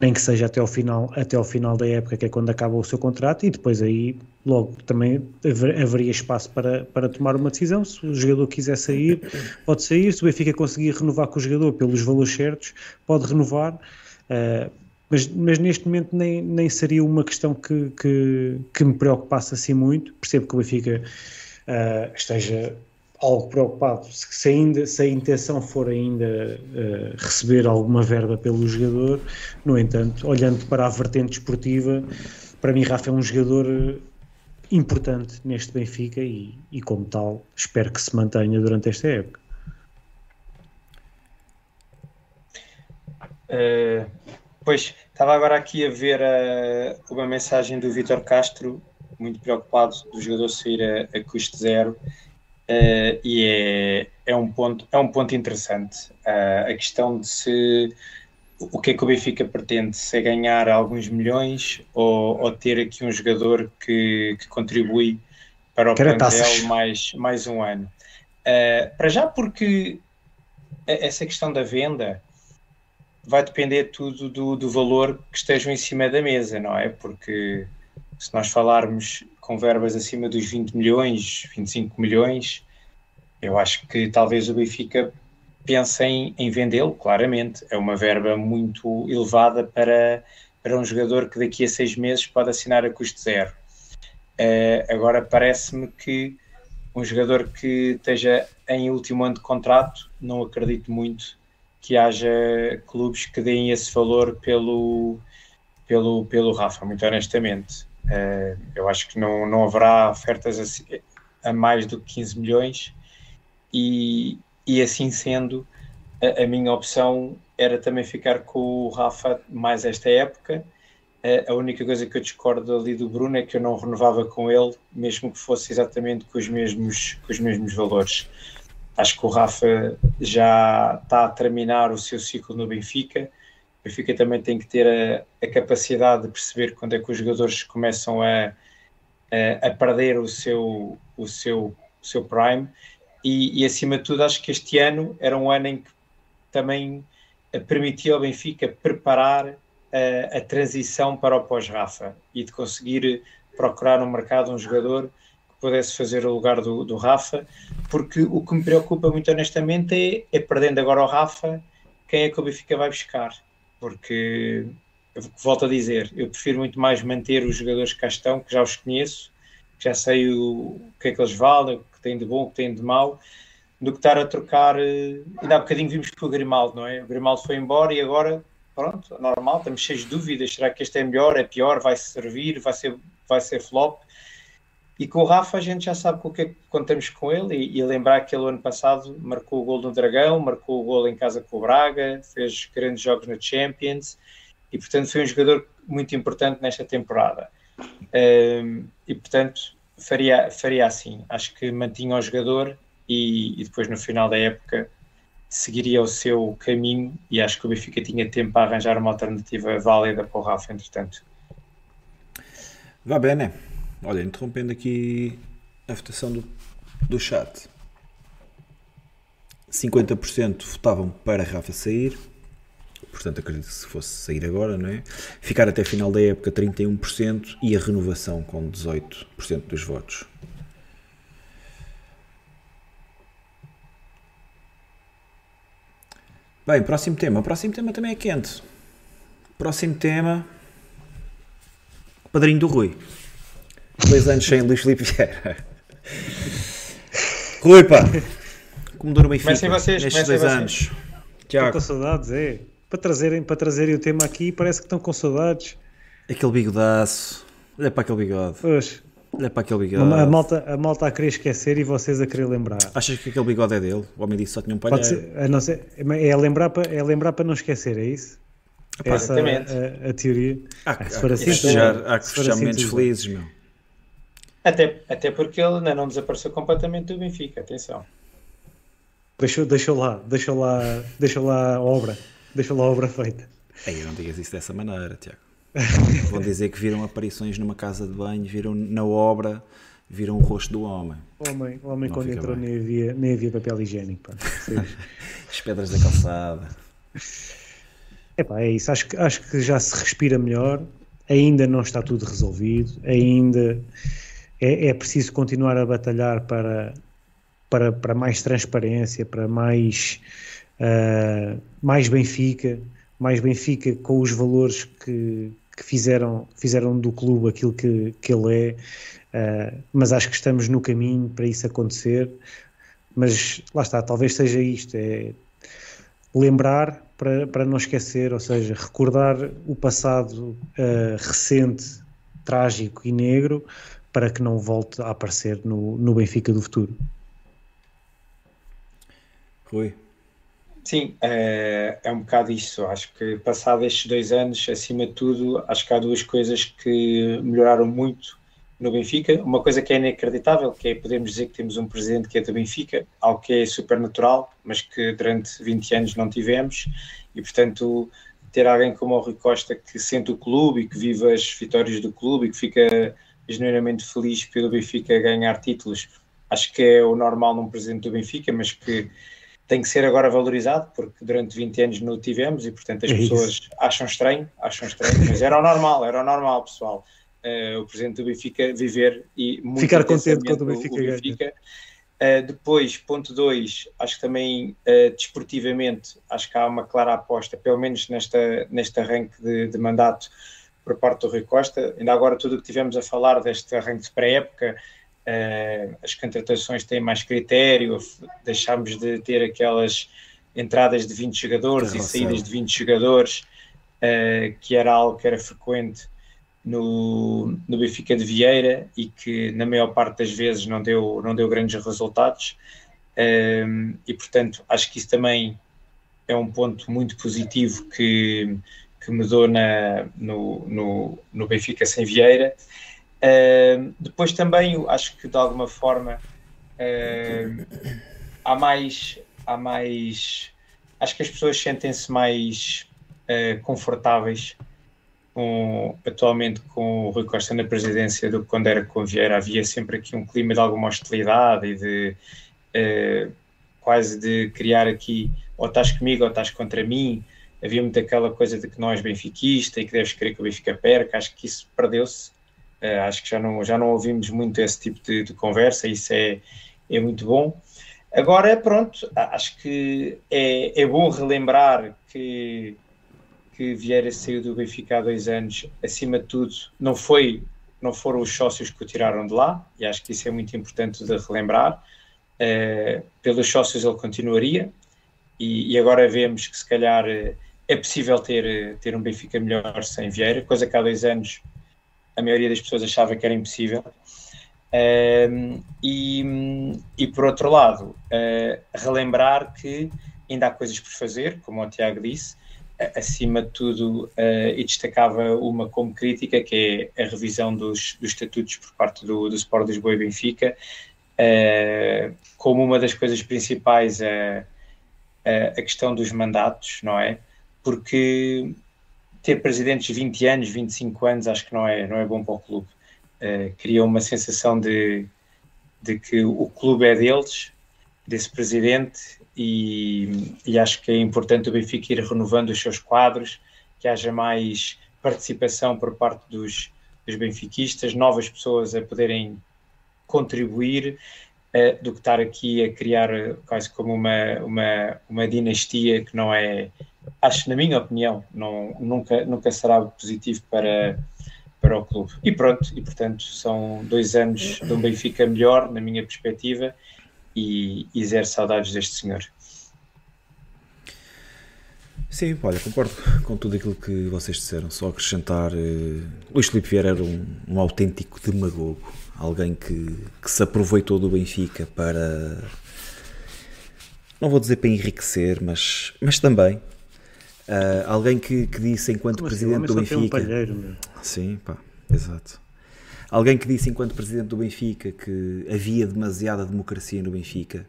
nem que seja até ao final, até ao final da época, que é quando acaba o seu contrato, e depois aí logo também haver, haveria espaço para, para tomar uma decisão. Se o jogador quiser sair, pode sair. Se o Benfica conseguir renovar com o jogador pelos valores certos, pode renovar. Uh, mas, mas, neste momento nem, nem seria uma questão que, que, que me preocupasse assim muito. Percebo que o Benfica esteja algo preocupado se, ainda, se a intenção for ainda uh, receber alguma verba pelo jogador. No entanto, olhando para a vertente esportiva, para mim Rafa é um jogador importante neste Benfica e, e como tal espero que se mantenha durante esta época. Uh, pois, estava agora aqui a ver uh, uma mensagem do Vitor Castro, muito preocupado do jogador sair a, a custo zero. Uh, e é, é, um ponto, é um ponto interessante. Uh, a questão de se o que é que o Benfica pretende, se é ganhar alguns milhões ou, ou ter aqui um jogador que, que contribui para o plantel mais, mais um ano. Uh, para já porque essa questão da venda vai depender tudo do, do valor que estejam em cima da mesa, não é? Porque se nós falarmos com verbas acima dos 20 milhões, 25 milhões, eu acho que talvez o Benfica pense em, em vendê-lo, claramente. É uma verba muito elevada para, para um jogador que daqui a seis meses pode assinar a custo zero. Uh, agora parece-me que um jogador que esteja em último ano de contrato, não acredito muito que haja clubes que deem esse valor pelo, pelo, pelo Rafa, muito honestamente. Uh, eu acho que não, não haverá ofertas a, a, mais do que 15 milhões e, e assim sendo, a, a, minha opção era também ficar com o Rafa mais esta época. A única coisa que eu discordo ali do Bruno é que eu não renovava com ele, mesmo que fosse exatamente com os mesmos, com os mesmos valores. Acho que o Rafa já está a terminar o seu ciclo no Benfica o Benfica também tem que ter a, a, capacidade de perceber quando é que os jogadores começam a, a, a perder o seu, o seu, o seu prime e, e, acima de tudo acho que este ano era um ano em que também permitia ao Benfica preparar a, a transição para o pós-Rafa e de conseguir procurar no mercado um jogador que pudesse fazer o lugar do, do Rafa, porque o que me preocupa muito honestamente é, é perdendo agora o Rafa, quem é que o Benfica vai buscar? porque volto a dizer, eu prefiro muito mais manter os jogadores que cá estão, que já os conheço, que já sei o, o que é que eles valem, que têm de bom, que têm de mau, do que estar a trocar. Eh, ainda há bocadinho vimos com o Grimaldo, não é? O Grimaldo foi embora e agora, pronto, normal, estamos cheios de dúvidas. Será que este é melhor, é pior, vai servir, vai ser, vai ser flop? E com o Rafa a gente já sabe com o que é que contamos com ele e, e lembrar que ele ano passado marcou o gol no Dragão, marcou o gol em casa com o Braga, fez grandes jogos na Champions e portanto foi um jogador muito importante nesta temporada. Um, e portanto faria, faria assim, acho que mantinha o jogador e, e, depois no final da época seguiria o seu caminho e acho que o Benfica tinha tempo para arranjar uma alternativa válida para o Rafa entretanto. Va bene. Olha, interrompendo aqui a votação do, do chat. 50% votavam para Rafa sair, portanto acredito que se fosse sair agora, não é? Ficar até final da época 31% e a renovação com 18% dos votos. Bem, próximo tema. O próximo tema também é quente. Próximo tema. Padrinho do Rui. Dois anos sem Luís Filipe Vieira. Rui, pá. Como Benfica Comecem vocês, nestes dois vocês. anos? Tiago, com saudades, é. Para trazerem, para trazerem o tema aqui, parece que estão com saudades. aquele bigodaço. Olha para aquele bigode. Pois, Olha para aquele a, bigode. malta, a malta a querer esquecer e vocês a querer lembrar. Achas que aquele bigode é dele? O homem disse que só tinha um ser, a não ser, é, lembrar para, é lembrar para não esquecer, é isso? Essa exatamente. a, a teoria. Há, Ah, que- se há for assim, tudo há que Se for festejar assim, momentos tudo felizes, meu. Até, até porque ele ainda não desapareceu completamente do Benfica, atenção. Deixou, deixou lá, deixou lá, deixou lá a obra, deixou lá a obra feita. Ei, não digas isso dessa maneira, Tiago. Vão dizer que viram aparições numa casa de banho, viram na obra, viram o rosto do homem. O homem, o homem Não quando entrou bem. nem havia, nem havia papel higiênico. As pedras da calçada. Epá, é isso, acho que, acho que já se respira melhor, ainda não está tudo resolvido, ainda é, é preciso continuar a batalhar para, para, para mais transparência, para mais, ah, mais Benfica, mais Benfica com os valores que, que fizeram, fizeram do clube aquilo que, que ele é, ah, mas acho que estamos no caminho para isso acontecer, mas lá está, talvez seja isto, é lembrar para, para não esquecer, ou seja, recordar o passado uh, recente, trágico e negro para que não volte a aparecer no, no Benfica do futuro. Rui. Sim, é, é um bocado isso. Acho que passado estes dois anos, acima de tudo, acho que há duas coisas que melhoraram muito no Benfica. Uma coisa que é inacreditável, que é podemos dizer que temos um presidente que é do Benfica, algo que é supernatural, mas que durante 20 anos não tivemos, e portanto ter alguém como o Rui Costa que sente o clube e que vive as vitórias do clube e que fica genuinamente feliz pelo Benfica ganhar títulos, acho que é o normal num presidente do Benfica, mas que tem que ser agora valorizado, porque durante 20 anos não o tivemos e, portanto, as É isso. pessoas acham estranho, acham estranho, mas era o normal, era o normal, pessoal. Eh, o presidente do Benfica viver e muito Ficar contente quando o Benfica ganha. Benfica. Eh, depois, ponto 2, acho que também eh, desportivamente, acho que há uma clara aposta, pelo menos nesta, neste arranque de, de mandato por parte do Rui Costa. Ainda agora tudo o que tivemos a falar deste arranque de pré-época, as contratações têm mais critério, deixámos de ter aquelas entradas de 20 jogadores e saídas de 20 jogadores, eh, que era algo que era frequente no, no Benfica de Vieira e que na maior parte das vezes não deu, não deu grandes resultados. Um, e portanto acho que isso também é um ponto muito positivo que, que mudou na, no, no, no Benfica sem Vieira. Um, depois também acho que de alguma forma um, há mais há mais acho que as pessoas sentem-se mais uh, confortáveis com, atualmente com o Rui Costa na presidência do que quando era com Vieira. Havia sempre aqui um clima de alguma hostilidade e de uh, quase de criar aqui ou estás comigo ou estás contra mim. Havia muito aquela coisa de que és benfiquista e que deves querer que o Benfica perca. Acho que isso perdeu-se. Uh, acho que já não, já não ouvimos muito esse tipo de, de conversa. Isso é, é muito bom. Agora, pronto, acho que é, é bom relembrar que que Vieira saiu do Benfica há dois anos, acima de tudo, não foi, não foram os sócios que o tiraram de lá, e acho que isso é muito importante de relembrar. Uh, pelos sócios ele continuaria, e, e, agora vemos que se calhar é possível ter, ter um Benfica melhor sem Vieira, coisa que há dois anos a maioria das pessoas achava que era impossível. Uh, e, e por outro lado, uh, relembrar que ainda há coisas por fazer, como o Tiago disse, acima de tudo, uh, e destacava uma como crítica, que é a revisão dos, dos estatutos por parte do, do Sport Lisboa e Benfica, uh, como uma das coisas principais a, a, questão dos mandatos, não é? Porque ter presidentes de 20 anos, 25 anos, acho que não é, não é bom para o clube. Uh, cria uma sensação de, de que o clube é deles, desse presidente, e, e, acho que é importante o Benfica ir renovando os seus quadros, que haja mais participação por parte dos, dos benfiquistas, novas pessoas a poderem contribuir, uh, do que estar aqui a criar quase como uma, uma, uma dinastia que não é, acho na minha opinião, não, nunca, nunca será positivo para, para o clube. E pronto, e portanto são dois anos de um Benfica melhor, na minha perspectiva, e, e zero saudades deste senhor. Sim, olha, concordo com tudo aquilo que vocês disseram. Só acrescentar: uh, Luís Vieira era um, um autêntico demagogo, alguém que, que se aproveitou do Benfica para. Não vou dizer para enriquecer, mas, mas também. Uh, alguém que, que disse enquanto Como presidente assim? do Benfica. Um palheiro, sim, pá, exato. Alguém que disse enquanto presidente do Benfica que havia demasiada democracia no Benfica.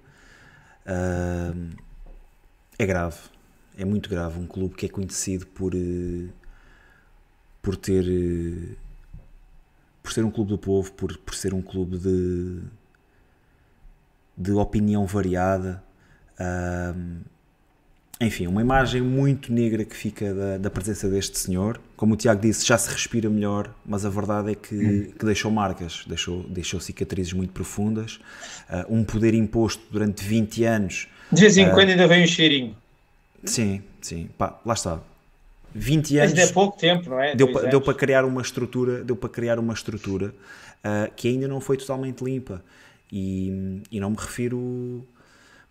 Uh, é grave é muito grave um clube que é conhecido por eh, por ter eh, por ser um clube do povo, por, por ser um clube de de opinião variada. Enfim, uma imagem muito negra que fica da, da, presença deste senhor. Como o Tiago disse, já se respira melhor, mas a verdade é que, hum. que deixou marcas, deixou, deixou cicatrizes muito profundas. Uh, um poder imposto durante 20 anos. De vez em uh, quando ainda vem um cheirinho. Sim, sim. Pá, lá está. 20 anos. Mas é pouco tempo, não é? Deu, pa, deu para criar uma estrutura, deu para criar uma estrutura uh, que ainda não foi totalmente limpa. E, e não me refiro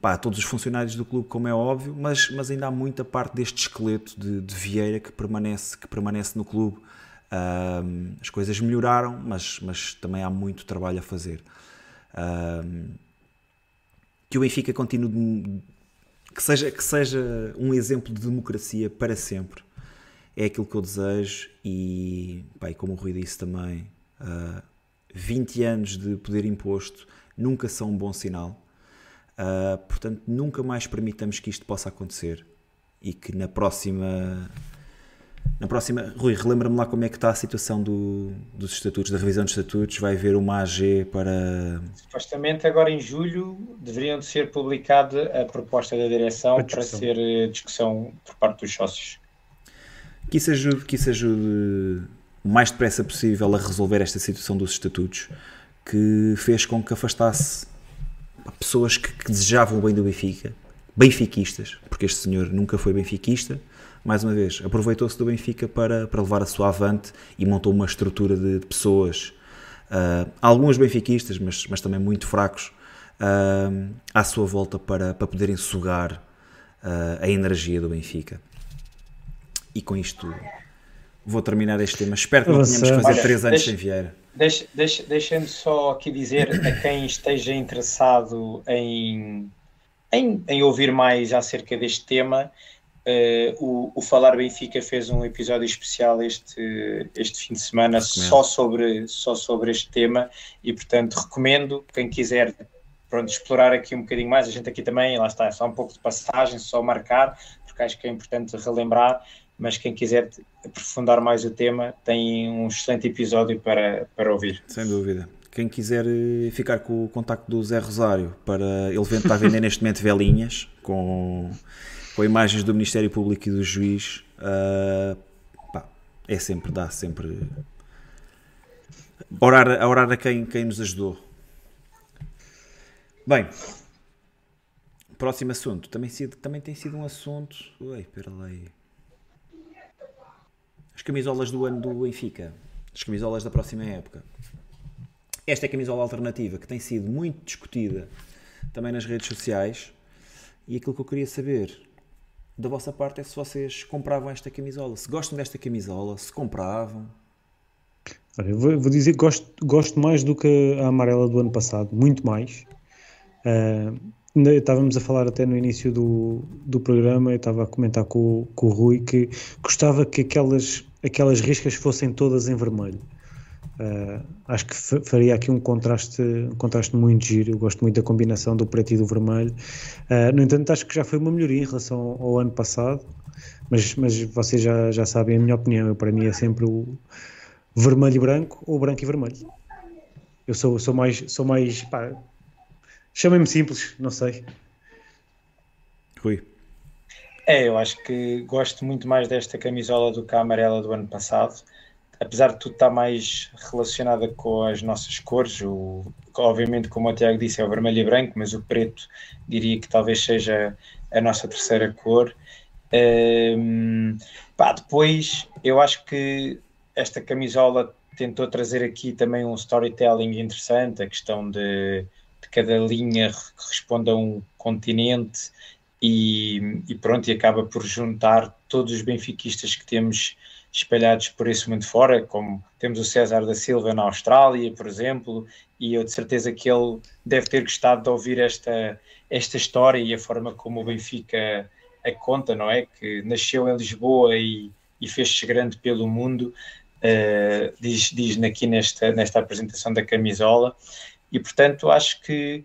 pá, todos os funcionários do clube, como é óbvio, mas, mas ainda há muita parte deste esqueleto de, de Vieira que permanece, que permanece no clube. As coisas melhoraram, mas, mas também há muito trabalho a fazer. Que o Benfica continue que seja, que seja um exemplo de democracia para sempre. É aquilo que eu desejo e, pá, como o Rui disse também, uh, ah, 20 anos de poder imposto nunca são um bom sinal. Uh, portanto, nunca mais permitamos que isto possa acontecer e que na próxima na próxima, Rui, relembra-me lá como é que está a situação do, dos estatutos, da revisão dos estatutos. Vai haver uma AG para. Supostamente agora em julho deveriam de ser publicada a proposta da direção para ser eh, discussão por parte dos sócios. Que isso ajude, que isso ajude o mais depressa possível a resolver esta situação dos estatutos que fez com que afastasse pessoas que, que desejavam o bem do Benfica, benfiquistas, porque este senhor nunca foi benfiquista mais uma vez, aproveitou-se do Benfica para, para levar a sua avante e montou uma estrutura de, de pessoas, uh, alguns benfiquistas, mas, mas também muito fracos, uh, à sua volta para, para poderem sugar uh, a energia do Benfica. E com isto vou terminar este tema. Espero que não tenhamos que fazer três anos deixa, sem Vieira. Deixa, deixa, só aqui dizer a quem esteja interessado em, em, em ouvir mais acerca deste tema Uh, o, o, Falar Benfica fez um episódio especial este, este fim de semana só sobre, só sobre este tema e, portanto, recomendo quem quiser pronto, explorar aqui um bocadinho mais. A gente aqui também, lá está, é só um pouco de passagem, só marcar, porque acho que é importante relembrar. Mas quem quiser aprofundar mais o tema, tem um excelente episódio para, para ouvir. Sem dúvida. Quem quiser eh, ficar com o contacto do Zé Rosário para ele está a vender neste momento velinhas com com imagens do Ministério Público e do juiz, uh, pá, é sempre, dá sempre. Orar, a orar a quem, quem nos ajudou. Bem, próximo assunto. Também, sido, também tem sido um assunto. Ui, espera aí. As camisolas do ano do Benfica. As camisolas da próxima época. Esta é a camisola alternativa que tem sido muito discutida também nas redes sociais. E aquilo que eu queria saber da vossa parte é se vocês compravam esta camisola. Se gostam desta camisola, se compravam. Olha, vou, vou, dizer que gosto, gosto mais do que a amarela do ano passado, muito mais. Uh, estávamos a falar até no início do, do programa, eu estava a comentar com, com o Rui que gostava que aquelas, aquelas riscas fossem todas em vermelho. Uh, acho que faria aqui um contraste, um contraste muito giro. Eu gosto muito da combinação do preto e do vermelho. Uh, no entanto, acho que já foi uma melhoria em relação ao ano passado. Mas, mas vocês já, já sabem a minha opinião. Eu, para mim é sempre o vermelho e branco ou branco e vermelho. Eu sou, sou mais. Sou mais Chamem-me simples, não sei. Rui. É, eu acho que gosto muito mais desta camisola do que a amarela do ano passado apesar de tudo estar mais relacionada com as nossas cores, o, obviamente, como o Tiago disse, é o vermelho e branco, mas o preto diria que talvez seja a nossa terceira cor. Um, pá, depois, eu acho que esta camisola tentou trazer aqui também um storytelling interessante, a questão de, de cada linha responde a um continente e, e, pronto, e acaba por juntar todos os benfiquistas que temos espalhados por esse mundo fora, como temos o César da Silva na Austrália, por exemplo, e eu de certeza que ele deve ter gostado de ouvir esta, esta história e a forma como o Benfica a conta, não é? Que nasceu em Lisboa e, e fez-se grande pelo mundo, uh, diz, diz aqui nesta, nesta apresentação da camisola, e portanto acho que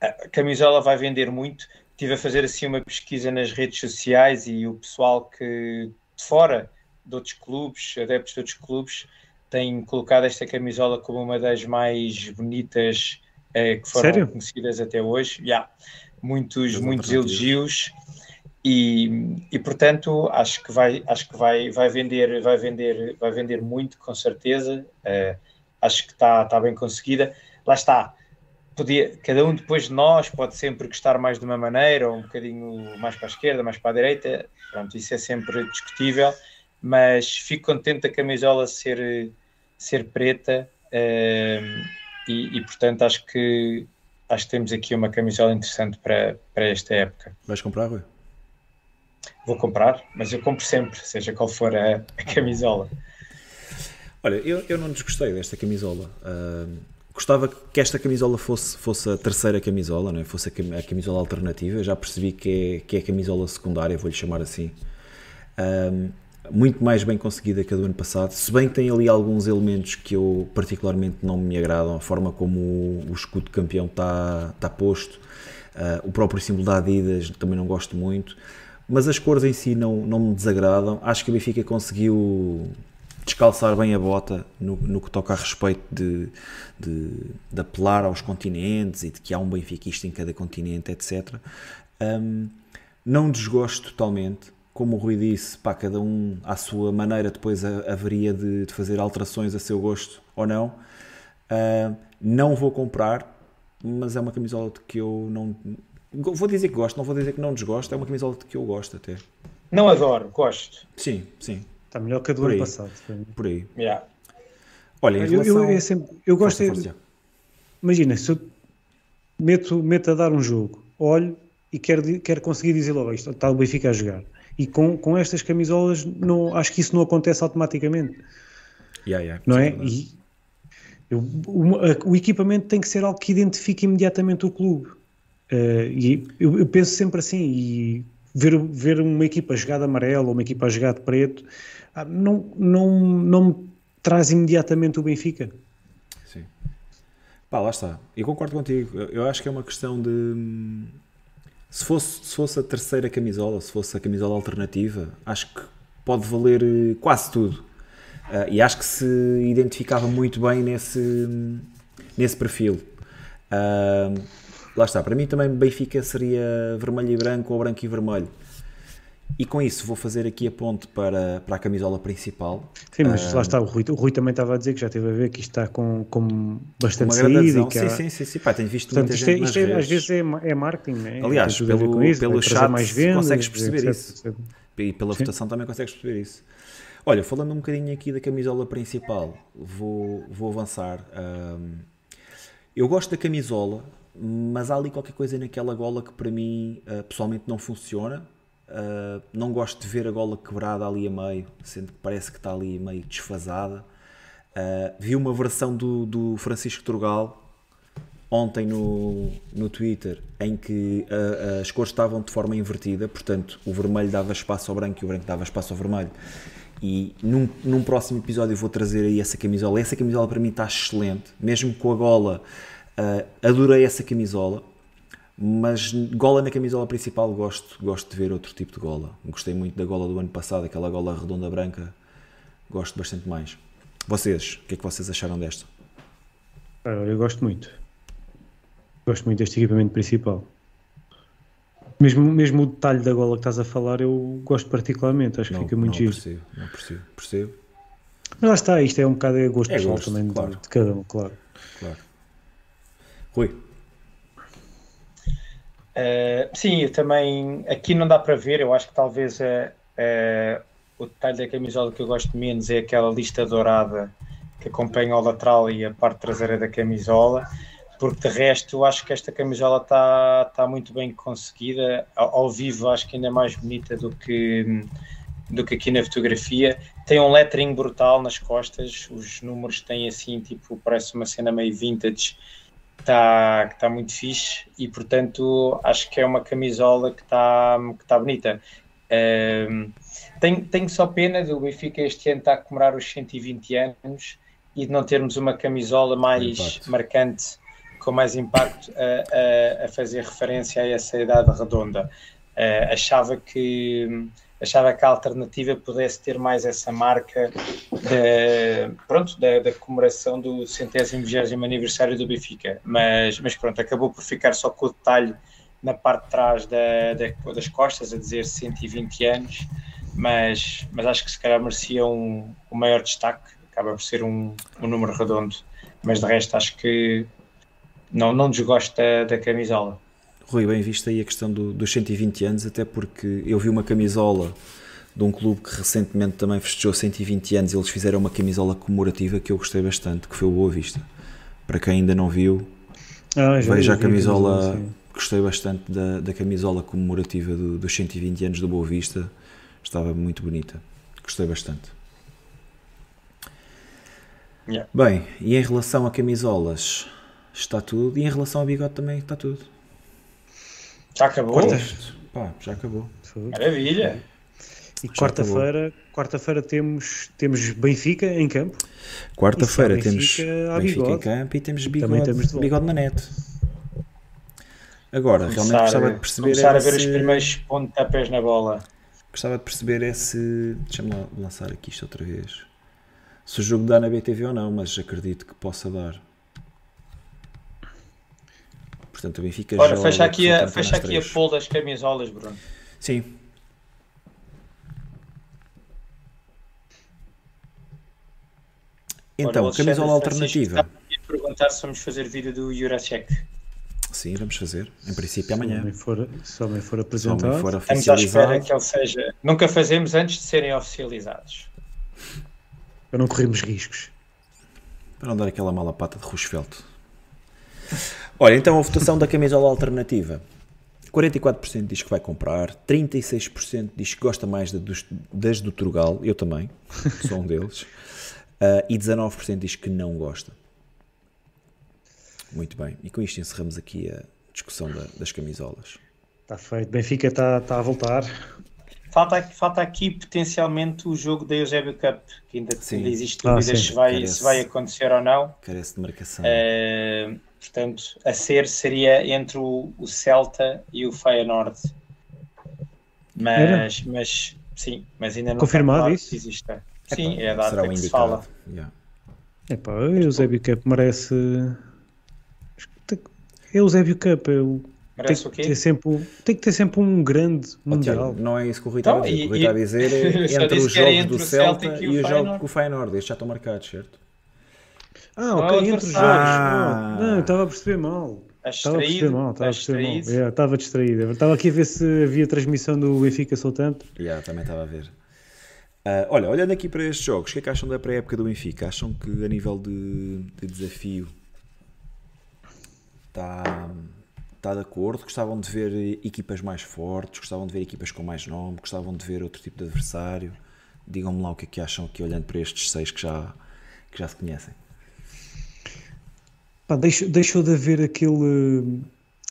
a camisola vai vender muito. Estive a fazer assim uma pesquisa nas redes sociais e o pessoal que de fora de outros clubes, adeptos de outros clubes, tem colocado esta camisola como uma das mais bonitas eh, que foram Sério? conhecidas até hoje. Yeah. Muitos, muitos elogios e, e portanto acho que vai acho que vai vai vender vai vender vai vender muito com certeza. Uh, acho que está tá bem conseguida. Lá está. Podia, cada um depois de nós pode sempre gostar mais de uma maneira, ou um bocadinho mais para a esquerda, mais para a direita. Pronto, isso é sempre discutível mas fico contente da camisola ser, ser preta uh, e, e, portanto acho que acho que temos aqui uma camisola interessante para, para esta época. Vais comprar, Rui? Vou comprar, mas eu compro sempre, seja qual for a, a camisola. Olha, eu, eu não desgostei desta camisola. Uh, gostava que esta camisola fosse, fosse a terceira camisola, não é? fosse a, camisola alternativa. Já percebi que é, que é a camisola secundária, vou-lhe chamar assim. Uh, muito mais bem conseguida que a do ano passado, se bem que tem ali alguns elementos que eu particularmente não me agradam, a forma como o, escudo de campeão está, está posto, uh, o próprio símbolo da Adidas também não gosto muito, mas as cores em si não, não me desagradam, acho que a Benfica conseguiu descalçar bem a bota no, no que toca a respeito de, de, de, apelar aos continentes e de que há um benfiquista em cada continente, etc. Um, não desgosto totalmente, como o Rui disse, pá, cada um à sua maneira depois haveria de, de fazer alterações a seu gosto ou não. Uh, não vou comprar, mas é uma camisola de que eu não. Vou dizer que gosto, não vou dizer que não desgosto, é uma camisola de que eu gosto até. Não adoro, gosto. Sim, sim. Está melhor que a do ano passado. Por aí. Yeah. Olha, em relação... eu, eu, sempre, eu gosto. Força, força. Imagina, se eu meto, meto a dar um jogo, olho e quero, quero conseguir dizer logo isto, está o Benfica a jogar e com, com estas camisolas, não, acho que isso não acontece automaticamente. Yeah, yeah, não é? E eu, o, o, equipamento tem que ser algo que identifique imediatamente o clube. Uh, e eu, eu, penso sempre assim, e ver, ver uma equipa jogada amarelo ou uma equipa jogada preto ah, não, não, não me traz imediatamente o Benfica. Sim. Pá, lá está. Eu concordo contigo. Eu acho que é uma questão de se fosse, se fosse a terceira camisola, se fosse a camisola alternativa, acho que pode valer eh, quase tudo. Uh, e acho que se identificava muito bem nesse, nesse perfil. Uh, lá está, para mim também Benfica seria vermelho e branco ou branco e vermelho. E com isso vou fazer aqui a ponte para, para a camisola principal. Sim, mas lá está, o Rui, o Rui também estava a dizer que já teve a ver que isto está com, com bastante saída. E que há... Sim, sim, sim, sim. Pá, tenho visto Portanto, muita isto, é, isto é, às vezes é, é marketing, né? Aliás, pelo, isso, pelo chat mais vendas, consegues perceber etc, isso. Etc. E pela sim. votação também consegues perceber isso. Olha, falando um bocadinho aqui da camisola principal, vou, vou avançar. Um, eu gosto da camisola, mas há ali qualquer coisa naquela gola que para mim uh, pessoalmente não funciona Uh, não gosto de ver a gola quebrada ali a meio, sendo que parece que está ali meio desfasada. Uh, vi uma versão do, do Francisco Turgal ontem no, no Twitter em que uh, as cores estavam de forma invertida, portanto o vermelho dava espaço ao branco e o branco dava espaço ao vermelho. E num, num próximo episódio vou trazer aí essa camisola. Essa camisola para mim está excelente, mesmo com a gola. adorei essa camisola mas gola na camisola principal gosto, gosto de ver outro tipo de gola. Gostei muito da gola do ano passado, aquela gola redonda branca, gosto bastante mais. Vocês, o que é que vocês acharam desta? Eu gosto muito. Gosto muito deste equipamento principal. Mesmo, mesmo o detalhe da gola que estás a falar, eu gosto particularmente, acho que não, fica muito não giro. Percebo, não percebo, percebo. Mas lá está, isto é um bocado de gosto é pessoal gosto, também claro. de, de cada um, claro. Claro. Rui. Uh, sim, eu também. Aqui não dá para ver, eu acho que talvez uh, uh, o detalhe da camisola que eu gosto menos é aquela lista dourada que acompanha o lateral e a parte traseira da camisola. porque de resto acho que esta camisola está tá muito bem conseguida. Ao, ao, vivo acho que ainda é mais bonita do que, do que aqui na fotografia. Tem um lettering brutal nas costas, os números têm assim, tipo, parece uma cena meio vintage, está tá muito fixe e portanto acho que é uma camisola que está que tá bonita. Um, tenho, tenho só pena do Benfica este ano estar a comemorar os 120 anos e de não termos uma camisola mais Impacto. marcante com mais impacto a, a, a, fazer referência a essa idade redonda. Uh, achava que achava que a alternativa pudesse ter mais essa marca de, pronto, da, da comemoração do centésimo vigésimo aniversário do Benfica, mas, mas pronto, acabou por ficar só com o detalhe na parte de trás da, da, das costas, a dizer 120 anos, mas, mas acho que se calhar merecia um, um maior destaque, acaba por ser um, um número redondo, mas de resto acho que não, não desgosto da, da camisola. Rui, bem visto aí a questão do, dos 120 anos, até porque eu vi uma camisola de um clube que recentemente também festejou 120 anos e eles fizeram uma camisola comemorativa que eu gostei bastante, que foi o Boa Vista. Para quem ainda não viu, ah, veja a camisola, gostei bastante da, da camisola comemorativa do, dos 120 anos do Boa Vista, estava muito bonita, gostei bastante. Yeah. Bem, e em relação a camisolas, está tudo. E em relação ao bigode também está tudo. Já acabou? Pá, já acabou. Maravilha. E quarta-feira, quarta-feira temos, temos Benfica em campo. Quarta-feira temos Benfica em campo e temos bigode, temos bigode na net. Agora, começar, realmente gostava de perceber. Começar esse... a ver os primeiros pontapés na bola. Gostava de perceber esse. Deixa-me lançar aqui isto outra vez. Se o jogo dá na BTV ou não, mas acredito que possa dar. Portanto, o Benfica Ora, fecha aqui, a, fecha aqui a pool das camisolas, Bruno. Sim. Então, Ora, camisola alternativa. perguntar se vamos fazer vídeo do Jurasek. Sim, vamos fazer. Em princípio, amanhã. Se for, se homem for apresentado. Se for Estamos à espera que ele seja. Nunca fazemos antes de serem oficializados. Para não corrermos riscos. Para não dar aquela mala pata de Roosevelt. Olha, então a votação da camisola alternativa. 44% diz que vai comprar, 36% diz que gosta mais das do Turgal, eu também, sou um deles, uh, e 19% diz que não gosta. Muito bem, e com isto encerramos aqui a discussão da, das camisolas. Está feito, Benfica está, está a voltar. Falta, falta aqui potencialmente o jogo da Eusébio Cup, que ainda, ainda existe dúvidas ah, se, vai, se vai acontecer ou não. Carece de marcação. Uh, Portanto, a ser seria entre o, o Celta e o Feyenoord. Mas, mas sim, mas ainda não Confirmado isso? existe. Sim, é a data que indicado. se fala. Yeah. Epá, o Eusébio Cup merece. É o Eusébio Cup, é Merece tem, o quê? Ter sempre, tem que ter sempre um grande mundial. Tiago, não é isso que o Rui então, está a dizer. O Rui está a dizer é entre os jogos entre do Celta e, e os jogos com o Feyenoord. Estes já estão marcados, certo? Ah, ok, entre os jogos. Ah. Não, estava a perceber mal. Estava a perceber mal, estava a perceber mal. Yeah, estava distraído. Estava aqui a ver se havia transmissão do Benfica Soltanto. Yeah, também estava a ver. Uh, olha, olhando aqui para estes jogos, o que é que acham da pré-época do Benfica? Acham que a nível de, de desafio está, está de acordo? Gostavam de ver equipas mais fortes? Gostavam de ver equipas com mais nome? Gostavam de ver outro tipo de adversário? Digam-me lá o que é que acham aqui olhando para estes seis que já, que já se conhecem. Pá, deixou, deixou de haver aquele,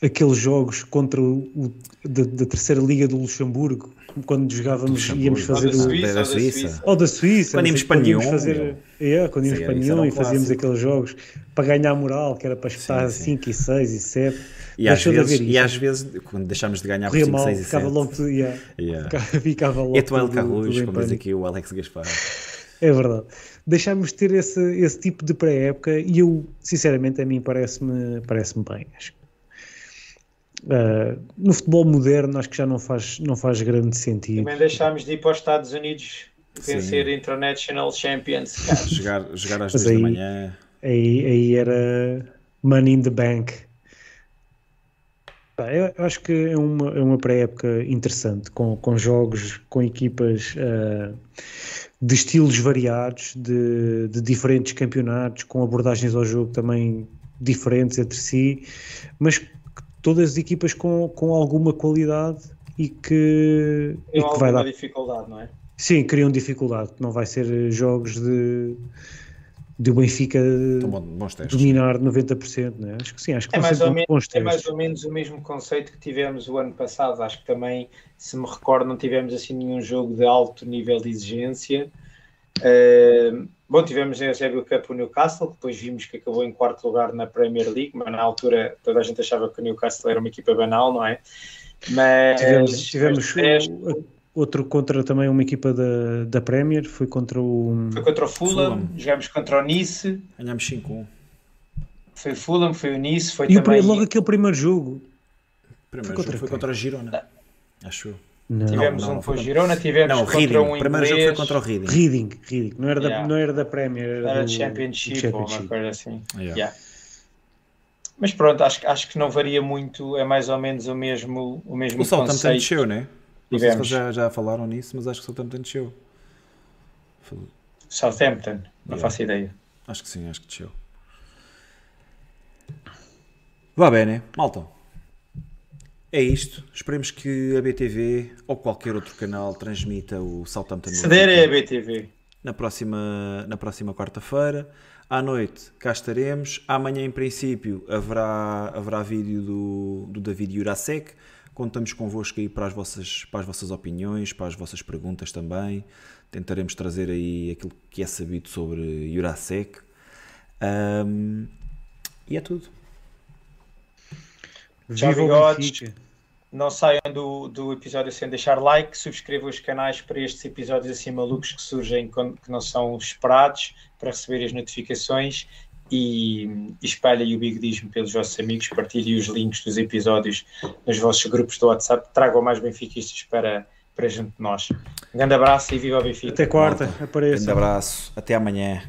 aqueles jogos contra o, da, da, terceira liga do Luxemburgo, quando jogávamos, Luxemburgo. íamos fazer ou da Suíça, o, da Suíça. Ou da Suíça. Quando íamos para Nyon. Fazer, é, quando íamos para Nyon e fazíamos aqueles jogos para ganhar moral, que era para espetar 5 e 6 e 7. E às, vezes, e às vezes, quando deixámos de ganhar por 5, 6 e 7, ficava logo, yeah, yeah. ficava logo. Etoile Carlos, como diz aqui o Alex Gaspar. É verdade deixámos de ter esse, esse tipo de pré-época e eu, sinceramente, a mim parece-me parece bem. Acho. Uh, no futebol moderno acho que já não faz, não faz grande sentido. Também deixámos de ir para os Estados Unidos vencer Sim. International Champions. jogar, jogar às 2 da manhã. Aí, aí era Money in the Bank. Eu acho que é uma, é uma pré-época interessante, com, com jogos, com equipas uh, de estilos variados, de, de, diferentes campeonatos, com abordagens ao jogo também diferentes entre si, mas todas as equipas com, com alguma qualidade e que, e que vai dar dificuldade, não é? Sim, criam dificuldade. Não vai ser jogos de de o Benfica dominar 90%, não é? Acho que sim, acho que é mais, ou menos, é mais ou menos o mesmo conceito que tivemos o ano passado. Acho que também, se me recordo, não tivemos assim nenhum jogo de alto nível de exigência. Uh, bom, tivemos em Eusébio Cup o Newcastle, que depois vimos que acabou em quarto lugar na Premier League, mas na altura toda a gente achava que o Newcastle era uma equipa banal, não é? Mas tivemos, tivemos o, Outro contra também uma equipa da, da Premier, foi contra o. Foi contra o Fulham, Fulham. jogámos contra o Nice. Ganhámos 5-1. Foi o Fulham, foi o Nice, foi e também. E logo aquele primeiro jogo. Primeiro foi contra, jogo foi contra a Girona. Acho eu. Não, tivemos não, um o Girona, tivemos não, contra Reading. um O primeiro jogo foi contra o Reading. Reading, Reading. Não, era yeah. da, não era da Premier, era, era do, Championship, Championship, ou uma coisa assim. Yeah. Yeah. Mas pronto, acho, acho que não varia muito, é mais ou menos o mesmo, o mesmo o conceito. O Southampton desceu, não é? Não sei se já, já falaram nisso, mas acho que Southampton desceu. Southampton, não yeah. faço ideia. Acho que sim, acho que desceu. Vá bem, né? Malta. É isto. Esperemos que a BTV ou qualquer outro canal transmita o Southampton. Se der é a BTV. Na próxima, na próxima quarta-feira. À noite cá estaremos. Amanhã, em princípio, haverá, haverá vídeo do, do David Jurasek Contamos convosco aí para as, vossas, para as vossas opiniões, para as vossas perguntas também. Tentaremos trazer aí aquilo que é sabido sobre Jurasek. Um, e é tudo. Tchau, bigodes. Não saiam do, do episódio sem deixar like, subscrevam os canais para estes episódios assim malucos que surgem que não são esperados para receber as notificações e, e espalhem o bigodismo pelos vossos amigos, partilhem os links dos episódios nos vossos grupos do WhatsApp, tragam mais benfiquistas para, para junto de nós. Um grande abraço e viva o Benfica. Até quarta, apareça. Um grande abraço, até amanhã.